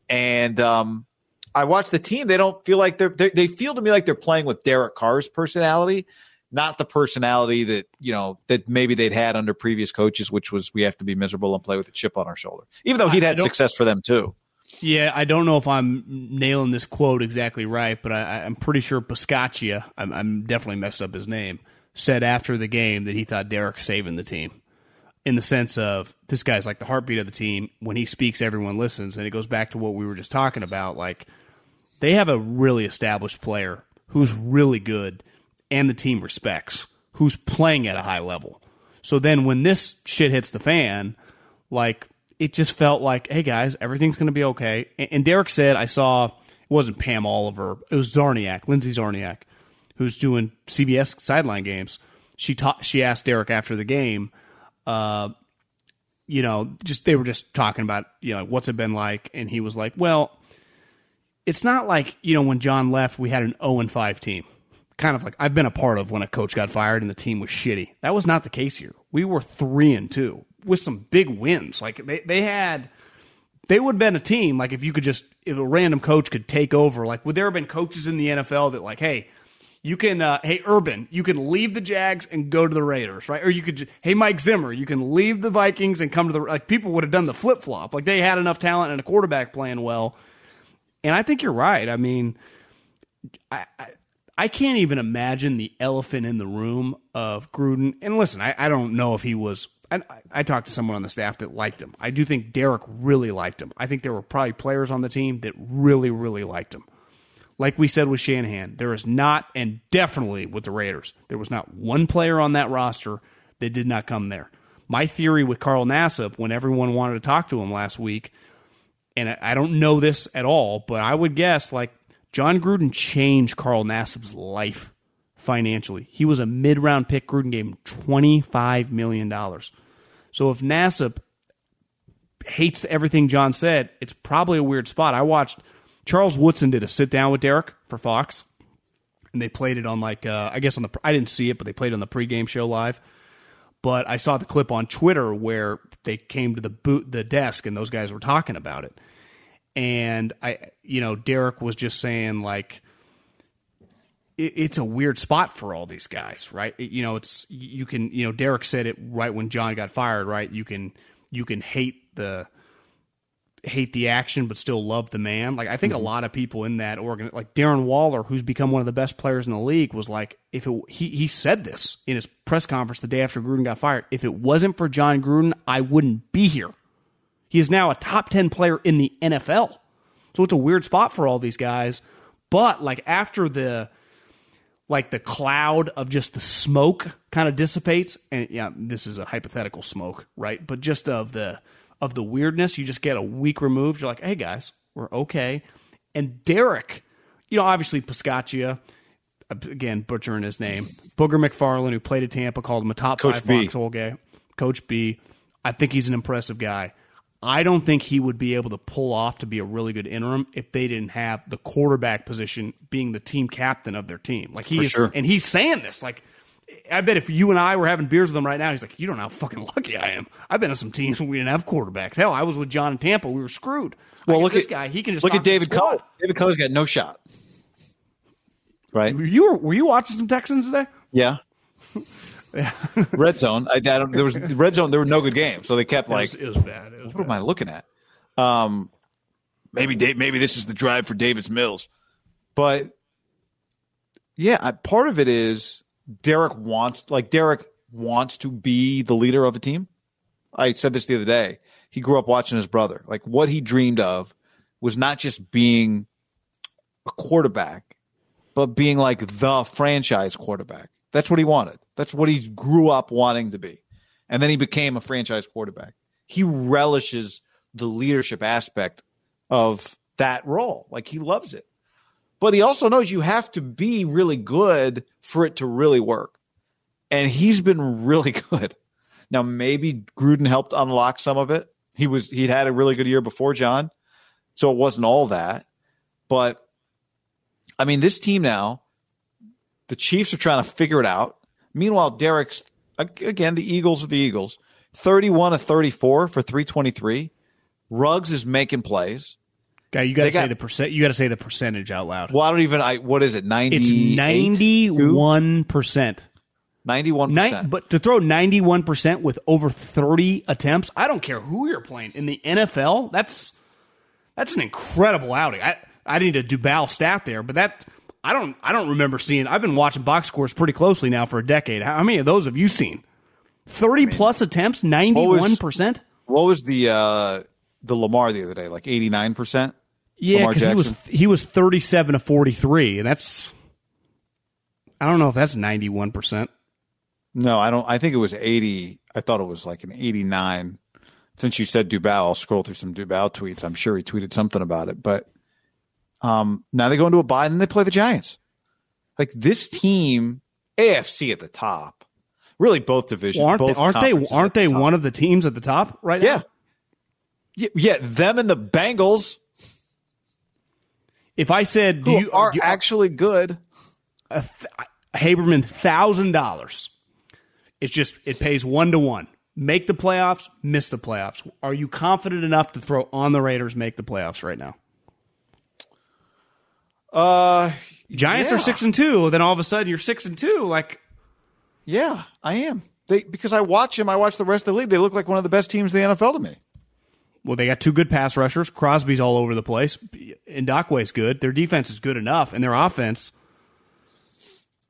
And, um, I watch the team. They don't feel like they're, they, they feel to me like they're playing with Derek Carr's personality, not the personality that, you know, that maybe they'd had under previous coaches, which was we have to be miserable and play with a chip on our shoulder, even though he'd had success for them too. Yeah, I don't know if I'm nailing this quote exactly right, but I, am pretty sure Biscaccia, I'm, I'm, definitely messed up his name, said after the game that he thought Derek saving the team. In the sense of this guy's like the heartbeat of the team. When he speaks, everyone listens. And it goes back to what we were just talking about. Like, they have a really established player who's really good and the team respects, who's playing at a high level. So then when this shit hits the fan, like it just felt like, hey guys, everything's going to be okay. And Derek said, I saw it wasn't Pam Oliver, it was Czarniak, Lindsay Czarniak, who's doing CBS sideline games. She taught, she asked Derek after the game, uh, you know, just they were just talking about, you know, what's it been like, and he was like, well, it's not like you know when John left, we had an zero oh and five team. Kind of like I've been a part of when a coach got fired and the team was shitty. That was not the case here. We were three and two with some big wins. Like they, they had they would have been a team like if you could just if a random coach could take over like would there have been coaches in the NFL that like hey you can uh, hey Urban you can leave the Jags and go to the Raiders right or you could hey Mike Zimmer you can leave the Vikings and come to the like people would have done the flip flop like they had enough talent and a quarterback playing well and I think you're right I mean I, I I can't even imagine the elephant in the room of Gruden. And listen, I, I don't know if he was I, I talked to someone on the staff that liked him. I do think Derek really liked him. I think there were probably players on the team that really, really liked him. Like we said with Shanahan, there is not, and definitely with the Raiders, there was not one player on that roster that did not come there. My theory with Carl Nassib, when everyone wanted to talk to him last week, and I don't know this at all, but I would guess like Jon Gruden changed Carl Nassib's life financially. He was a mid round pick. Gruden gave him $25 million. So if Nassib hates everything John said, it's probably a weird spot. I watched Charles Woodson did a sit down with Derek for Fox, and they played it on like uh, I guess on the I didn't see it, but they played it on the pregame show live. But I saw the clip on Twitter where they came to the boot the desk and those guys were talking about it. And I you know, Derek was just saying like it's a weird spot for all these guys, right? You know, it's you can you know Derek said it right when John got fired, right? You can you can hate the hate the action but still love the man. Like I think a mm-hmm. lot of people in that organ, like Darren Waller, who's become one of the best players in the league, was like, if it, he he said this in his press conference the day after Gruden got fired. If it wasn't for Jon Gruden, I wouldn't be here. He is now a top ten player in the NFL. So it's a weird spot for all these guys. But like after the like the cloud of just the smoke kind of dissipates and yeah this is a hypothetical smoke right but just of the of the weirdness you just get a week removed you're like hey guys we're okay and derek you know obviously piscaccia uh, again butchering his name booger mcfarland who played at tampa called him a top Coach five B. guy coach b i think he's an impressive guy I don't think he would be able to pull off to be a really good interim if they didn't have the quarterback position being the team captain of their team. Like he For is, sure. and he's saying this. Like, I bet if you and I were having beers with him right now, he's like, "You don't know how fucking lucky I am. I've been on some teams where we didn't have quarterbacks. Hell, I was with John in Tampa. We were screwed. Well, got look at this guy. He can just look at David. Culley. David Culley's got no shot. Right? Were you were you watching some Texans today? Yeah. [LAUGHS] red zone. I, I don't, there was red zone. There were no good games, so they kept It like, was, it was bad. It was what am I looking at? Um, maybe Dave, maybe this is the drive for Davis Mills, but yeah, I, part of it is Derek wants like Derek wants to be the leader of a team. I said this the other day. He grew up watching his brother. Like what he dreamed of was not just being a quarterback, but being like the franchise quarterback. That's what he wanted. That's what he grew up wanting to be. And then he became a franchise quarterback. He relishes the leadership aspect of that role. Like he loves it. But he also knows you have to be really good for it to really work. And he's been really [LAUGHS] good. Now maybe Gruden helped unlock some of it. He was he'd had a really good year before John. So it wasn't all that. But I mean, this team now, the Chiefs are trying to figure it out. Meanwhile, Derek's again, the Eagles are the Eagles. 31 to 34 for 323. Ruggs is making plays. Guy, you got to They say the percent. You got to say the percentage out loud. Well, I don't even I what is it? 90 It's ninety one percent. 91%. Nine, but to throw 91% with over 30 attempts, I don't care who you're playing. In the NFL, that's that's an incredible outing. I, I need a Dubow stat there, but that I don't I don't remember seeing. I've been watching box scores pretty closely now for a decade. How, many of those have you seen? 30 plus attempts, 91%? what was the uh the Lamar the other day? Like 89%? Yeah, because he was he was 37 to 43, and that's I don't know if that's 91%. No, I don't I think it was 80. I thought it was like an 89. Since you said Dubow, I'll scroll through some Dubow tweets. I'm sure he tweeted something about it, but um now they go into a bye and then they play the Giants. Like this team, AFC at the top. Really both divisions. Well, aren't both they, aren't they aren't the they one of the teams at the top right Yeah. now? yeah. Yeah, them and the Bengals If I said, who you are you- actually good. Haberman thousand dollars. It's just it pays one to one. Make the playoffs, miss the playoffs. Are you confident enough to throw on the Raiders make the playoffs right now? Uh Giants are six and two. Then all of a sudden you're six and two. Like Yeah, I am. They because I watch them, I watch the rest of the league. They look like one of the best teams in the NFL to me. well, they got two good pass rushers. Crosby's all over the place. And Ngakoue's good. Their defense is good enough, and their offense.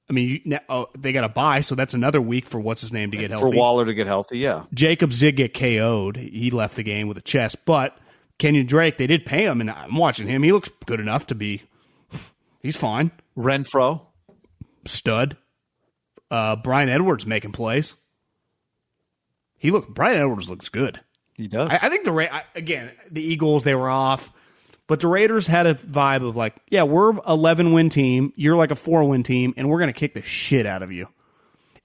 I mean, you, oh, they got a bye, so that's another week for what's his name to get healthy. For. Waller to get healthy, yeah. Jacobs did get KO'd. He left the game with a chest, but Kenyan Drake, they did pay him, and I'm watching him. He looks good enough to be. He's fine. Renfrow. Stud. Uh, Bryan Edwards making plays. He look. Bryan Edwards looks good. He does. I, I think the Ra- I, again the Eagles they were off, but the Raiders had a vibe of like, yeah, we're 11 win team. You're like a four win team, and we're gonna kick the shit out of you.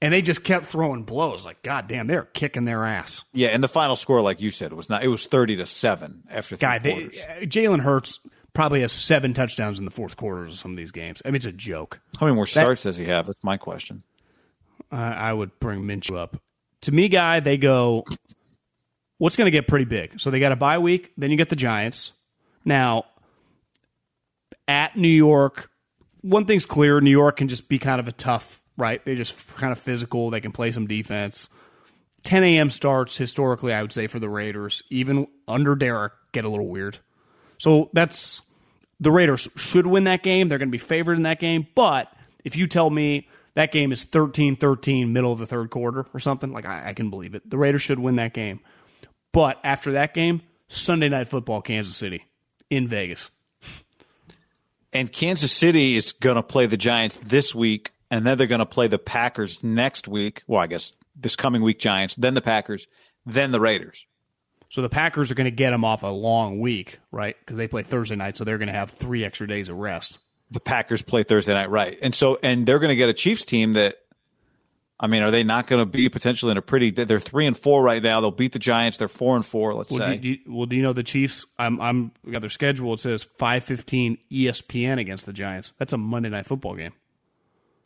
And they just kept throwing blows. Like, god damn, they're kicking their ass. yeah, and the final score, like you said, was not. It was thirty to seven after three Guy, they, uh, Jalen Hurts probably has seven touchdowns in the fourth quarters of some of these games. I mean, it's a joke. How many more starts does he have? That's my question. I I would bring Minshew up. To me, guy, they go, what's going to get pretty big? So they got a bye week, then you get the Giants. Now, at New York, one thing's clear New York can just be kind of a tough, right? They're just kind of physical. They can play some defense. 10 a.m. starts historically, I would say for the Raiders, even under Derek, get a little weird. So that's the Raiders should win that game. They're going to be favored in that game. But if you tell me that game is 13 13, middle of the third quarter or something, like I, I can believe it. The Raiders should win that game. But after that game, Sunday night football, Kansas City in Vegas. And Kansas City is going to play the Giants this week, and then they're going to play the Packers next week. Well, I guess this coming week, Giants, then the Packers, then the Raiders. So the Packers are going to get them off a long week, right? Because they play Thursday night, so they're going to have three extra days of rest. The Packers play Thursday night, right? And so, and they're going to get a Chiefs team that, I mean, are they not going to be potentially in a pretty? They're three and four right now. They'll beat the Giants. They're four and four. Let's Well, say. do you, well, do you know the Chiefs? I'm I'm got their schedule. It says five fifteen ESPN against the Giants. That's a Monday night football game.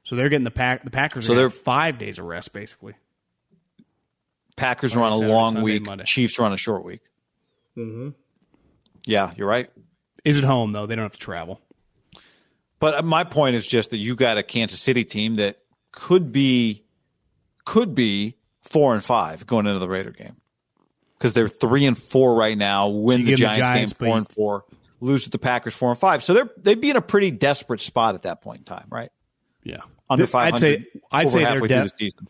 So they're getting the pack. The Packers. So they're- five days of rest, basically. Packers Monday, are on a Saturday, long Sunday, week. Monday. Chiefs are on a short week. Mm-hmm. Yeah, you're right. Is it home though? They don't have to travel. But my point is just that you got a Kansas City team that could be could be four and five going into the Raider game because they're three and four right now. Win you the give them the Giants, Giants, game but four and four, lose to the Packers four and five. So they're they'd be in a pretty desperate spot at that point in time, right? Yeah, Under Th- five I'd say. I'd say they're halfway through de- the season.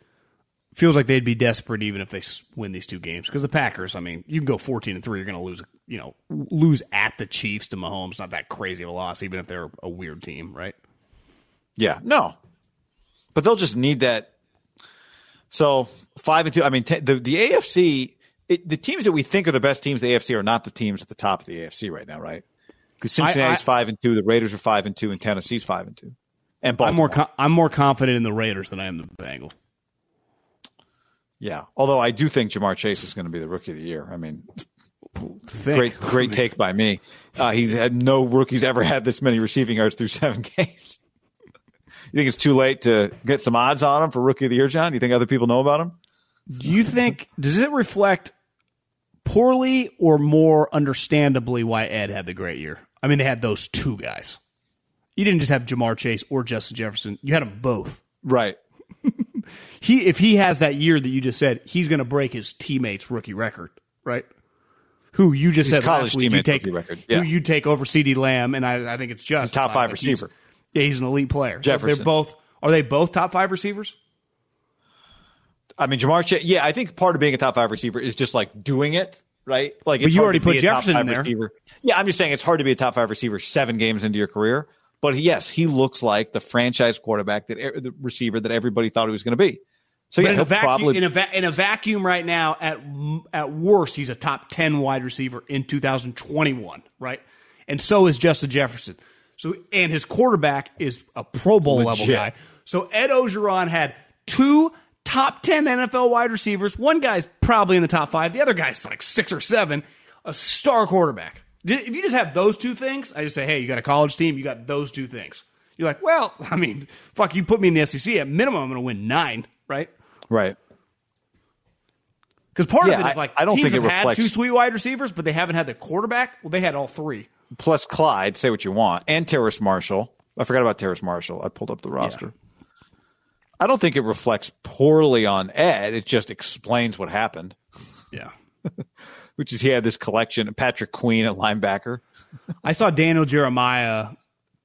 Feels like they'd be desperate even if they win these two games because the Packers. I mean, you can go fourteen and three. You're going to lose. You know, lose at the Chiefs to Mahomes. Not that crazy of a loss, even if they're a weird team, right? Yeah, no, but they'll just need that. So five and two. I mean, t- the the AFC, it, the teams that we think are the best teams, in the AFC, are not the teams at the top of the AFC right now, right? Because Cincinnati's I- five and two, the Raiders are five and two, and Tennessee's five and two, and I'm more com- I'm more confident in the Raiders than I am the Bengals. Yeah, although I do think Ja'Marr Chase is going to be the rookie of the year. I mean, Think. great great take by me. Uh, he had no rookies ever had this many receiving yards through [LAUGHS] seven games. You think it's too late to get some odds on him for rookie of the year, John? Do You think other people know about him? Do you think does it reflect poorly or more understandably why Ed had the great year? I mean, they had those two guys. You didn't just have Ja'Marr Chase or Justin Jefferson. You had them both. Right. He if he has that year that you just said, he's going to break his teammates' rookie record, right? Who you just His said college last week you take rookie record, yeah. who you take over CeeDee Lamb, and I, I think it's just top five He's- receiver. yeah, he's an elite player. So they're both. Are they both top five receivers? I mean, Ja'Marr Chase, yeah, I think part of being a top five receiver is just like doing it, right? Like, you already put Jefferson in there. Receiver. Yeah, I'm just saying it's hard to be a top five receiver seven games into your career. But yes, he looks like the franchise quarterback that the receiver that everybody thought he was going to be. So yeah, in, a he'll vacuum, probably in, a va- in a vacuum right now, at at worst, he's a top ten wide receiver in 2021, right? And so is Justin Jefferson. So and his quarterback is a Pro Bowl level guy. So Ed Orgeron had two top ten NFL wide receivers. One guy's probably in the top five. The other guy's like six or seven. A star quarterback. If you just have those two things, I just say, hey, you got a college team, you got those two things. You're like, well, [LAUGHS] I mean, fuck, you put me in the SEC. At minimum, I'm going to win nine, right? right. Because part Yeah, of it is like I don't teams think it have had two sweet wide receivers, but they haven't had the quarterback. Well, they had all three. Plus Clyde, say what you want, and Terrace Marshall. I forgot about Terrace Marshall. I pulled up the roster. I don't think it reflects poorly on Ed. It just explains what happened, Yeah. [LAUGHS] which is he had this collection. Patrick Queen a linebacker. I saw Daniel Jeremiah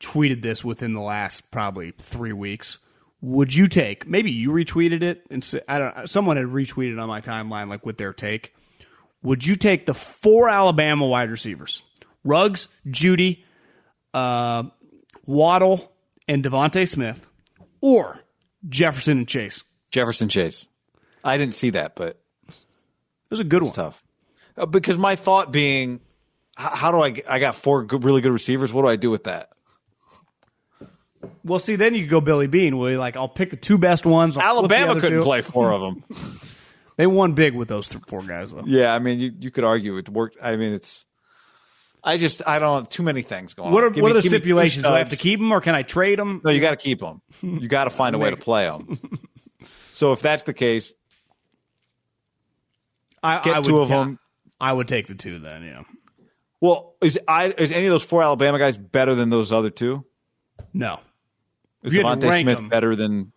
tweeted this within the last probably three weeks. Would you take? Maybe you retweeted it, and I don't. Someone had retweeted on my timeline like with their take. Would you take the four Alabama wide receivers, Ruggs, Jeudy, uh, Waddle, and DeVonta Smith, or Jefferson and Chase? Jefferson Chase. I didn't see that, but It was a good one. tough. Uh, because my thought being, how do I? I got four good, really good receivers. What do I do with that? Well, see, then you could go Billy Beane. Where you're like, I'll pick the two best ones. I'll Alabama couldn't two. play four of them. [LAUGHS] [LAUGHS] They won big with those th- four guys, though. yeah, I mean, you, you could argue it worked. I mean, it's. I just I don't too many things going What are on. Give what me- are the give me two stipulations? Do I have to keep them or can I trade them? No, you got to keep them. You got to find a way to play them. [LAUGHS] So if that's the case, I, get I would, two of them. I would take the two then. Yeah. well, is I is any of those four Alabama guys better than those other two? No. Is you DeVonta Smith them- better than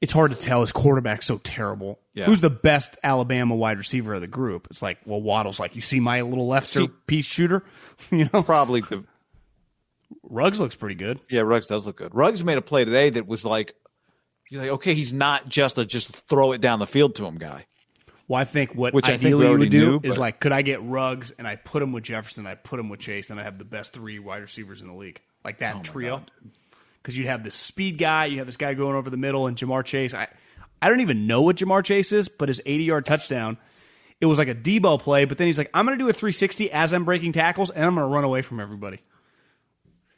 it's hard to tell. His quarterback's so terrible. Yeah. Who's the best Alabama wide receiver of the group? It's like, well, Waddle's like, you see my little left See- piece shooter? [LAUGHS] you know, Probably the Ruggs looks pretty good. yeah. Ruggs does look good. Ruggs made a play today that was like, you're like, okay, he's not just a just throw it down the field to him guy. Well, I think what Which I think we you would do knew, is but- like, could I get Ruggs and I put him with Jefferson, I put him with Chase, then I have the best three wide receivers in the league, like Oh that trio. Because you'd have this speed guy, you have this guy going over the middle, and Ja'Marr Chase. I, I don't even know what Ja'Marr Chase is, but his 80 yard touchdown, it was like a Deebo play. But then he's like, I'm going to do a 360 as I'm breaking tackles, and I'm going to run away from everybody.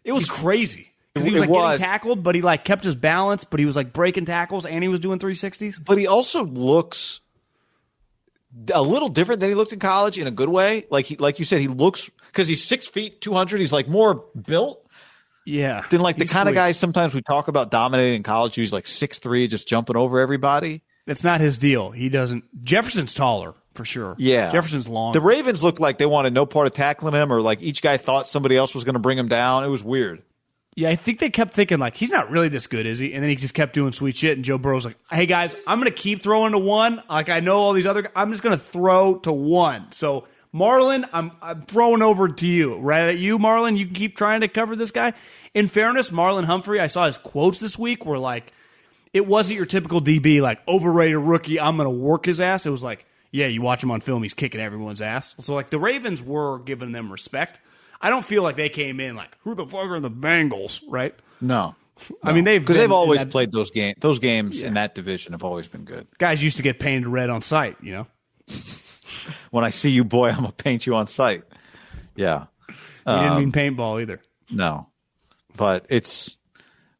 It was crazy. Because he was like was. getting tackled, but he like kept his balance, but he was like breaking tackles, and he was doing 360s. But he also looks a little different than he looked in college in a good way. Like he, like you said, he looks because he's six feet two hundred. He's like more built Yeah. than like the kind of guys sometimes we talk about dominating in college. He's like six three, just jumping over everybody. That's not his deal. He doesn't. Jefferson's taller for sure. Yeah, Jefferson's long. The Ravens looked like they wanted no part of tackling him, or like each guy thought somebody else was going to bring him down. It was weird. Yeah, I think they kept thinking like he's not really this good, is he? And then he just kept doing sweet shit. And Joe Burrow's like, "Hey guys, I'm gonna keep throwing to one. Like I know all these other. I'm just gonna throw to one. So Marlon, I'm I'm throwing over to you. Right at you, Marlon. You can keep trying to cover this guy. In fairness, Marlon Humphrey, I saw his quotes this week were like, it wasn't your typical DB like overrated rookie. I'm gonna work his ass. It was like, yeah, you watch him on film, he's kicking everyone's ass. So like the Ravens were giving them respect. I don't feel like they came in like, who the fuck are the Bengals, right? No, I mean they've because they've always that- played those games. Those games in that division have always been good. guys used to get painted red on sight, you know. [LAUGHS] When I see you, boy, I'm gonna paint you on sight. Yeah. He didn't mean um, paintball either. No, but it's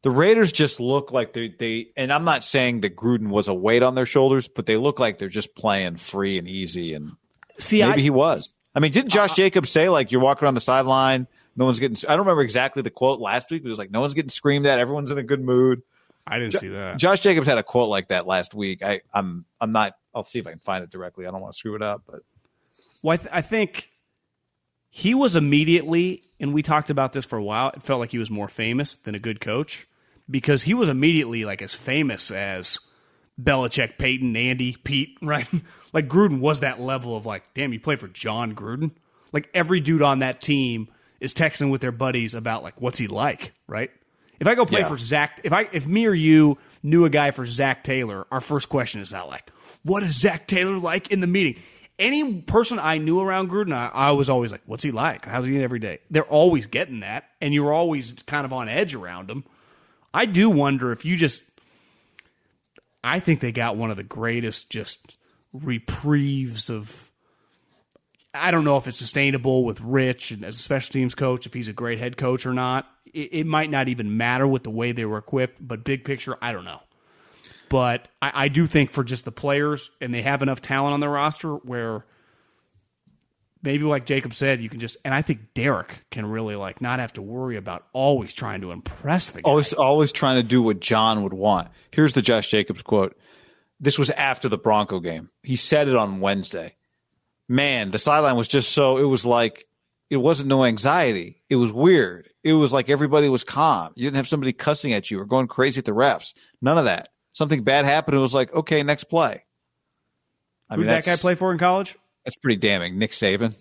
the Raiders just look like they they. And I'm not saying that Gruden was a weight on their shoulders, but they look like they're just playing free and easy. And See, maybe I, he was. I mean, didn't Josh uh-huh. Jacobs say like you're walking around the sideline, no one's getting? I don't remember exactly the quote last week. But it was like no one's getting screamed at, everyone's in a good mood. I didn't see that. Josh Jacobs had a quote like that last week. I, I'm I'm not. I'll see if I can find it directly. I don't want to screw it up, but Well, I, th- I think he was immediately, and we talked about this for a while. It felt like he was more famous than a good coach because he was immediately like as famous as Belichick, Peyton, Andy, Pete, right? [LAUGHS] like Gruden was that level of like, damn, you play for Jon Gruden. Like every dude on that team is texting with their buddies about like what's he like, right? If I go play Yeah. for Zac, if I if me or you knew a guy for Zac Taylor, our first question is not like, what is Zac Taylor like in the meeting? Any person I knew around Gruden, I, I was always like, what's he like? How's he every day? They're always getting that, and you're always kind of on edge around him. I do wonder if you just. I think they got one of the greatest just reprieves of. I don't know if it's sustainable with Rich and as a special teams coach, if he's a great head coach or not. It, it might not even matter with the way they were equipped, but big picture, I don't know. But I, I do think for just the players, and they have enough talent on their roster where maybe like Jacob said, you can just and I think Derek can really like not have to worry about always trying to impress the guy. always always trying to do what John would want. Here's the Josh Jacobs quote. This was after the Bronco game. He said it on Wednesday. Man, the sideline was just so it was like it wasn't no anxiety. It was weird. It was like everybody was calm. You didn't have somebody cussing at you or going crazy at the refs. None of that. Something bad happened. It was like, okay, next play. I Who did that guy play for in college? That's pretty damning. Nick Saban.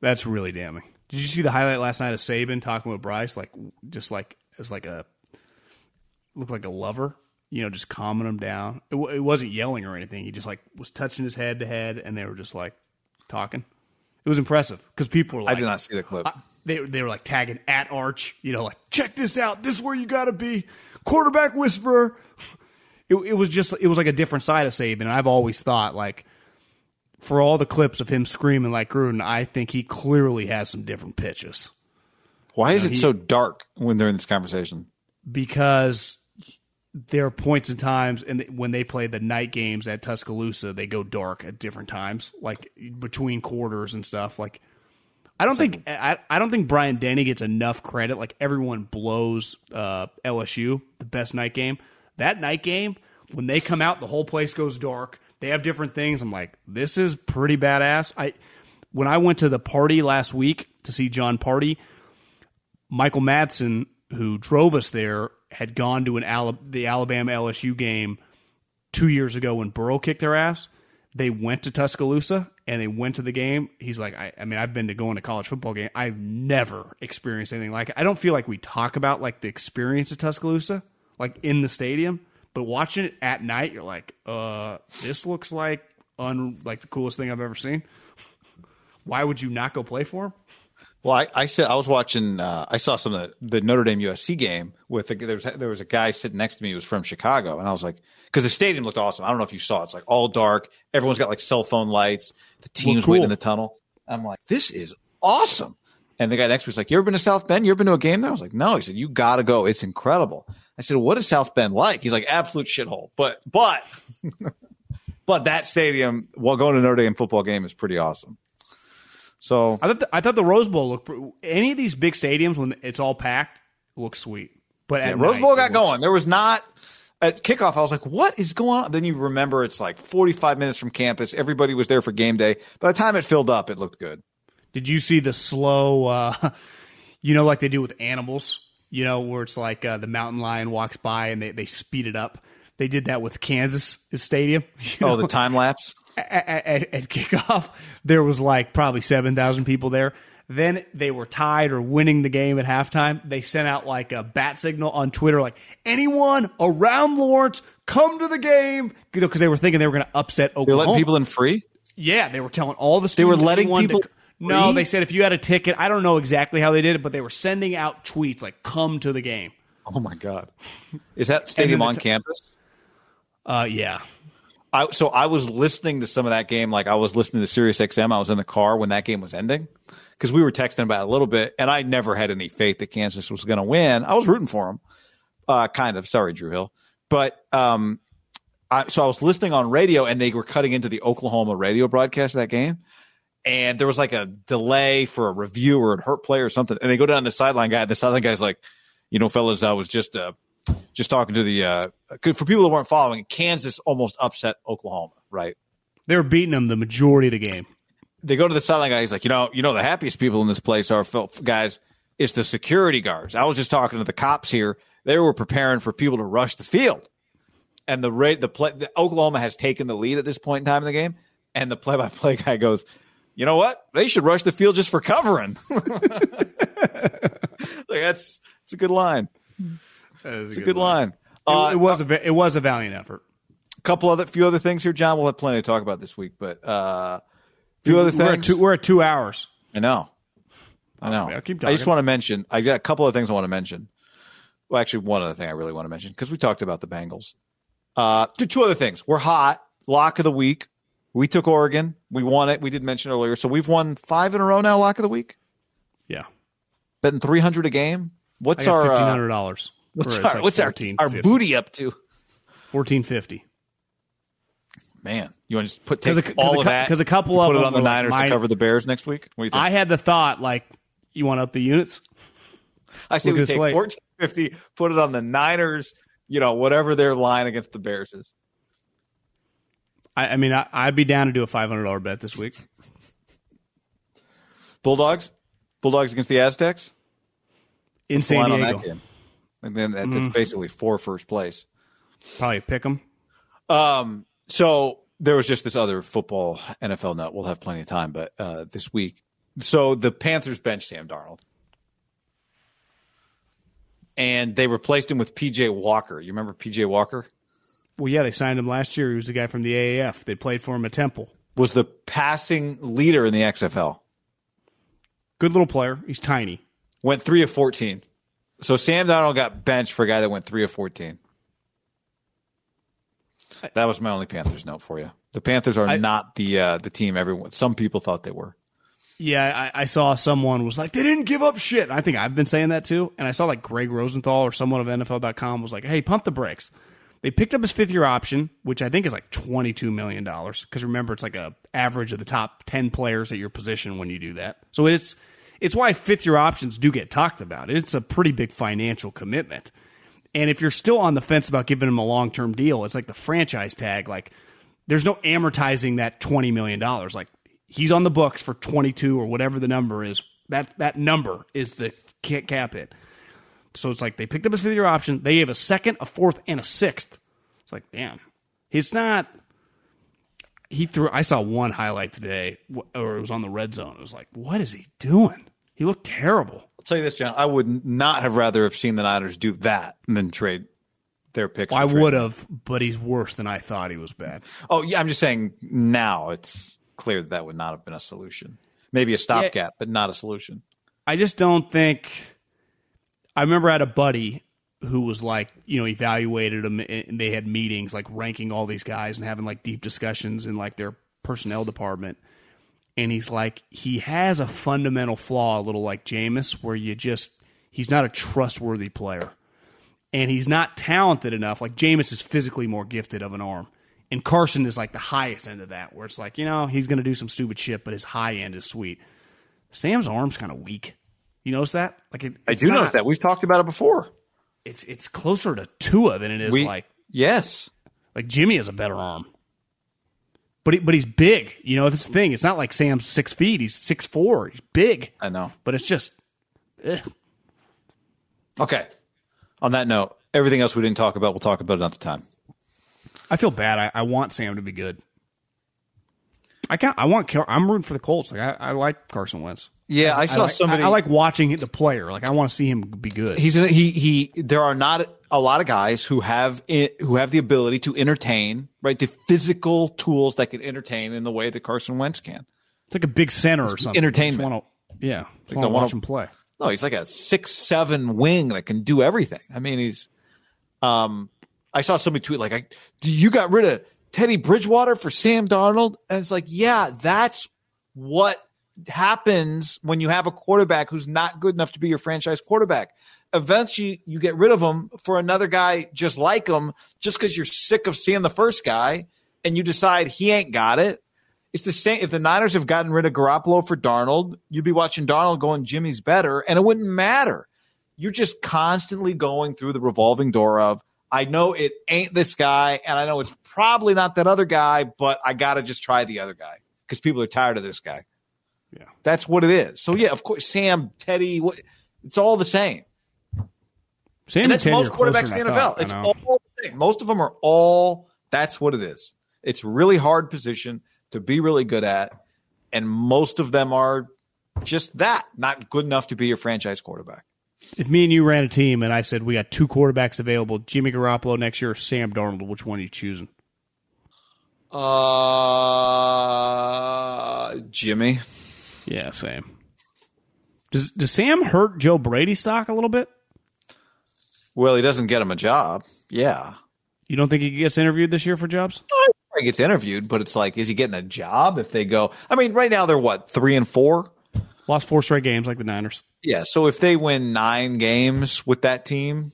That's really damning. Did you see the highlight last night of Saban talking with Bryce, like just like as like a looked like a lover, you know, just calming him down. It, w- it wasn't yelling or anything. He just like was touching his head to head, and they were just like talking. It was impressive because people were like... I did not see the clip. they they were like tagging at Arch, you know, like check this out. This is where you got to be, quarterback whisperer. It, it was just it was like a different side of Saban. And I've always thought like for all the clips of him screaming like Gruden, I think he clearly has some different pitches Why is it so dark when they're in this conversation? because there are points and times and when they play the night games at Tuscaloosa, they go dark at different times, like between quarters and stuff. Like I don't think I, I don't think Bryant-Denny gets enough credit. Like everyone blows uh, LSU the best night game. That night game when they come out, the whole place goes dark. They have different things. I'm like, this is pretty badass. I when I went to the party last week to see John Party, Michael Madsen, who drove us there, had gone to an the Alabama LSU game two years ago when Burrow kicked their ass. They went to Tuscaloosa and they went to the game. He's like, I, I mean, I've been to going to college football game. I've never experienced anything like it. I don't feel like we talk about like the experience of Tuscaloosa, like in the stadium, but watching it at night, you're like, uh, this looks like un like the coolest thing I've ever seen. Why would you not go play for him? Well, I, I said I was watching. Uh, I saw some of the, the Notre Dame USC game with the, there was there was a guy sitting next to me who was from Chicago, and I was like, because the stadium looked awesome. I don't know if you saw it. It's like all dark. Everyone's got like cell phone lights. The team's cool. waiting in the tunnel. I'm like, this is awesome. And the guy next to me was like, "You ever been to South Bend? You ever been to a game there?" I was like, "No." He said, "You got to go. It's incredible." I said, "What is South Bend like?" He's like, "Absolute shithole." But but [LAUGHS] but that stadium, while going to Notre Dame football game, is pretty awesome. So I thought the, I thought the Rose Bowl looked any of these big stadiums when it's all packed looks sweet. But Yeah, Rose Bowl got going. There was not at kickoff. I was like, "What is going on?" Then you remember it's like 45 minutes from campus. Everybody was there for game day. By the time it filled up, it looked good. Did you see the slow? Uh, [LAUGHS] you know, like they do with animals. You know, where it's like uh, the mountain lion walks by and they, they speed it up. They did that with Kansas Stadium. [LAUGHS] Oh, know, the time lapse. at, at, at kickoff, there was like probably 7,000 people there. Then they were tied or winning the game at halftime. They sent out like a bat signal on Twitter, like anyone around Lawrence, come to the game. You know, because they were thinking they were going to upset They're Oklahoma. letting people in free. yeah, they were telling all the They were letting anyone to- people no, they said if you had a ticket, I don't know exactly how they did it, but they were sending out tweets like "Come to the game." Oh my god, is that [LAUGHS] stadium on t- campus? Uh, yeah, I, so I was listening to some of that game, like I was listening to Sirius XM. I was in the car when that game was ending because we were texting about it a little bit, and I never had any faith that Kansas was going to win. I was rooting for them, uh, kind of. Sorry, Drew Hill, but um, I, so I was listening on radio, and they were cutting into the Oklahoma radio broadcast of that game, and there was like a delay for a review or a hurt play or something, and they go down the sideline guy, and the sideline guy's like, "You know, fellas, I was just uh, just talking to the uh, for people that weren't following, Kansas almost upset Oklahoma, right?" they were beating them the majority of the game. they go to the sideline guy. He's like, you know, you know, the happiest people in this place are guys. It's the security guards. I was just talking to the cops here. They were preparing for people to rush the field, and the rate the play. The, Oklahoma has taken the lead at this point in time in the game, and the play-by-play guy goes, "You know what? They should rush the field just for covering." [LAUGHS] like that's it's a good line. It's a good line. It, Uh, it was a it was a valiant effort. A couple other few other things here, John. We'll have plenty to talk about this week, but uh, a few other We're at things. two, we're at two hours. I know. I know. I'll keep I just want to mention. I got a couple of things I want to mention. Well, actually, one other thing I really want to mention because we talked about the Bengals. Uh, two, two other things. We're hot. Lock of the week. We took Oregon. We won it. We did mention earlier. So we've won five in a row now. Lock of the week. Yeah, Betting three hundred a game. What's our fifteen uh, hundred dollars. what's our what's our, our booty up to? Fourteen fifty. Man, you want to just put take a- all a of that 'cause a couple of put it on the were like Niners to cover the Bears next week. What do you think? I had the thought like, you want up the units? I Look we take fourteen fifty, put it on the Niners. You know, whatever their line against the Bears is. I, I mean, I, I'd be down to do a five hundred dollar bet this week. Bulldogs, Bulldogs against the Aztecs. in What's San on Diego. that game? And then that- Mm. that's basically for first place. Probably pick them. Um, so there was just this other football NFL note. We'll have plenty of time, but uh, this week, so the Panthers bench Sam Darnold, and they replaced him with PJ Walker. You remember PJ Walker Well, yeah, they signed him last year. He was the guy from the AAF. They played for him at Temple. was the passing leader in the XFL. Good little player. He's tiny. Went three of fourteen. So Sam Darnold got benched for a guy that went three of fourteen. That was my only Panthers note for you. The Panthers are I- not the uh, the team everyone. Some people thought they were. Yeah, I, I saw someone was like, they didn't give up shit. I think I've been saying that too. And I saw like Gregg Rosenthal or someone of NFL.com was like, hey, pump the brakes. They picked up his fifth year option, which I think is like $22 million. Because remember, it's like a average of the top 10 players at your position when you do that. So it's, it's why fifth year options do get talked about. It's a pretty big financial commitment. And if you're still on the fence about giving him a long term deal, it's like the franchise tag. Like, there's no amortizing that twenty million dollars. Like, he's on the books for twenty two or whatever the number is. That that number is the cap hit. So it's like they picked up his fifth year option. They gave a second, a fourth, and a sixth. It's like, damn. He's not. He threw. I saw one highlight today, or it was on the red zone. It was like, what is he doing? He looked terrible. I'll tell you this, John. I would not have rather have seen the Niners do that than trade their picks. I trade. would have, but he's worse than I thought he was bad. Oh yeah, I'm just saying now it's clear that that would not have been a solution. Maybe a stopgap, but not a solution. I just don't think. I remember I had a buddy who was like, you know, evaluated them eh, and they had meetings like ranking all these guys and having like deep discussions in like their personnel department. And he's like, he has a fundamental flaw, a little like Jameis, where you just, he's not a trustworthy player. And he's not talented enough. Like Jameis is physically more gifted of an arm. And Carson is like the highest end of that, where it's like, you know, he's going to do some stupid shit, but his high end is sweet. Sam's arm's kind of weak. You notice that? Like it, I do not- notice that. We've talked about it before. It's it's closer to Tua than it is We like yes. like Jimmy has a better arm. But he, but he's big. You know, the thing. It's not like Sam's six feet. He's six four. He's big. I know. But it's just eh. Okay. On that note, everything else we didn't talk about, we'll talk about another time. I feel bad. I, I want Sam to be good. I can't. I want. Car- I'm rooting for the Colts. Like I, I like Carson Wentz. Yeah, I saw like, somebody. I, I like watching the player. Like I want to see him be good. he's in, he he. There are not a lot of guys who have it, who have the ability to entertain, right? The physical tools that can entertain in the way that Carson Wentz can. It's like a big center or something. entertainment. Wanna- yeah, I to wanna- watch him play. No, he's like a six seven wing that can do everything. I mean, he's. Um, I saw somebody tweet like, I, "You got rid of Teddy Bridgewater for Sam Darnold," and it's like, yeah, that's what happens when you have a quarterback who's not good enough to be your franchise quarterback. Eventually, you get rid of him for another guy just like him, just because you're sick of seeing the first guy, and you decide he ain't got it. It's the same. If the Niners have gotten rid of Garoppolo for Darnold, you'd be watching Darnold going, Jimmy's better, and it wouldn't matter. You're just constantly going through the revolving door of, I know it ain't this guy, and I know it's probably not that other guy, but I got to just try the other guy because people are tired of this guy. Yeah. That's what it is. So, yeah, of course, Sam, Teddy, what, it's all the same. Sam And that's Teddy most quarterbacks in the NFL. thought. It's all the same. Most of them are all, that's what it is. It's really hard position to be really good at. And most of them are just that, not good enough to be your franchise quarterback. If me and you ran a team and I said we got two quarterbacks available, Jimmy Garoppolo next year or Sam Darnold, which one are you choosing? Uh, Jimmy. Yeah, same. Does does Sam hurt Joe Brady stock a little bit? Well, he doesn't get him a job. Yeah. You don't think he gets interviewed this year for jobs? He gets interviewed, but it's like, is he getting a job if they go? I mean, right now they're what, three and four? Lost four straight games like the Niners. Yeah. So if they win nine games with that team,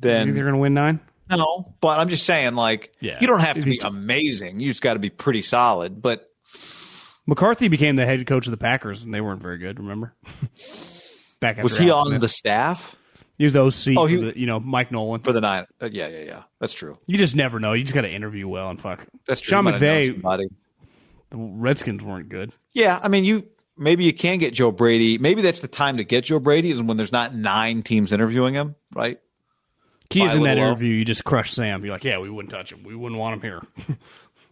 then. You think they're going to win nine? no. But I'm just saying, like, Yeah. you don't have to be be amazing. You just got to be pretty solid. But McCarthy became the head coach of the Packers, and they weren't very good. Remember? [LAUGHS] Back was he Alex on Smith. the staff He was the OC. Oh, he- for the, you know Mike Nolan. for the nine? Uh, yeah, yeah, yeah. That's true. You just never know. You just got to interview well and fuck. That's true. Sean You might have McVay, the Redskins weren't good. Yeah, I mean, you maybe you can get Joe Brady. Maybe that's the time to get Joe Brady is when there's not nine teams interviewing him, right? Key is in that low. interview, you just crush Sam. You're like, yeah, we wouldn't touch him. We wouldn't want him here. [LAUGHS]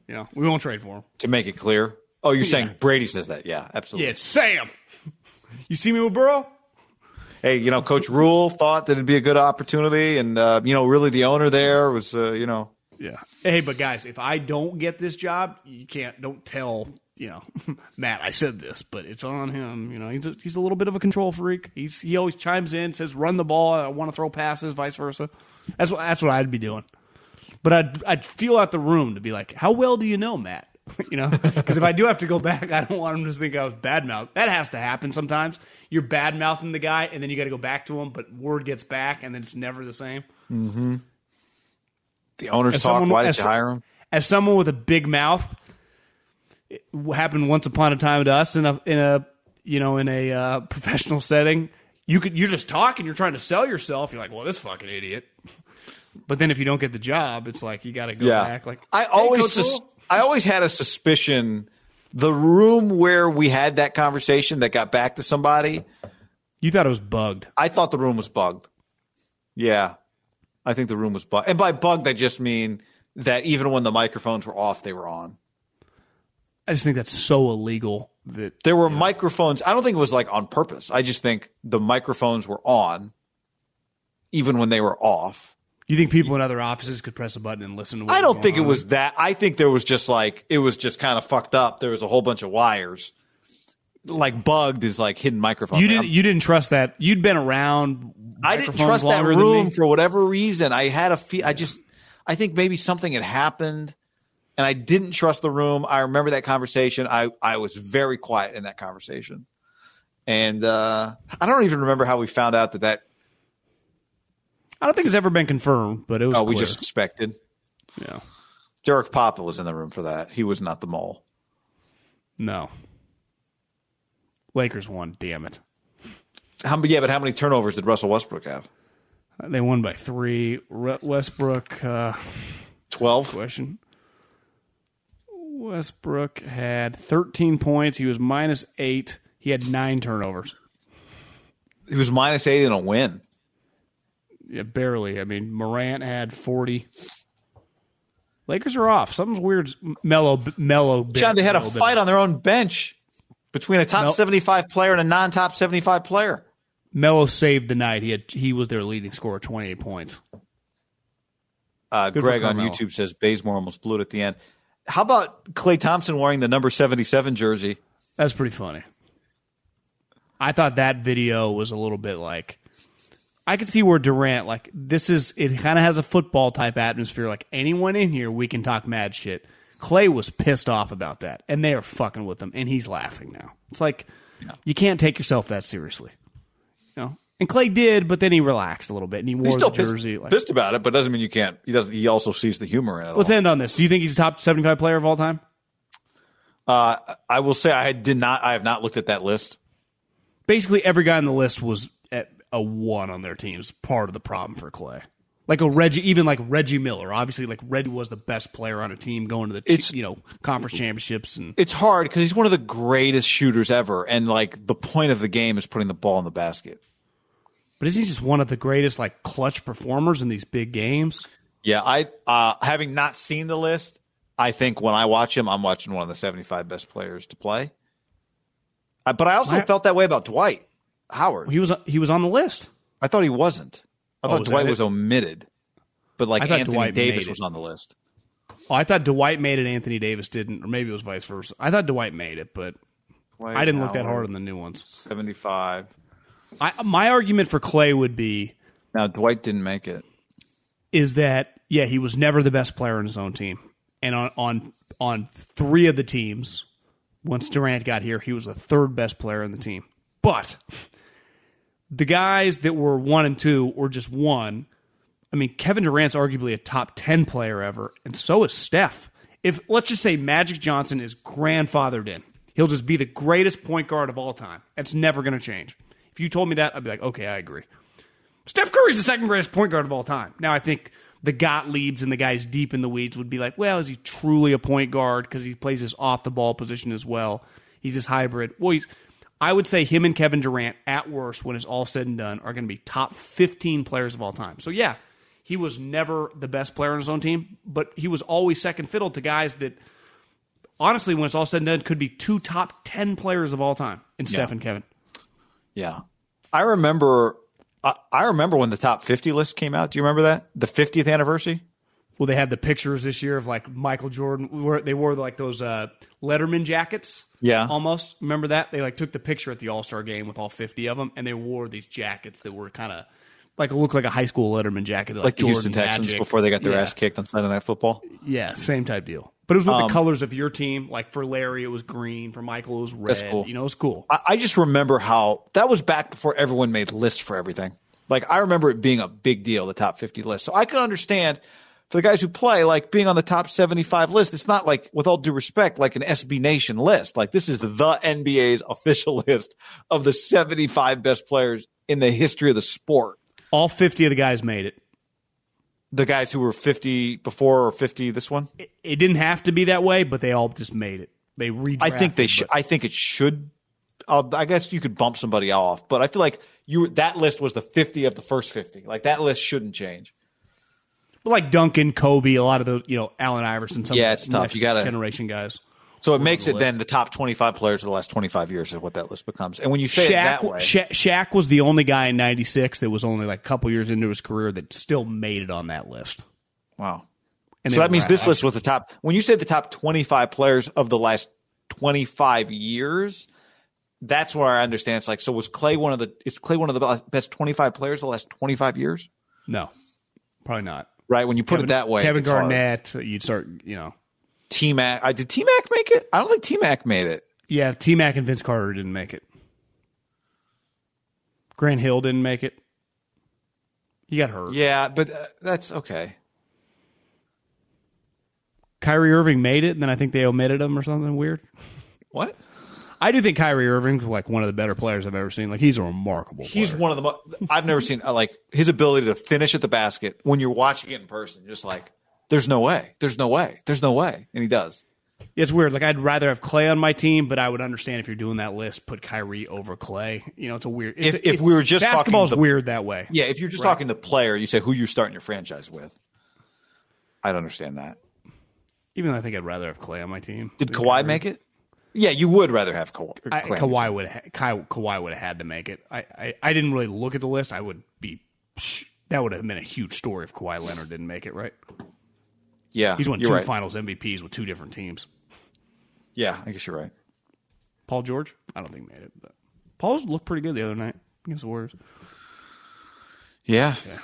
you know, we won't trade for him. To make it clear. Oh, you're saying Brady says that? Yeah, absolutely. Yeah, it's Sam. You see me with Burrow? hey, you know, Coach Rhule thought that it'd be a good opportunity, and uh, you know, really the owner there was, uh, you know, Yeah. Hey, but guys, if I don't get this job, you can't. Don't tell. You know, [LAUGHS] Matt, I said this, but it's on him. You know, he's a, he's a little bit of a control freak. He's he always chimes in, says run the ball. I want to throw passes, vice versa. That's what that's what I'd be doing. But I'd I'd feel out the room to be like, how well do you know Matt? [LAUGHS] you know, because if I do have to go back, I don't want him to think I was bad mouth. That has to happen sometimes. You're bad mouthing the guy, and then you got to go back to him, but word gets back, and then it's never the same. Mm-hmm. the owners As talk. someone- Why did as- you hire him? as someone with a big mouth, it happened once upon a time to us in a in a you know in a uh, professional setting. You could you're just talking, you're trying to sell yourself. You're like, well, this fucking idiot. But then if you don't get the job, it's like you got to go back. Like I "Hey, always, Rhule." I always had a suspicion. The room where we had that conversation that got back to somebody, you thought it was bugged. I thought the room was bugged. Yeah, I think the room was bugged. And by bugged, I just mean that even when the microphones were off, they were on. I just think that's so illegal that There were microphones. I don't think it was like on purpose. I just think the microphones were on, even when they were off. You think people in other offices could press a button and listen to. What I don't think it was that. I think there was just like it was just kind of fucked up. There was a whole bunch of wires. Like bugged is like hidden microphones. You didn't. You didn't trust that. You'd been around. I didn't trust that room for whatever reason. I had a feel. I just, I think maybe something had happened, and I didn't trust the room. I remember that conversation. I I was very quiet in that conversation, and uh, I don't even remember how we found out that that. I don't think it's ever been confirmed, but it was. Oh, we just expected. yeah. Derek Papa was in the room for that. He was not the mole. No. Lakers won. Damn it. How, yeah, but how many turnovers did Russell Westbrook have? They won by three. Westbrook. Uh, Twelve. question. Westbrook had 13 points. He was minus eight. He had nine turnovers. He was minus eight in a win. Yeah, barely. I mean, Morant had 40. Lakers are off. Something's weird. Melo, Melo. John, they had a fight on their own bench between a top Nope. seventy-five player and a non-top seventy-five player. Melo saved the night. He had he was their leading scorer, 28 points. Uh, Greg on YouTube says Bazemore almost blew it at the end. How about Klay Thompson wearing the number 77 jersey? That's pretty funny. I thought that video was a little bit like I could see where Durant like this is it kind of has a football type atmosphere like anyone in here we can talk mad shit. Klay was pissed off about that and they are fucking with him and he's laughing now. It's like you can't take yourself that seriously. You know? And Klay did, but then he relaxed a little bit and he wore He's still the pissed, jersey. like- pissed about it, but doesn't mean you can't. He doesn't. He also sees the humor in it. Let's all. end on this. Do you think he's a top 75 player of all time? Uh, I will say I did not. I have not looked at that list. basically every guy on the list was a one on their teams. Part of the problem for Klay, like a Reggie, even like Reggie Miller. Obviously, like Reggie was the best player on a team going to the It's- you know conference championships and It's hard because he's one of the greatest shooters ever, and like the point of the game is putting the ball in the basket. but isn't he just one of the greatest like clutch performers in these big games? Yeah, I uh, having not seen the list, I think when I watch him, I'm watching one of the 75 best players to play. Uh, but I also My- felt that way about Dwight Howard. He was he was on the list. I thought he wasn't. I Oh, thought was Dwight was omitted, but like I thought Anthony Dwight Davis was on the list. Oh, I thought Dwight made it. Anthony Davis didn't, or maybe it was vice versa. I thought Dwight made it, but Dwight I didn't look that hard on the new ones. 75. I, my argument for Klay would be Now Dwight didn't make it. is that yeah, he was never the best player in his own team, and on on on three of the teams, once Durant got here, he was the third best player in the team. But the guys that were one and two or just one, I mean, Kevin Durant's arguably a top ten player ever, and so is Steph. If let's just say Magic Johnson is grandfathered in, he'll just be the greatest point guard of all time. It's never going to change. If you told me that, I'd be like, okay, I agree. Steph Curry's the second greatest point guard of all time. Now, I think the Gottliebs and the guys deep in the weeds would be like, well, is he truly a point guard because he plays his off the ball position as well? He's this hybrid. Well, he's, I would say him and Kevin Durant, at worst, when it's all said and done, are going to be top 15 players of all time. So, yeah, he was never the best player on his own team, but he was always second fiddle to guys that, honestly, when it's all said and done, could be two top 10 players of all time in Steph and Kevin. Yeah, I remember. I, I remember when the top 50 list came out. Do you remember that? The 50th anniversary. Well, they had the pictures this year of like Michael Jordan. Where they wore like those uh, Letterman jackets. Yeah. almost. Remember that? They like took the picture at the All Star game with all fifty of them, and they wore these jackets that were kind of like looked like a high school Letterman jacket, Like the Houston Texans Magic. before they got their yeah. ass kicked on Sunday Night Football. Yeah, same type deal. But it was with Um, the colors of your team. Like for Larry, it was green. For Michael, it was red. That's cool. You know, it was cool. I, I just remember how that was back before everyone made lists for everything. Like I remember it being a big deal, the top 50 list. So I could understand for the guys who play, like being on the top 75 list. It's not like, with all due respect, like an SB Nation list. Like this is the NBA's official [LAUGHS] list of the 75 best players in the history of the sport. All fifty of the guys made it. The guys who were 50 before or 50 this one. It, it didn't have to be that way, but they all just made it. They redrafted. I think they should. I think it should. I'll, I guess you could bump somebody off, but I feel like you that list was the 50 of the first 50. Like that list shouldn't change. But like Duncan, Kobe, a lot of those, you know, Allen Iverson, some Yeah, of it's the tough. next You gotta- generation guys. So it makes the it then the top 25 players of the last 25 years is what that list becomes. And when you say Shaq, that way, Sha- Shaq was the only guy in '96 that was only like a couple years into his career that still made it on that list. wow. And so that means this list was the top. When you say the top 25 players of the last 25 years, that's where I understand. It's like, so was Klay one of the, is Klay one of the best 25 players the last 25 years? No, probably not. Right. When you put Kevin, it that way, Kevin it's hard. Garnett, you'd start, you know, T Mac. I did T Mac make it? I don't think T Mac made it. yeah. T Mac and Vince Carter didn't make it. Grant Hill didn't make it. He got hurt. Yeah, but uh, that's okay. Kyrie Irving made it, and then I think they omitted him or something weird. What? I do think Kyrie Irving's like one of the better players I've ever seen. Like he's a remarkable. He's player. one of the. Mo- I've never seen uh, like his ability to finish at the basket when you're watching it in person. You're just like, there's no way. There's no way. There's no way, and he does. It's weird. Like I'd rather have Klay on my team, but I would understand if you're doing that list, put Kyrie over Klay. You know, it's a weird. It's, If- if we were just talking basketball's the- weird that way. Yeah, if you're just talking the player, you say who you're starting your franchise with. I'd understand that. Even though I think I'd rather have Klay on my team. Did than Kawhi Kyrie. make it? Yeah, you would rather have Kawhi. I, Kawhi would ha- Ka- Kawhi would have had to make it. I, I, I didn't really look at the list. I would be that would have been a huge story if Kawhi Leonard didn't make it. Right? Yeah, He's won two right. Finals MVPs with two different teams. Yeah, I guess you're right. Paul George, I don't think made it, but Paul's looked pretty good the other night against the Warriors. Yeah, yeah.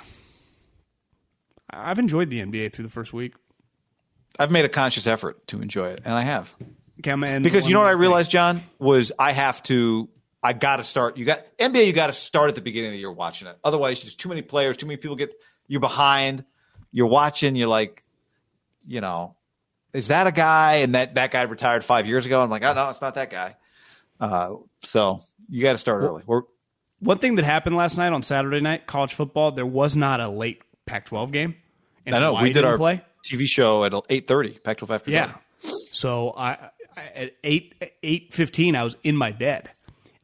I've enjoyed the NBA through the first week. I've made a conscious effort to enjoy it, and I have. Okay, I'm gonna end Because you know what I realized, John, was I have to. I got to start. You got NBA. You got to start at the beginning of the year watching it. Otherwise, there's too many players. Too many people get. You're behind. You're watching. You're like, you know, is that a guy? And that that guy retired five years ago. I'm like, oh no, it's not that guy. Uh, so you got to start early. We're, One thing that happened last night on Saturday night, college football, there was not a late Pac-12 game. And I know we did our play. TV show at 8:30. Pac-12 after. Yeah. So I at eight eight fifteen, I was in my bed,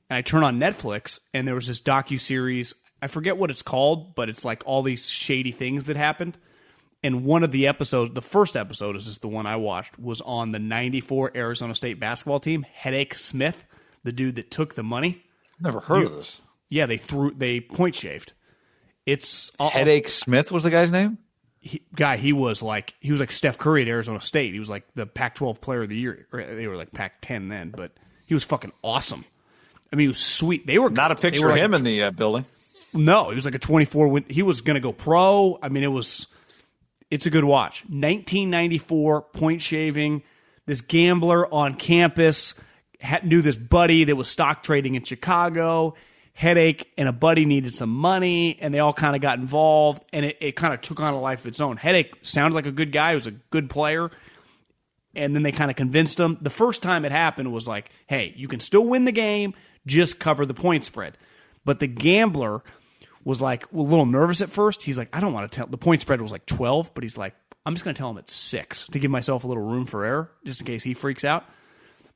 and I turn on Netflix, and there was this docu series. I forget what it's called, but it's like all these shady things that happened. And one of the episodes, the first episode is just the one I watched, was on the '94 Arizona State basketball team. Hedake Smith, the dude that took the money. Never heard of this. Yeah, they threw they point shaved. It's all, Hedake Smith was the guy's name. He, guy, he was like he was like Steph Curry at Arizona State. He was like the Pac-12 Player of the Year. They were like Pac-10 then, but he was fucking awesome. I mean, he was sweet. They were Not a picture of like him a- in the uh, building. no, he was like a 24 win. He was going to go pro. I mean, it was it's a good watch. 1994 point shaving. This gambler on campus had, knew this buddy that was stock trading in Chicago. Hedake and a buddy needed some money, and they all kind of got involved, and it, it kind of took on a life of its own. Hedake sounded like a good guy; was a good player, and then they kind of convinced him. The first time it happened was like, "Hey, you can still win the game, just cover the point spread." But the gambler was like a little nervous at first. He's like, "I don't want to tell." The point spread was like twelve, but he's like, "I'm just going to tell him it's six to give myself a little room for error, just in case he freaks out."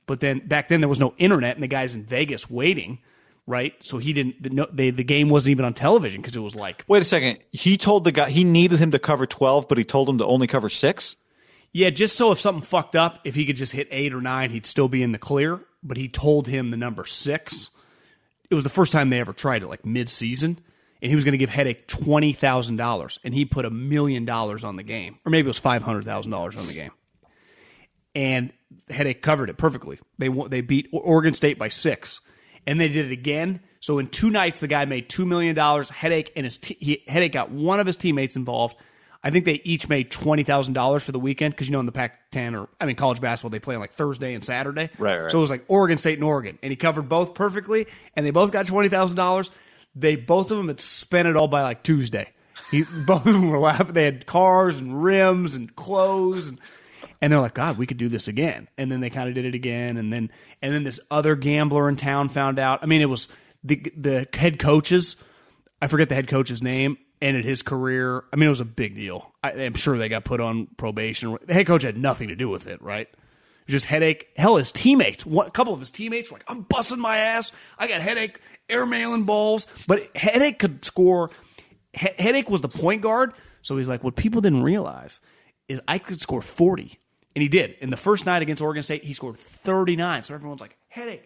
But then back then there was no internet, and the guy's in Vegas waiting, right? So he didn't. The, no, they, the game wasn't even on television because it was like Wait a second. He told the guy he needed him to cover 12, but he told him to only cover six. Yeah, just so if something fucked up, if he could just hit eight or nine, he'd still be in the clear. But he told him the number six. It was the first time they ever tried it, like mid season. And he was going to give Hedake twenty thousand dollars, and he put a million dollars on the game, or maybe it was five hundred thousand dollars on the game. And Hedake covered it perfectly. They they beat Oregon State by six, and they did it again. So in two nights, the guy made two million dollars. Hedake and his te- he, Hedake got one of his teammates involved. I think they each made twenty thousand dollars for the weekend because you know in the Pac-10 or I mean college basketball they play on like Thursday and Saturday. Right, right. So it was like Oregon State and Oregon, and he covered both perfectly, and they both got twenty thousand dollars. They both of them had spent it all by like Tuesday. He, [LAUGHS] both of them were laughing. They had cars and rims and clothes, and and they're like, God, we could do this again. And then they kind of did it again, and then and then this other gambler in town found out. I mean, it was the the head coaches. I forget the head coach's name. Ended his career. I mean, it was a big deal. I, I'm sure they got put on probation. The head coach had nothing to do with it, right? Just Hedake. Hell, his teammates, one, a couple of his teammates were like, I'm busting my ass. I got Hedake, airmailing balls. But Hedake could score. He- Hedake was the point guard. So he's like, what people didn't realize is I could score 40. And he did. In the first night against Oregon State, he scored 39. So everyone's like, Hedake.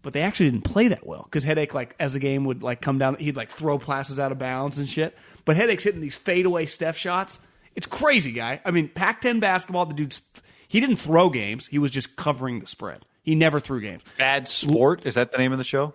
But they actually didn't play that well because Hedake, like as the game would like come down, he'd like throw passes out of bounds and shit. But Hedake's hitting these fadeaway Steph shots. It's crazy, guy. I mean, Pac-10 basketball. The dude's he didn't throw games. He was just covering the spread. He never threw games. Bad sport is that the name of the show?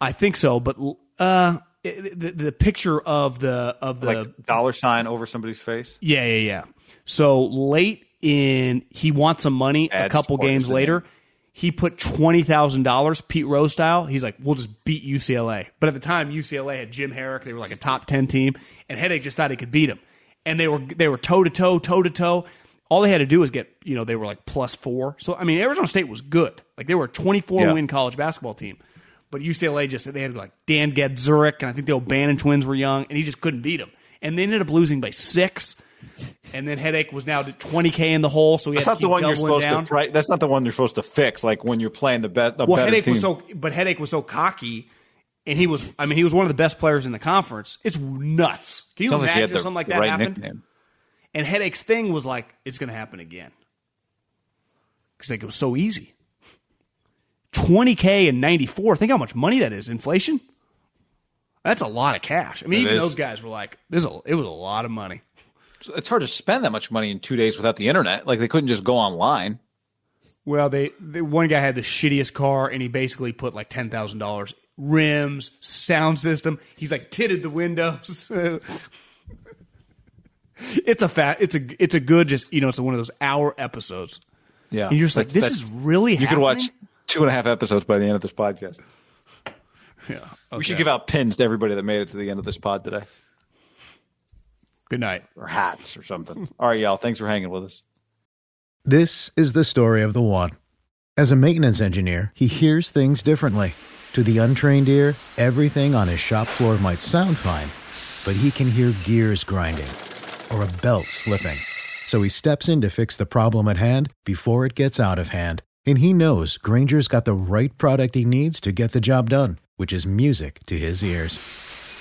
I think so, but uh, the, the picture of the of the Like dollar sign over somebody's face. Yeah, yeah, yeah. So late in, he wants some money. a couple games later, he put twenty thousand dollars, Pete Rose style. He's like, "We'll just beat UCLA." But at the time, UCLA had Jim Harrick. They were like a top ten team, and Hedake just thought he could beat him. And they were they were toe to toe, toe to toe. All they had to do was get, you know, they were like plus four. So I mean, Arizona State was good. Like they were a twenty four Yeah. win college basketball team. But UCLA just they had like Dan Gedzurek and I think the O'Bannon twins were young, and he just couldn't beat them. And they ended up losing by six. And then Hedake was now to twenty k in the hole, so he That's not to the one you're supposed down. to. Right, that's not the one you're supposed to fix. Like when you're playing the bet. The Well, Hedake team. was so, but Hedake was so cocky, and he was. I mean, he was one of the best players in the conference. It's nuts. Can you Sounds imagine if something like that right happened? nickname. And Hedake's thing was like, it's going to happen again because like it was so easy. Twenty k and ninety four. Think how much money that is. Inflation. That's a lot of cash. I mean, It even is. those guys were like, "This, a, it was a lot of money." It's hard to spend that much money in two days without the internet. Like they couldn't just go online. Well, they, they one guy had the shittiest car, and he basically put like ten thousand dollars rims, sound system. He's like titted the windows. [LAUGHS] it's a fat. It's a it's a good just you know it's one of those hour episodes. Yeah, And you're just like, this is really. You could watch two and a half episodes by the end of this podcast. Yeah. We should give out pins to everybody that made it to the end of this pod today, Good night. or hats or something. All right, y'all. Thanks for hanging with us. This is the story of the one. As a maintenance engineer, he hears things differently. To the untrained ear, everything on his shop floor might sound fine, but he can hear gears grinding or a belt slipping. So he steps in to fix the problem at hand before it gets out of hand. And he knows Grainger's got the right product he needs to get the job done, which is music to his ears.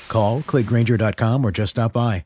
Call, clickgrainger.com, or just stop by.